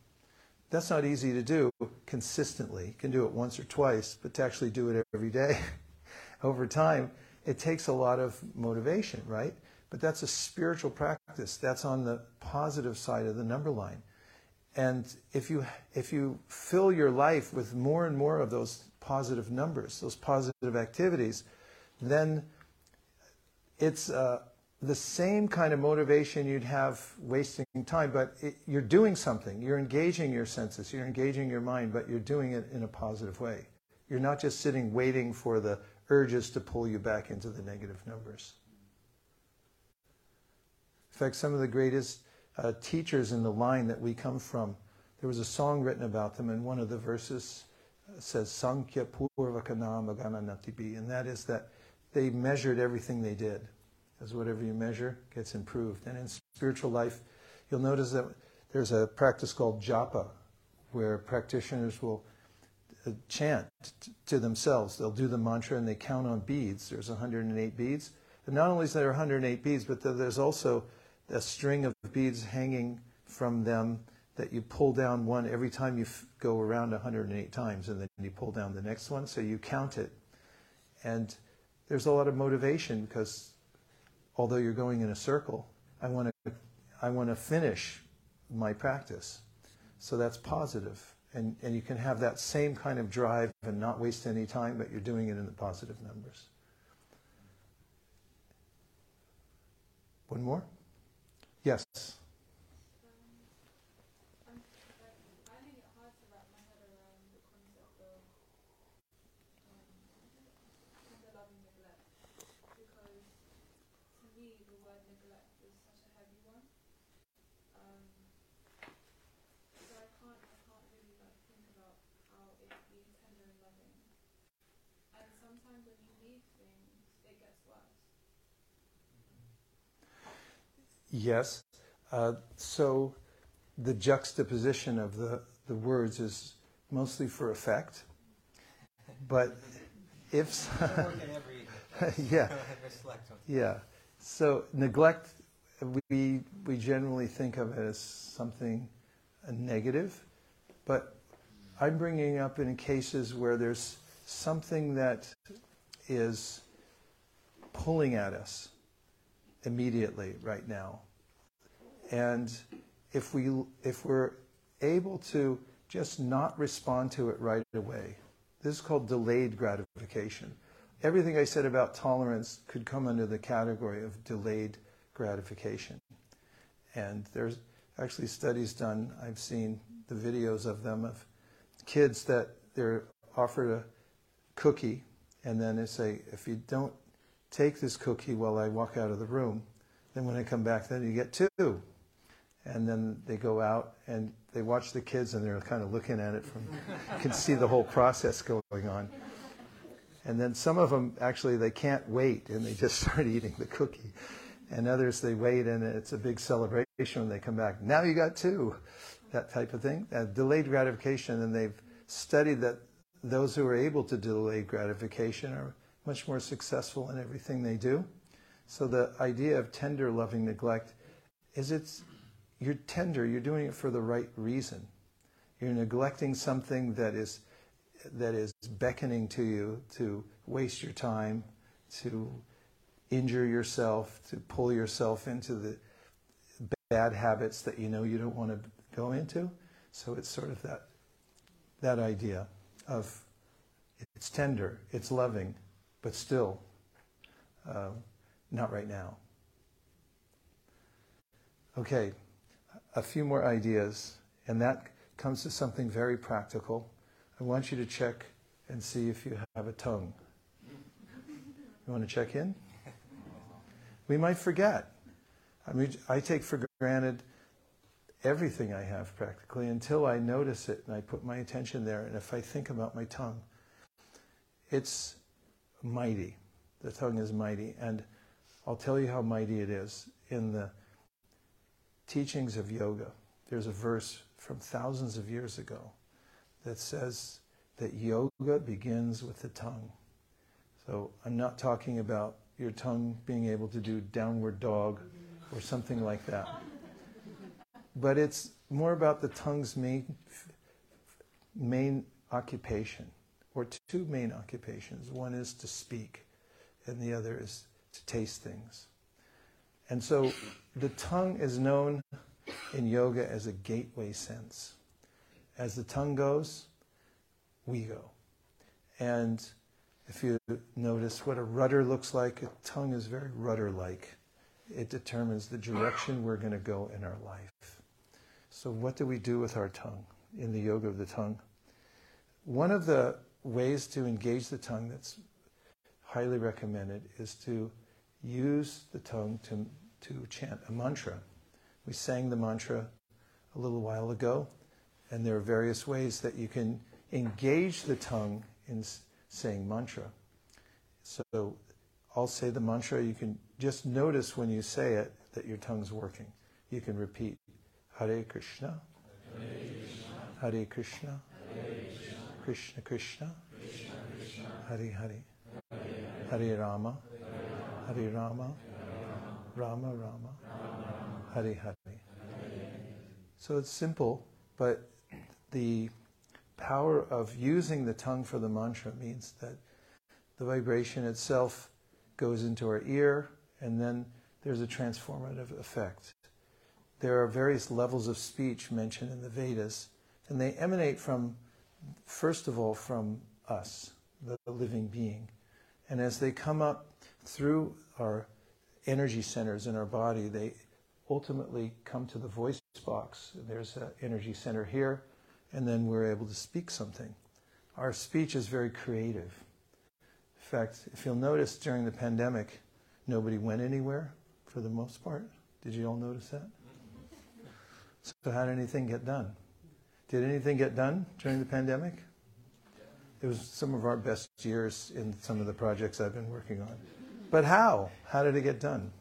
That's not easy to do consistently. You can do it once or twice, but to actually do it every day *laughs* over time, it takes a lot of motivation, right? But that's a spiritual practice. That's on the positive side of the number line. And if you if you fill your life with more and more of those positive numbers, those positive activities, then it's uh, the same kind of motivation you'd have wasting time, but it, you're doing something. You're engaging your senses, you're engaging your mind, but you're doing it in a positive way. You're not just sitting waiting for the urges to pull you back into the negative numbers. In fact, some of the greatest uh, teachers in the line that we come from, there was a song written about them, and one of the verses says, Sankhya Purvakanam Agananatibi, and that is that they measured everything they did. As whatever you measure gets improved. And in spiritual life, you'll notice that there's a practice called japa, where practitioners will uh, chant to themselves. They'll do the mantra and they count on beads. There's 108 beads. And not only is there 108 beads, but there's also a string of beads hanging from them that you pull down one every time you go around 108 times, and then you pull down the next one. So you count it. And there's a lot of motivation because although you're going in a circle, I want to I want to finish my practice. So that's positive. And, and you can have that same kind of drive and not waste any time, but you're doing it in the positive numbers. One more? Yes. Yes. Uh, so the juxtaposition of the, the words is mostly for effect. But if. *laughs* yeah. yeah. So neglect, we, we generally think of it as something negative. But I'm bringing up in cases where there's something that is pulling at us immediately right now. And if we if we're able to just not respond to it right away, this is called delayed gratification. Everything I said about tolerance could come under the category of delayed gratification. And there's actually studies done, I've seen the videos of them of kids that they're offered a cookie and then they say, if you don't take this cookie while I walk out of the room. Then when I come back, then you get two. And then they go out and they watch the kids and they're kind of looking at it from can see the whole process going on. And then some of them actually they can't wait and they just *laughs* start eating the cookie. And others they wait and it's a big celebration when they come back. Now you got two that type of thing uh, delayed gratification. And they've studied that those who are able to delay gratification are much more successful in everything they do. So the idea of tender loving neglect is it's you're tender, you're doing it for the right reason. You're neglecting something that is that is beckoning to you to waste your time, to injure yourself, to pull yourself into the bad habits that you know you don't want to go into. So it's sort of that that idea of it's tender, it's loving, but still uh, not right now. Okay, a few more ideas, and that comes to something very practical. I want you to check and see if you have a tongue. You want to check in? We might forget. I mean, I take for granted everything I have practically until I notice it and I put my attention there. And if I think about my tongue, it's mighty. The tongue is mighty. And I'll tell you how mighty it is. In the teachings of yoga, there's a verse from thousands of years ago that says that yoga begins with the tongue. So I'm not talking about your tongue being able to do downward dog or something like that. But it's more about the tongue's main, main occupation, or two main occupations. One is to speak, and the other is to taste things. And so the tongue is known in yoga as a gateway sense. As the tongue goes, we go. And if you notice what a rudder looks like, a tongue is very rudder like. It determines the direction we're going to go in our life. So, what do we do with our tongue in the yoga of the tongue? One of the ways to engage the tongue that's highly recommended is to use the tongue to to chant a mantra. We sang the mantra a little while ago, and there are various ways that you can engage the tongue in saying mantra. So I'll say the mantra. You can just notice when you say it that your tongue's working. You can repeat Hare Krishna, Hare Krishna, Krishna Krishna, Hare Hare, Hare Rama, Hare Rama, Rama Rama, Rama Hari Hari. So it's simple, but the power of using the tongue for the mantra means that the vibration itself goes into our ear and then there's a transformative effect. There are various levels of speech mentioned in the Vedas, and they emanate from, first of all, from us, the living being. And as they come up through our energy centers in our body, they ultimately come to the voice box. There's an energy center here, and then we're able to speak something. Our speech is very creative. In fact, if you'll notice during the pandemic, nobody went anywhere for the most part. Did you all notice that? *laughs* So, how did anything get done? Did anything get done during the pandemic? It was some of our best years in some of the projects I've been working on. But how? How did it get done?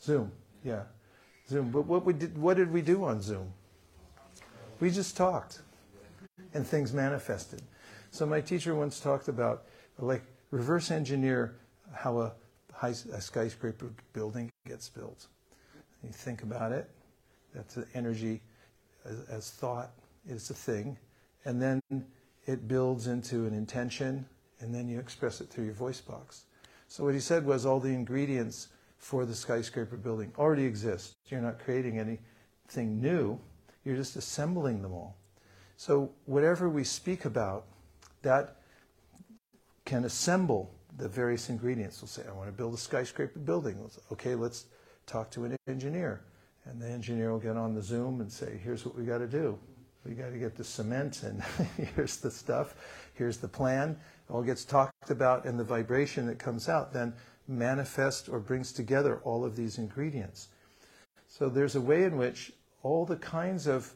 Zoom. Yeah. Zoom. But what we did what did we do on Zoom? We just talked. And things manifested. So my teacher once talked about like reverse engineer how a, high, a skyscraper building gets built. You think about it. That's energy as, as thought is a thing, and then it builds into an intention, and then you express it through your voice box. So what he said was all the ingredients for the skyscraper building already exist. You're not creating anything new, you're just assembling them all. So whatever we speak about, that can assemble the various ingredients. We'll say, I want to build a skyscraper building. We'll say, okay, let's talk to an engineer. And the engineer will get on the Zoom and say, here's what we got to do. We got to get the cement, and *laughs* here's the stuff, here's the plan all gets talked about and the vibration that comes out then manifests or brings together all of these ingredients. So there's a way in which all the kinds of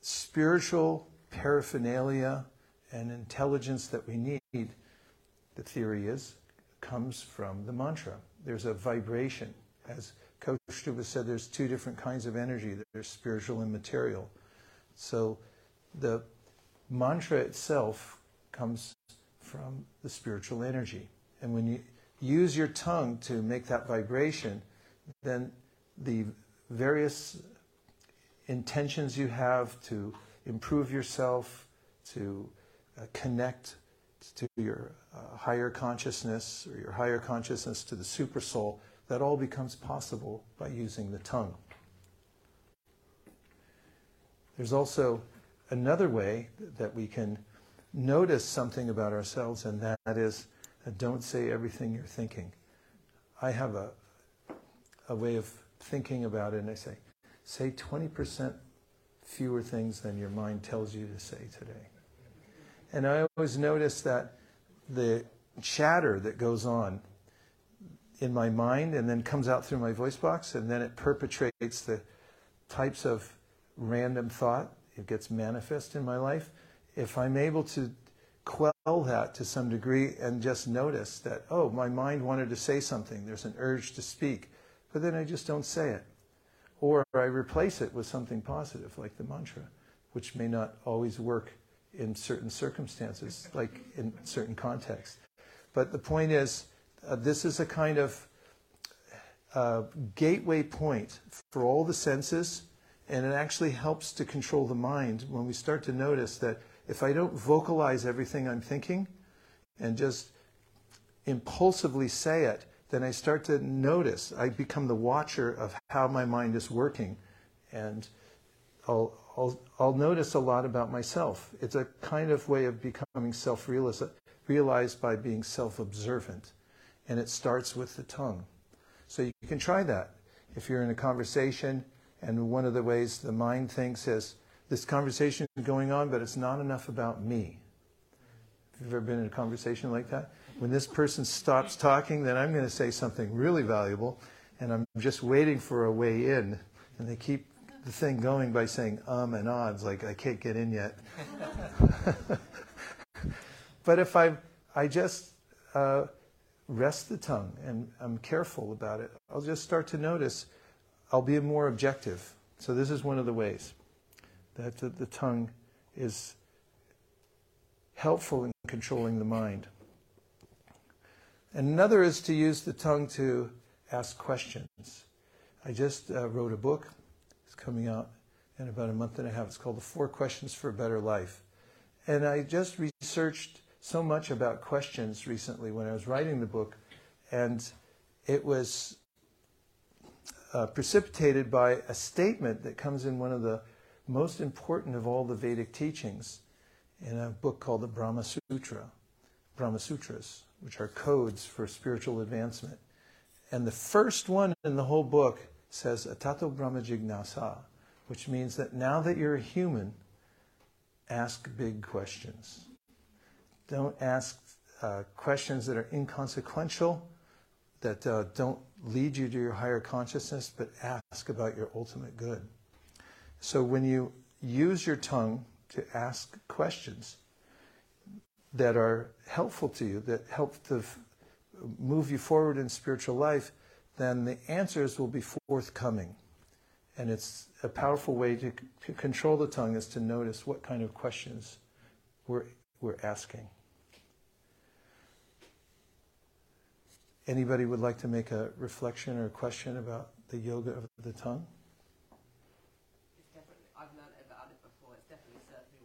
spiritual paraphernalia and intelligence that we need, the theory is, comes from the mantra. There's a vibration. As Coach Stuba said, there's two different kinds of energy. There's spiritual and material. So the mantra itself comes from the spiritual energy. And when you use your tongue to make that vibration, then the various intentions you have to improve yourself, to uh, connect to your uh, higher consciousness or your higher consciousness to the super soul, that all becomes possible by using the tongue. There's also another way that we can notice something about ourselves, and that is don't say everything you're thinking. I have a, a way of thinking about it, and I say, say 20% fewer things than your mind tells you to say today. And I always notice that the chatter that goes on in my mind and then comes out through my voice box, and then it perpetrates the types of random thought. It gets manifest in my life. If I'm able to quell that to some degree and just notice that, oh, my mind wanted to say something, there's an urge to speak, but then I just don't say it. Or I replace it with something positive, like the mantra, which may not always work in certain circumstances, like in certain contexts. But the point is, uh, this is a kind of uh, gateway point for all the senses, and it actually helps to control the mind when we start to notice that if I don't vocalize everything I'm thinking and just impulsively say it, then I start to notice. I become the watcher of how my mind is working. And I'll, I'll, I'll notice a lot about myself. It's a kind of way of becoming self realized by being self observant. And it starts with the tongue. So you can try that. If you're in a conversation, and one of the ways the mind thinks is this conversation is going on, but it's not enough about me. Have you've ever been in a conversation like that? When this person stops talking, then I'm going to say something really valuable, and I'm just waiting for a way in. And they keep the thing going by saying um and odds, like I can't get in yet. *laughs* but if I, I just uh, rest the tongue and I'm careful about it, I'll just start to notice I'll be more objective. So this is one of the ways that the, the tongue is helpful in controlling the mind. Another is to use the tongue to ask questions. I just uh, wrote a book. It's coming out in about a month and a half. It's called The Four Questions for a Better Life. And I just researched so much about questions recently when I was writing the book, and it was uh, precipitated by a statement that comes in one of the most important of all the Vedic teachings in a book called the Brahma Sutra, Brahma Sutras which are codes for spiritual advancement. And the first one in the whole book says Atato Brahma Jignasa, which means that now that you're a human, ask big questions. Don't ask uh, questions that are inconsequential, that uh, don't lead you to your higher consciousness, but ask about your ultimate good. So when you use your tongue to ask questions, that are helpful to you, that help to f- move you forward in spiritual life, then the answers will be forthcoming. And it's a powerful way to, c- control the tongue is to notice what kind of questions we're, we're asking. Anybody would like to make a reflection or a question about the yoga of the tongue? I've learned about it before. It's definitely served me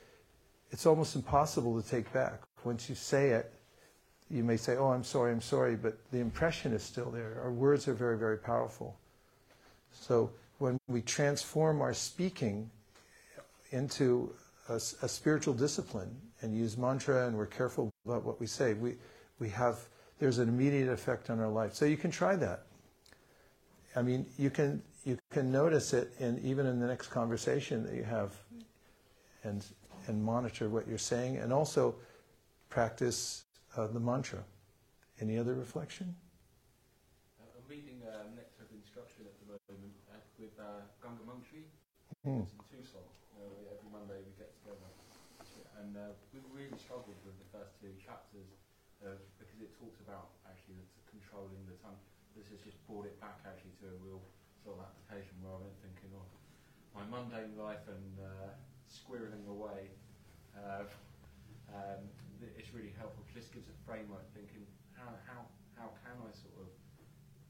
it's almost impossible to take back. Once you say it, you may say, "Oh, I'm sorry, I'm sorry," but the impression is still there. Our words are very, very powerful. So when we transform our speaking into a, a spiritual discipline and use mantra, and we're careful about what we say, we we have there's an immediate effect on our life. So you can try that. I mean, you can you can notice it in even in the next conversation that you have, and and monitor what you're saying, and also practice uh, the mantra. Any other reflection? Uh, I'm reading uh, Nectar of Instruction at the moment uh, with uh, Ganga Munshi. Hmm. It's in Tucson. Uh, every Monday we get together. And uh, we really struggled with the first two chapters because it talks about actually the, controlling the tongue. This has just brought it back actually to a real sort of application rather than thinking of my mundane life and uh, squirreling away. Uh, um, it's really helpful. It just gives a framework thinking how, how, how can I sort of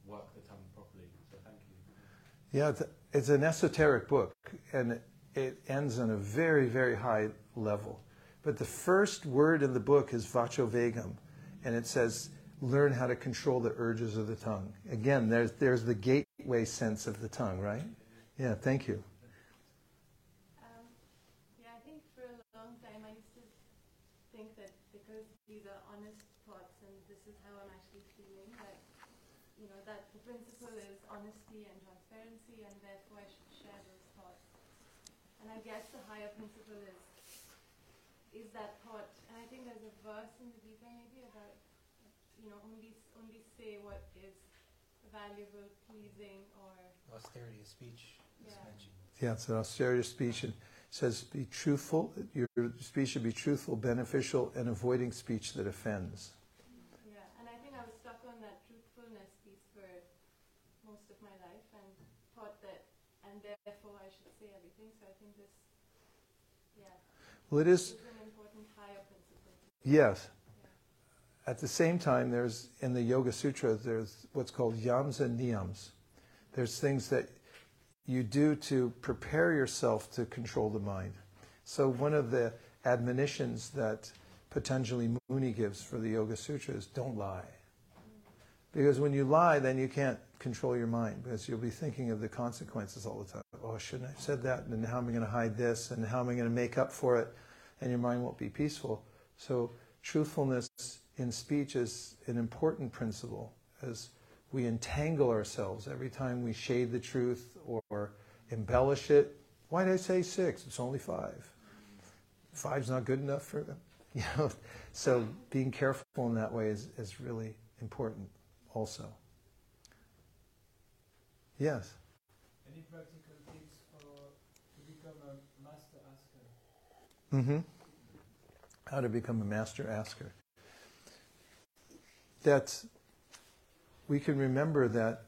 work the tongue properly. So thank you. Yeah, it's, it's an esoteric book, and it ends on a very, very high level. But the first word in the book is vacho vegam, and it says, learn how to control the urges of the tongue. Again, there's, there's the gateway sense of the tongue, right? Yeah, thank you. Um, yeah, I think for a long time I used to think that because these are honest thoughts and this is how I'm actually feeling, that, you know, that the principle is honesty and transparency and therefore I should share those thoughts. And I guess the higher principle is is that thought, and I think there's a verse in the Gita maybe about, you know, only only say what is valuable, pleasing, or austerity of speech Yeah. Yeah, it's an austerity of speech and says be truthful. Your speech should be truthful, beneficial, and avoiding speech that offends. Yeah, and I think I was stuck on that truthfulness piece for most of my life and thought that, and therefore I should say everything. So I think this, yeah, Well, it is. is an higher. Yes. At the same time, there's in the Yoga Sutra, there's what's called yams and niyams. There's things that you do to prepare yourself to control the mind. So one of the admonitions that Patanjali Muni gives for the Yoga Sutra is don't lie. Because when you lie, then you can't control your mind because you'll be thinking of the consequences all the time. Oh, shouldn't I have said that? And how am I going to hide this? And how am I going to make up for it? And your mind won't be peaceful. So truthfulness in speech is an important principle as we entangle ourselves every time we shade the truth or embellish it. Why did I say six? It's only five. Five's not good enough for them. *laughs* You know, so being careful in that way is, is really important also. Yes. Any practical tips for to become a master asker? Mm-hmm. How to become a master asker. That we can remember that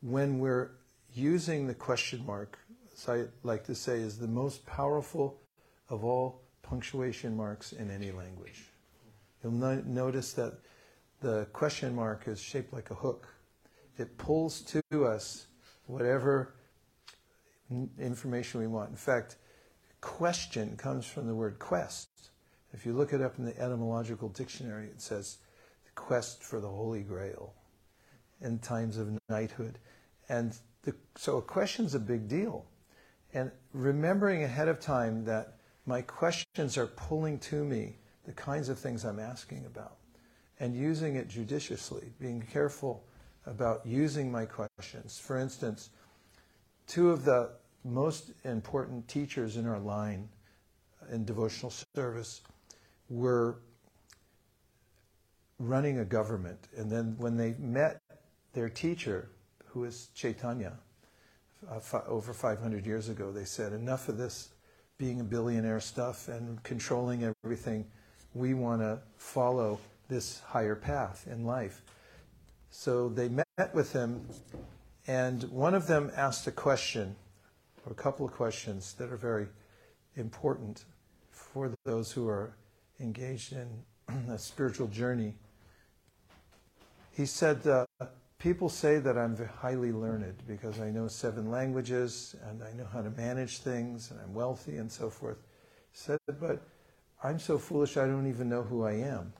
when we're using the question mark, as I like to say, is the most powerful of all punctuation marks in any language. You'll no- notice that the question mark is shaped like a hook. It pulls to us whatever information we want. In fact, question comes from the word quest. If you look it up in the etymological dictionary, it says the quest for the Holy Grail in times of knighthood. And the, so a question's a big deal. And remembering ahead of time that my questions are pulling to me the kinds of things I'm asking about and using it judiciously, being careful about using my questions. For instance, two of the most important teachers in our line in devotional service were running a government. And then when they met their teacher, who is Chaitanya, uh, over 500 years ago, they said, enough of this being a billionaire stuff and controlling everything. We want to follow this higher path in life. So they met with him, and one of them asked a question, or a couple of questions that are very important for those who are engaged in *clears throat* a spiritual journey. He said, uh, People say that I'm highly learned because I know seven languages and I know how to manage things and I'm wealthy and so forth. He said, But I'm so foolish I don't even know who I am.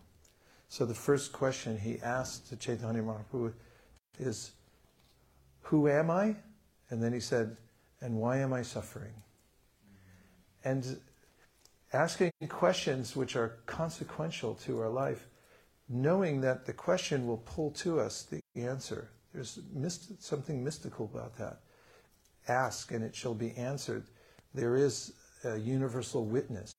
So the first question he asked to Chaitanya Mahaprabhu is, Who am I? And then he said, And why am I suffering? And asking questions which are consequential to our life, knowing that the question will pull to us the answer. There's myst- something mystical about that. Ask and it shall be answered. There is a universal witness,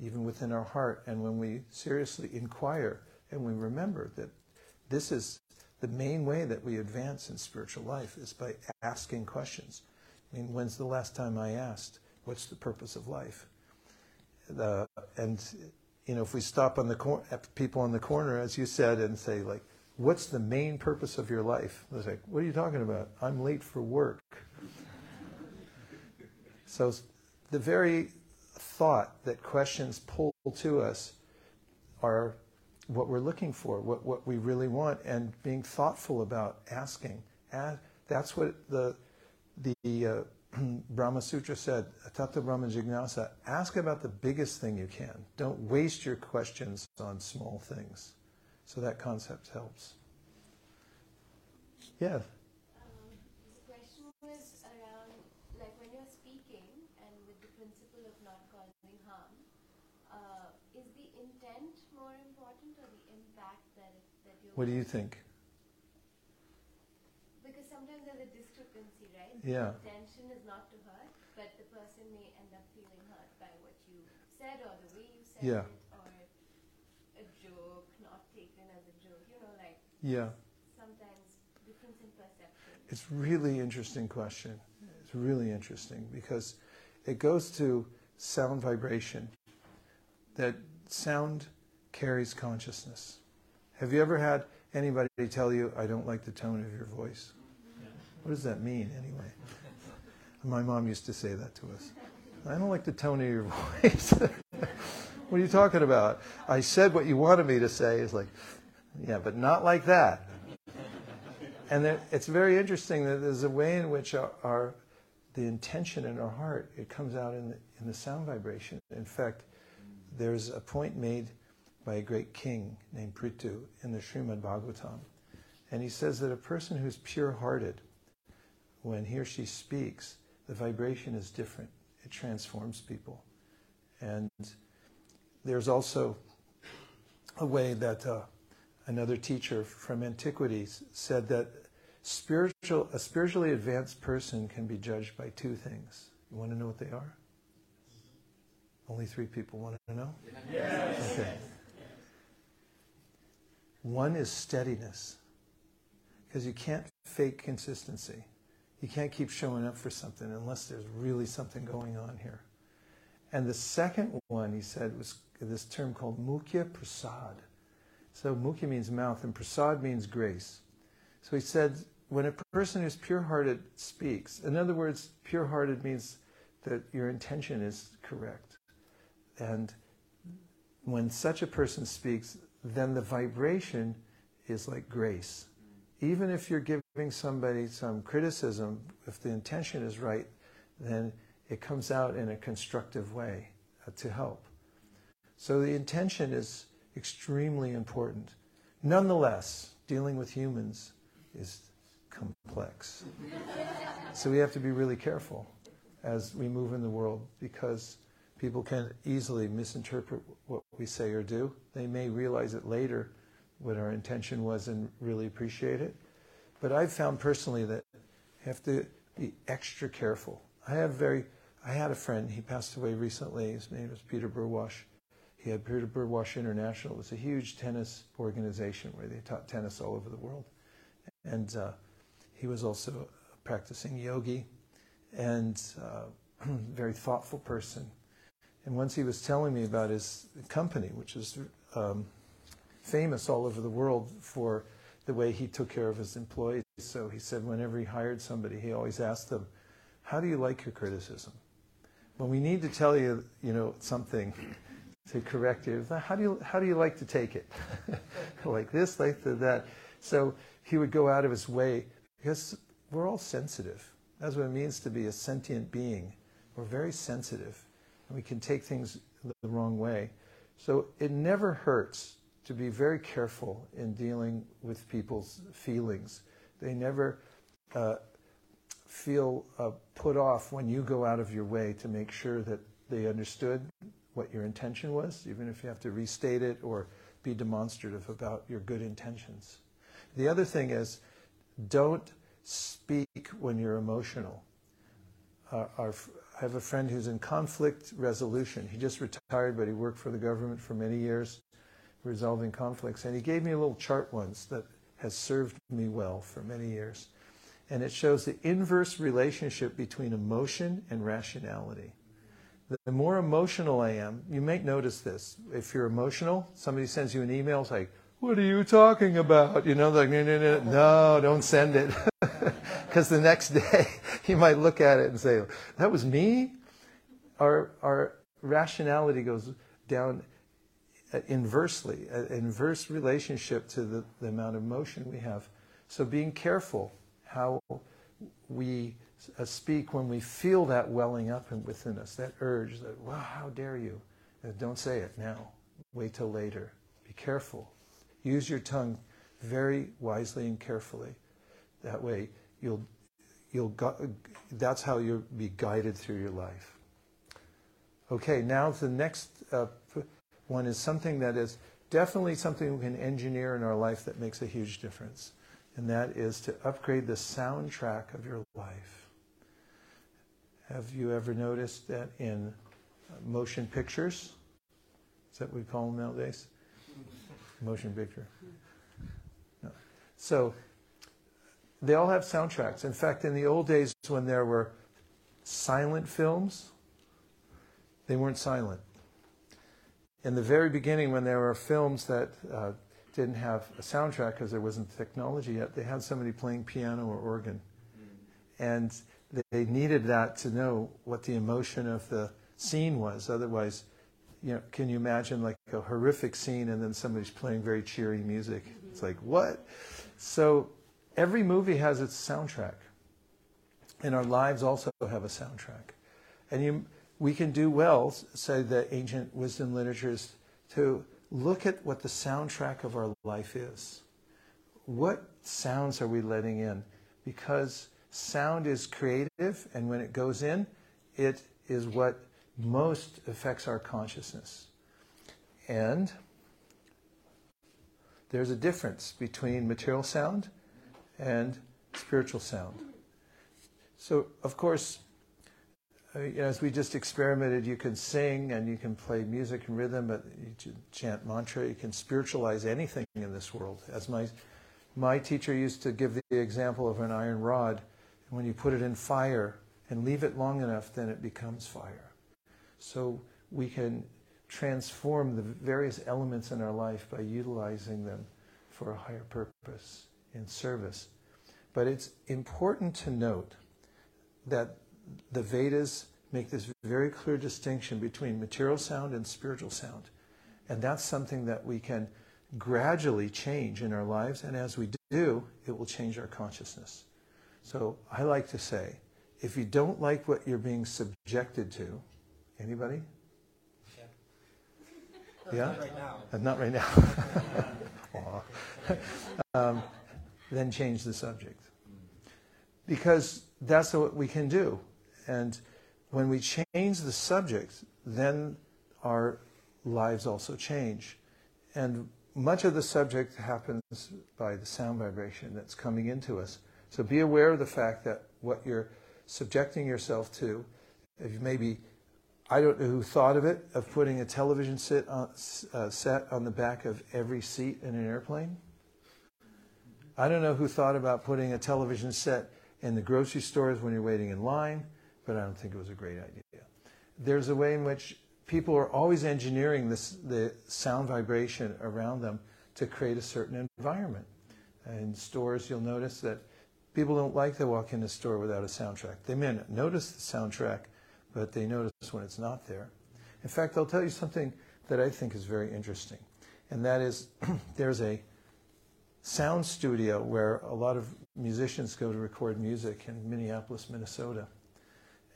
even within our heart. And when we seriously inquire and we remember that this is the main way that we advance in spiritual life is by asking questions. I mean, when's the last time I asked, what's the purpose of life? The, and, you know, if we stop on the cor- people on the corner, as you said, and say, like, what's the main purpose of your life? They're like, what are you talking about? I'm late for work. so the very thought that questions pull to us are what we're looking for, what, what we really want, and being thoughtful about asking. And that's what the, the uh, *clears throat* Brahma Sutra said, Tata Brahma Jignasa, ask about the biggest thing you can. Don't waste your questions on small things. So that concept helps. Yeah. Um, the question was around, like when you're speaking and with the principle of not causing harm, uh, is the intent more important or the impact that, that you're What do you think? Because sometimes there's a discrepancy, right? Yeah. The intention is not to hurt, but the person may end up feeling hurt by what you said or the way you said Yeah. it or a joke not taken as a joke. You know, like Yeah. sometimes difference in perception. It's really interesting question. It's really interesting because it goes to sound vibration. That sound carries consciousness. Have you ever had anybody tell you, I don't like the tone of your voice? What does that mean anyway? My mom used to say that to us. I don't like the tone of your *laughs* voice. what are you talking about? I said what you wanted me to say. It's like, yeah, but not like that. And it's very interesting that there's a way in which our, our the intention in our heart it comes out in the, in the sound vibration. In fact, there's a point made by a great king named Prithu in the Srimad Bhagavatam, and he says that a person who's pure-hearted, when he or she speaks, the vibration is different. It transforms people, and there's also a way that uh, another teacher from antiquities said that spiritual, a spiritually advanced person can be judged by two things. You want to know what they are? Only three people want to know? Yes. Okay. One is steadiness, because you can't fake consistency. You can't keep showing up for something unless there's really something going on here. And the second one, he said, was this term called mukhya prasad. So mukhya means mouth, and prasad means grace. So he said, when a person who's pure-hearted speaks, in other words, pure-hearted means that your intention is correct. And when such a person speaks, then the vibration is like grace. Even if you're giving somebody some criticism, if the intention is right, then it comes out in a constructive way uh, to help. So the intention is extremely important. Nonetheless, dealing with humans is complex. *laughs* so we have to be really careful as we move in the world because people can easily misinterpret what we say or do. They may realize it later what our intention was and really appreciate it. But I've found personally that you have to be extra careful. I have very I had a friend, he passed away recently, his name was Peter Burwash. He had Peter Burwash International. It was a huge tennis organization where they taught tennis all over the world. And uh, he was also a practicing yogi and uh, *clears throat* very thoughtful person. And once he was telling me about his company, which is um, famous all over the world for the way he took care of his employees. So he said whenever he hired somebody, he always asked them, how do you like your criticism? When we need to tell you, you know, something to correct you, how do you, how do you like to take it? *laughs* like this, like that. So he would go out of his way because we're all sensitive. That's what it means to be a sentient being. We're very sensitive we can take things the wrong way. So it never hurts to be very careful in dealing with people's feelings. They never uh, feel uh, put off when you go out of your way to make sure that they understood what your intention was, even if you have to restate it or be demonstrative about your good intentions. The other thing is, don't speak when you're emotional. Uh, our, I have a friend who's in conflict resolution. He just retired, but he worked for the government for many years, resolving conflicts. And he gave me a little chart once that has served me well for many years. And it shows the inverse relationship between emotion and rationality. The more emotional I am, you may notice this. If you're emotional, somebody sends you an email, it's like, what are you talking about? You know, like, no, no, no, no don't send it. *laughs* Because the next day, *laughs* you might look at it and say, that was me? Our, our rationality goes down inversely, an inverse relationship to the, the amount of emotion we have. So being careful how we uh, speak when we feel that welling up within us, that urge that, wow, how dare you? Uh, don't say it now. Wait till later. Be careful. Use your tongue very wisely and carefully. That way, you'll, you'll that's how you'll be guided through your life. Okay, now the next uh, one is something that is definitely something we can engineer in our life that makes a huge difference. And that is to upgrade the soundtrack of your life. Have you ever noticed that in motion pictures? Is that what we call them nowadays? Motion picture. No. So they all have soundtracks. In fact, in the old days when there were silent films, they weren't silent. In the very beginning, when there were films that uh, didn't have a soundtrack because there wasn't technology yet, they had somebody playing piano or organ. And they needed that to know what the emotion of the scene was. Otherwise, you know, can you imagine like a horrific scene and then somebody's playing very cheery music? Mm-hmm. It's like, what? So every movie has its soundtrack. And our lives also have a soundtrack. And you, we can do well, say the ancient wisdom literatures, to look at what the soundtrack of our life is. What sounds are we letting in? Because sound is creative, and when it goes in, it is what most affects our consciousness. And there's a difference between material sound and spiritual sound. So, of course, uh, as we just experimented, you can sing and you can play music and rhythm, but you chant mantra. You can spiritualize anything in this world. As my my teacher used to give the example of an iron rod. When you put it in fire and leave it long enough, then it becomes fire. So we can transform the various elements in our life by utilizing them for a higher purpose in service. But it's important to note that the Vedas make this very clear distinction between material sound and spiritual sound. And that's something that we can gradually change in our lives. And as we do, it will change our consciousness. So I like to say, if you don't like what you're being subjected to, anybody? Yeah? Not right now. Uh, not right now. *laughs* *laughs* um, then change the subject. Because that's what we can do. And when we change the subject, then our lives also change. And much of the subject happens by the sound vibration that's coming into us. So be aware of the fact that what you're subjecting yourself to, if you maybe, I don't know who thought of it, of putting a television set on, uh, set on the back of every seat in an airplane. I don't know who thought about putting a television set in the grocery stores when you're waiting in line but I don't think it was a great idea. There's a way in which people are always engineering this, the sound vibration around them to create a certain environment. In stores, you'll notice that people don't like to walk in a store without a soundtrack. They may not notice the soundtrack, but they notice when it's not there. In fact, I'll tell you something that I think is very interesting, and that is *clears throat* there's a sound studio where a lot of musicians go to record music in Minneapolis, Minnesota.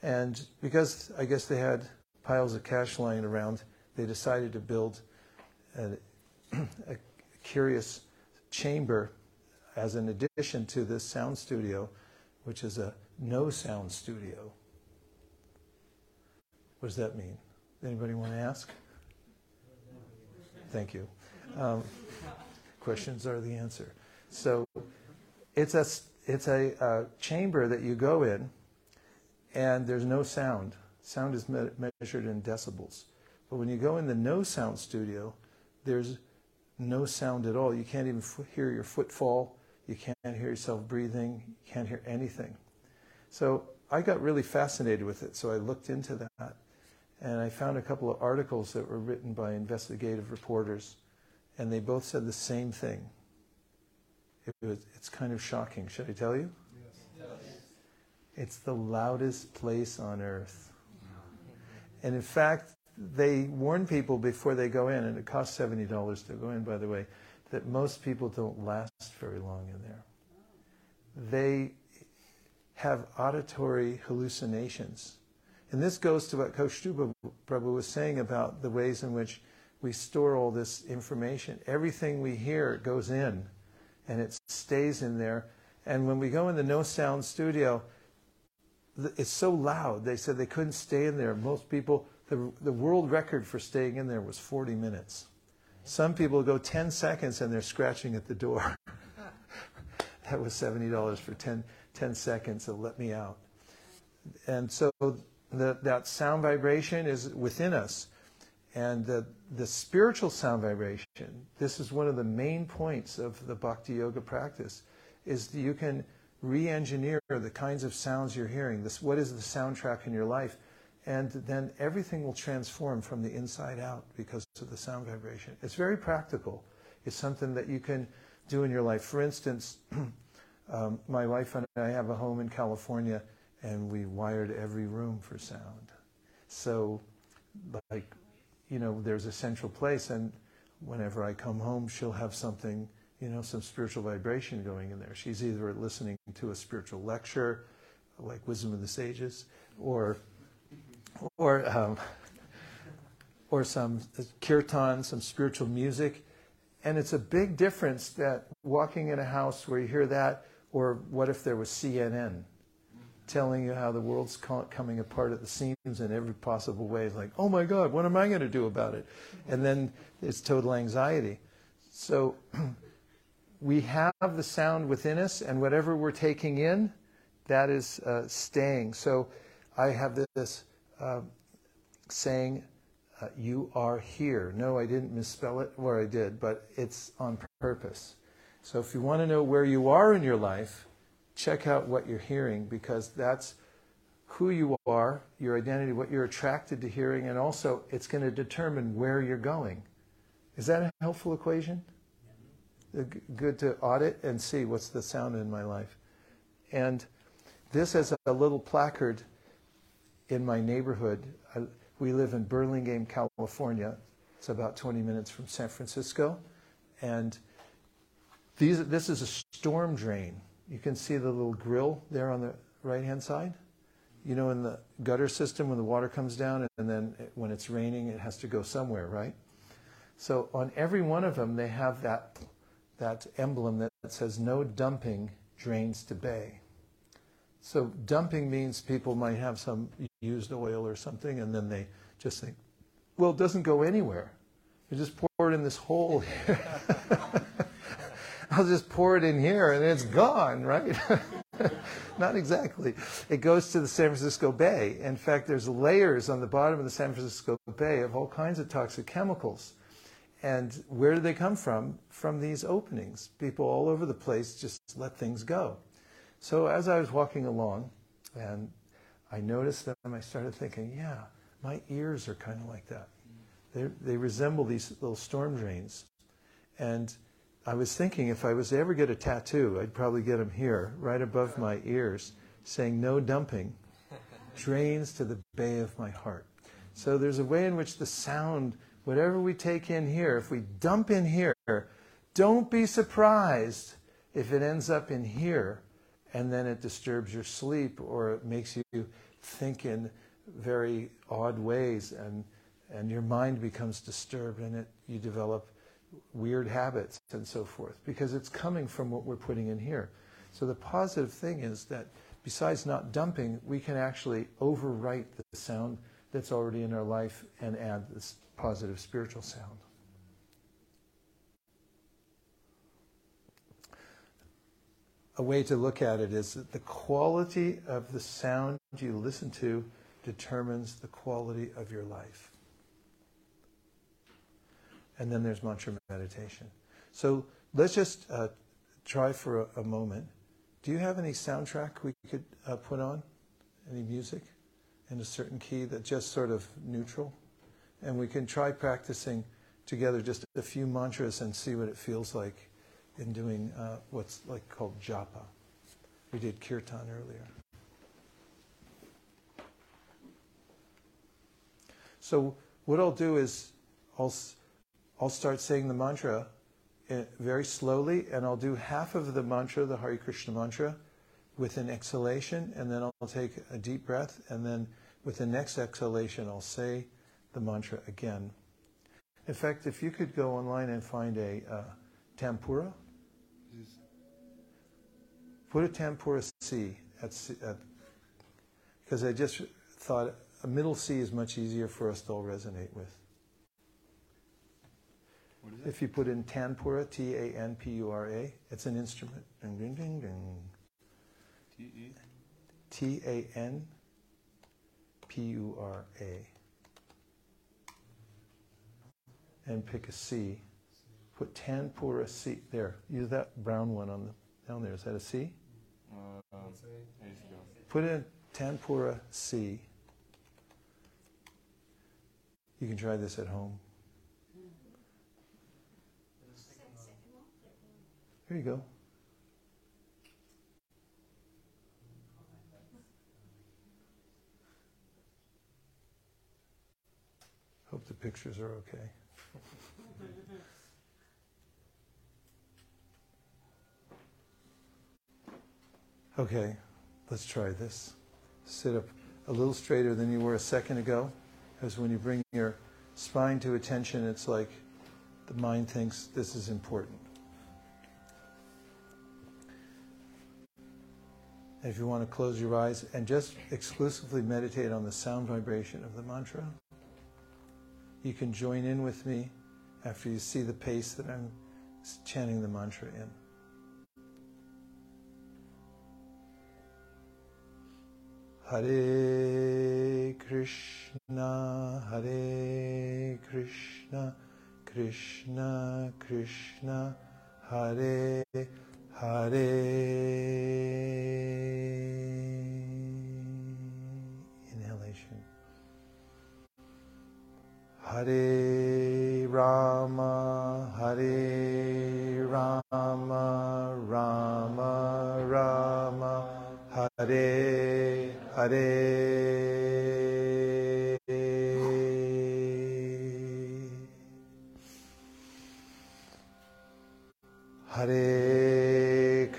And because I guess they had piles of cash lying around, they decided to build a *clears throat* a curious chamber as an addition to this sound studio, which is a no sound studio. What does that mean? Anybody want to ask? Thank you. Um, questions are the answer. So it's a, it's a, a chamber that you go in, and there's no sound. Sound is me- measured in decibels. But when you go in the no sound studio, there's no sound at all. You can't even f- hear your footfall. You can't hear yourself breathing. You can't hear anything. So I got really fascinated with it. So I looked into that. And I found a couple of articles that were written by investigative reporters. And they both said the same thing. It was, it's kind of shocking. Should I tell you? Yes. It's the loudest place on earth. And in fact, they warn people before they go in, and it costs $70 to go in, by the way, that most people don't last very long in there. They have auditory hallucinations. And this goes to what Kaustubha Prabhu was saying about the ways in which we store all this information. Everything we hear goes in, and it stays in there. And when we go in the no sound studio, it's so loud. They said they couldn't stay in there. Most people, the, the world record for staying in there was 40 minutes. Some people go 10 seconds and they're scratching at the door. *laughs* that was $70 for 10, 10 seconds, so let me out. And so the, that sound vibration is within us. And the, the spiritual sound vibration, this is one of the main points of the bhakti yoga practice, is that you can re-engineer the kinds of sounds you're hearing. This, what is the soundtrack in your life? And then everything will transform from the inside out because of the sound vibration. It's very practical. It's something that you can do in your life. For instance, *clears throat* um, my wife and I have a home in California, and we wired every room for sound. So, like, you know, there's a central place, and whenever I come home, she'll have something you know, some spiritual vibration going in there. She's either listening to a spiritual lecture, like Wisdom of the Sages, or or um, or some kirtan, some spiritual music, and it's a big difference that walking in a house where you hear that, or what if there was CNN telling you how the world's coming apart at the seams in every possible way? It's like, oh my God, what am I going to do about it? And then it's total anxiety. So. *clears throat* we have the sound within us, and whatever we're taking in, that is uh, staying. So I have this uh, saying, uh, You are here. No, I didn't misspell it, or I did, but it's on purpose. So if you want to know where you are in your life, check out what you're hearing because that's who you are, your identity, what you're attracted to hearing, and also it's going to determine where you're going. Is that a helpful equation? Uh, good to audit and see what's the sound in my life. And this is a little placard in my neighborhood. I, we live in Burlingame, California. It's about 20 minutes from San Francisco. And these, this is a storm drain. You can see the little grill there on the right hand side. You know, in the gutter system, when the water comes down and then when it's raining, it has to go somewhere, right? So on every one of them, they have that that emblem that says no dumping drains to bay. So dumping means people might have some used oil or something and then they just think, well, it doesn't go anywhere. You just pour it in this hole here. *laughs* I'll just pour it in here and it's gone, right? *laughs* Not exactly. It goes to the San Francisco Bay. In fact, there's layers on the bottom of the San Francisco Bay of all kinds of toxic chemicals. And where do they come from? From these openings. People all over the place just let things go. So as I was walking along, and I noticed them, I started thinking, yeah, my ears are kind of like that. They, they resemble these little storm drains. And I was thinking if I was to ever get a tattoo, I'd probably get them here, right above my ears, saying no dumping, *laughs* drains to the bay of my heart. So there's a way in which the sound whatever we take in here, if we dump in here, don't be surprised if it ends up in here and then it disturbs your sleep or it makes you think in very odd ways and, and your mind becomes disturbed and it, you develop weird habits and so forth, because it's coming from what we're putting in here. So the positive thing is that besides not dumping, we can actually overwrite the sound that's already in our life and add this positive spiritual sound. A way to look at it is that the quality of the sound you listen to determines the quality of your life. And then there's mantra meditation. So let's just uh, try for a, a, moment. Do you have any soundtrack we could uh, put on? Any music in a certain key that's just sort of neutral? And we can try practicing together just a few mantras and see what it feels like in doing uh, what's like called japa. We did kirtan earlier. So what I'll do is I'll, I'll start saying the mantra eh, very slowly, and I'll do half of the mantra, the Hare Krishna mantra, with an exhalation, and then I'll take a deep breath, and then with the next exhalation, I'll say the mantra again. In fact, if you could go online and find a uh, tanpura, put a tanpura C at, because I just thought a middle C is much easier for us to all resonate with. If you put in Tanpura, T A N P U R A, it's an instrument. Ding, ding, ding, ding. T A N P U R A. And pick a C. Put Tanpura C. There. Use that brown one on the down there. Is that a C? Uh, Put in Tanpura C. You can try this at home. Here you go. Hope the pictures are okay. Okay, let's try this. Sit up a little straighter than you were a second ago. Because when you bring your spine to attention, it's like the mind thinks this is important. If you want to close your eyes and just exclusively meditate on the sound vibration of the mantra, you can join in with me after you see the pace that I'm chanting the mantra in. Hare Krishna, Hare Krishna, Krishna Krishna, Hare Hare. Inhalation. Hare Rama, Hare Rama, Rama Rama, Hare Hare Hare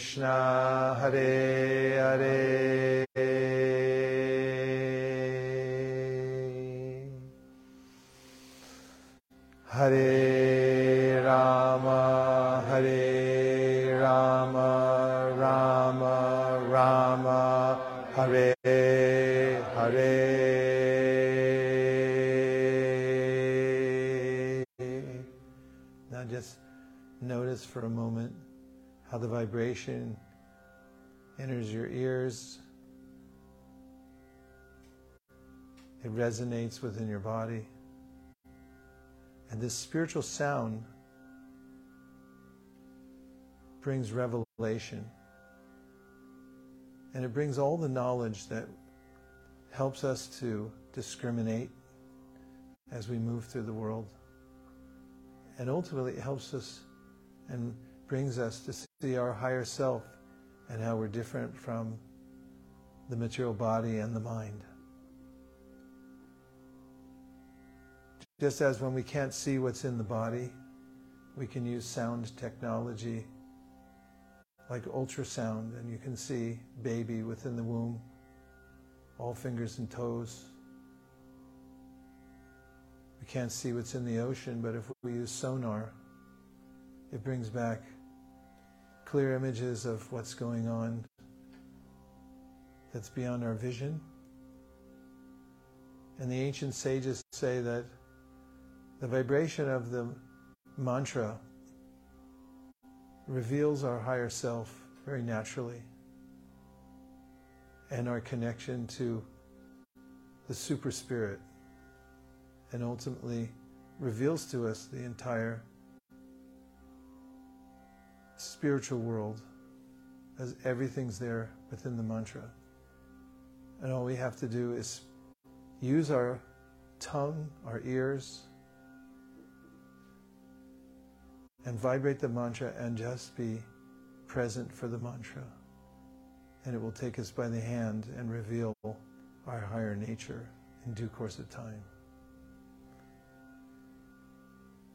Krishna vibration enters your ears. It resonates within your body. And this spiritual sound brings revelation. And it brings all the knowledge that helps us to discriminate as we move through the world. And ultimately, it helps us and brings us to see our higher self and how we're different from the material body and the mind. Just as when we can't see what's in the body, we can use sound technology like ultrasound, and you can see baby within the womb, all fingers and toes. We can't see what's in the ocean, but if we use sonar, it brings back clear images of what's going on that's beyond our vision. And the ancient sages say that the vibration of the mantra reveals our higher self very naturally and our connection to the super spirit and ultimately reveals to us the entire spiritual world as everything's there within the mantra. And all we have to do is use our tongue, our ears, and vibrate the mantra and just be present for the mantra. And it will take us by the hand and reveal our higher nature in due course of time.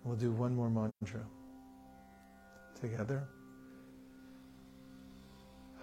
We'll do one more mantra together.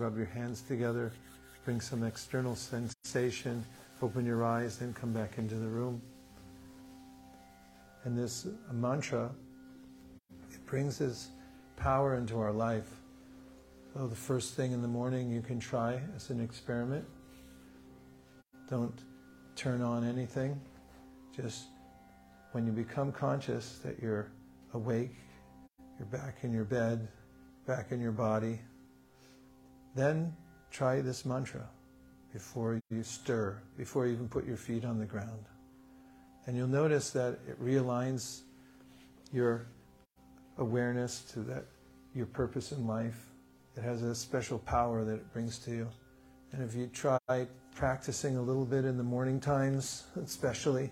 rub your hands together, bring some external sensation, open your eyes, then come back into the room. And this mantra, it brings this power into our life. So the first thing in the morning you can try as an experiment. Don't turn on anything. Just when you become conscious that you're awake, you're back in your bed, back in your body, then try this mantra before you stir, before you even put your feet on the ground. And you'll notice that it realigns your awareness to that your purpose in life. It has a special power that it brings to you. And if you try practicing a little bit in the morning times, *laughs* especially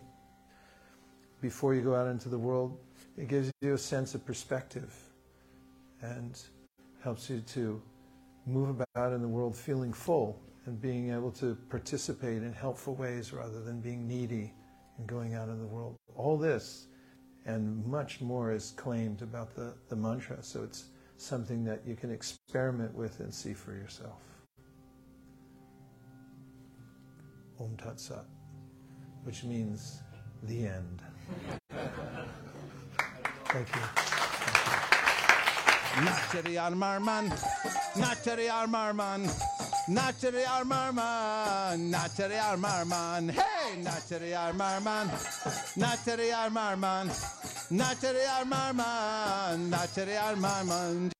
before you go out into the world, it gives you a sense of perspective and helps you to move about in the world feeling full and being able to participate in helpful ways rather than being needy and going out in the world. All this and much more is claimed about the, the mantra, so it's something that you can experiment with and see for yourself. Om Tat Sat, which means the end. *laughs* Thank you. Natchery to Natchery Armarman, Natchery to Natchery Armarman, not Armarman, not Armarman, hey, not Armarman, not Armarman, Armarman, Armarman.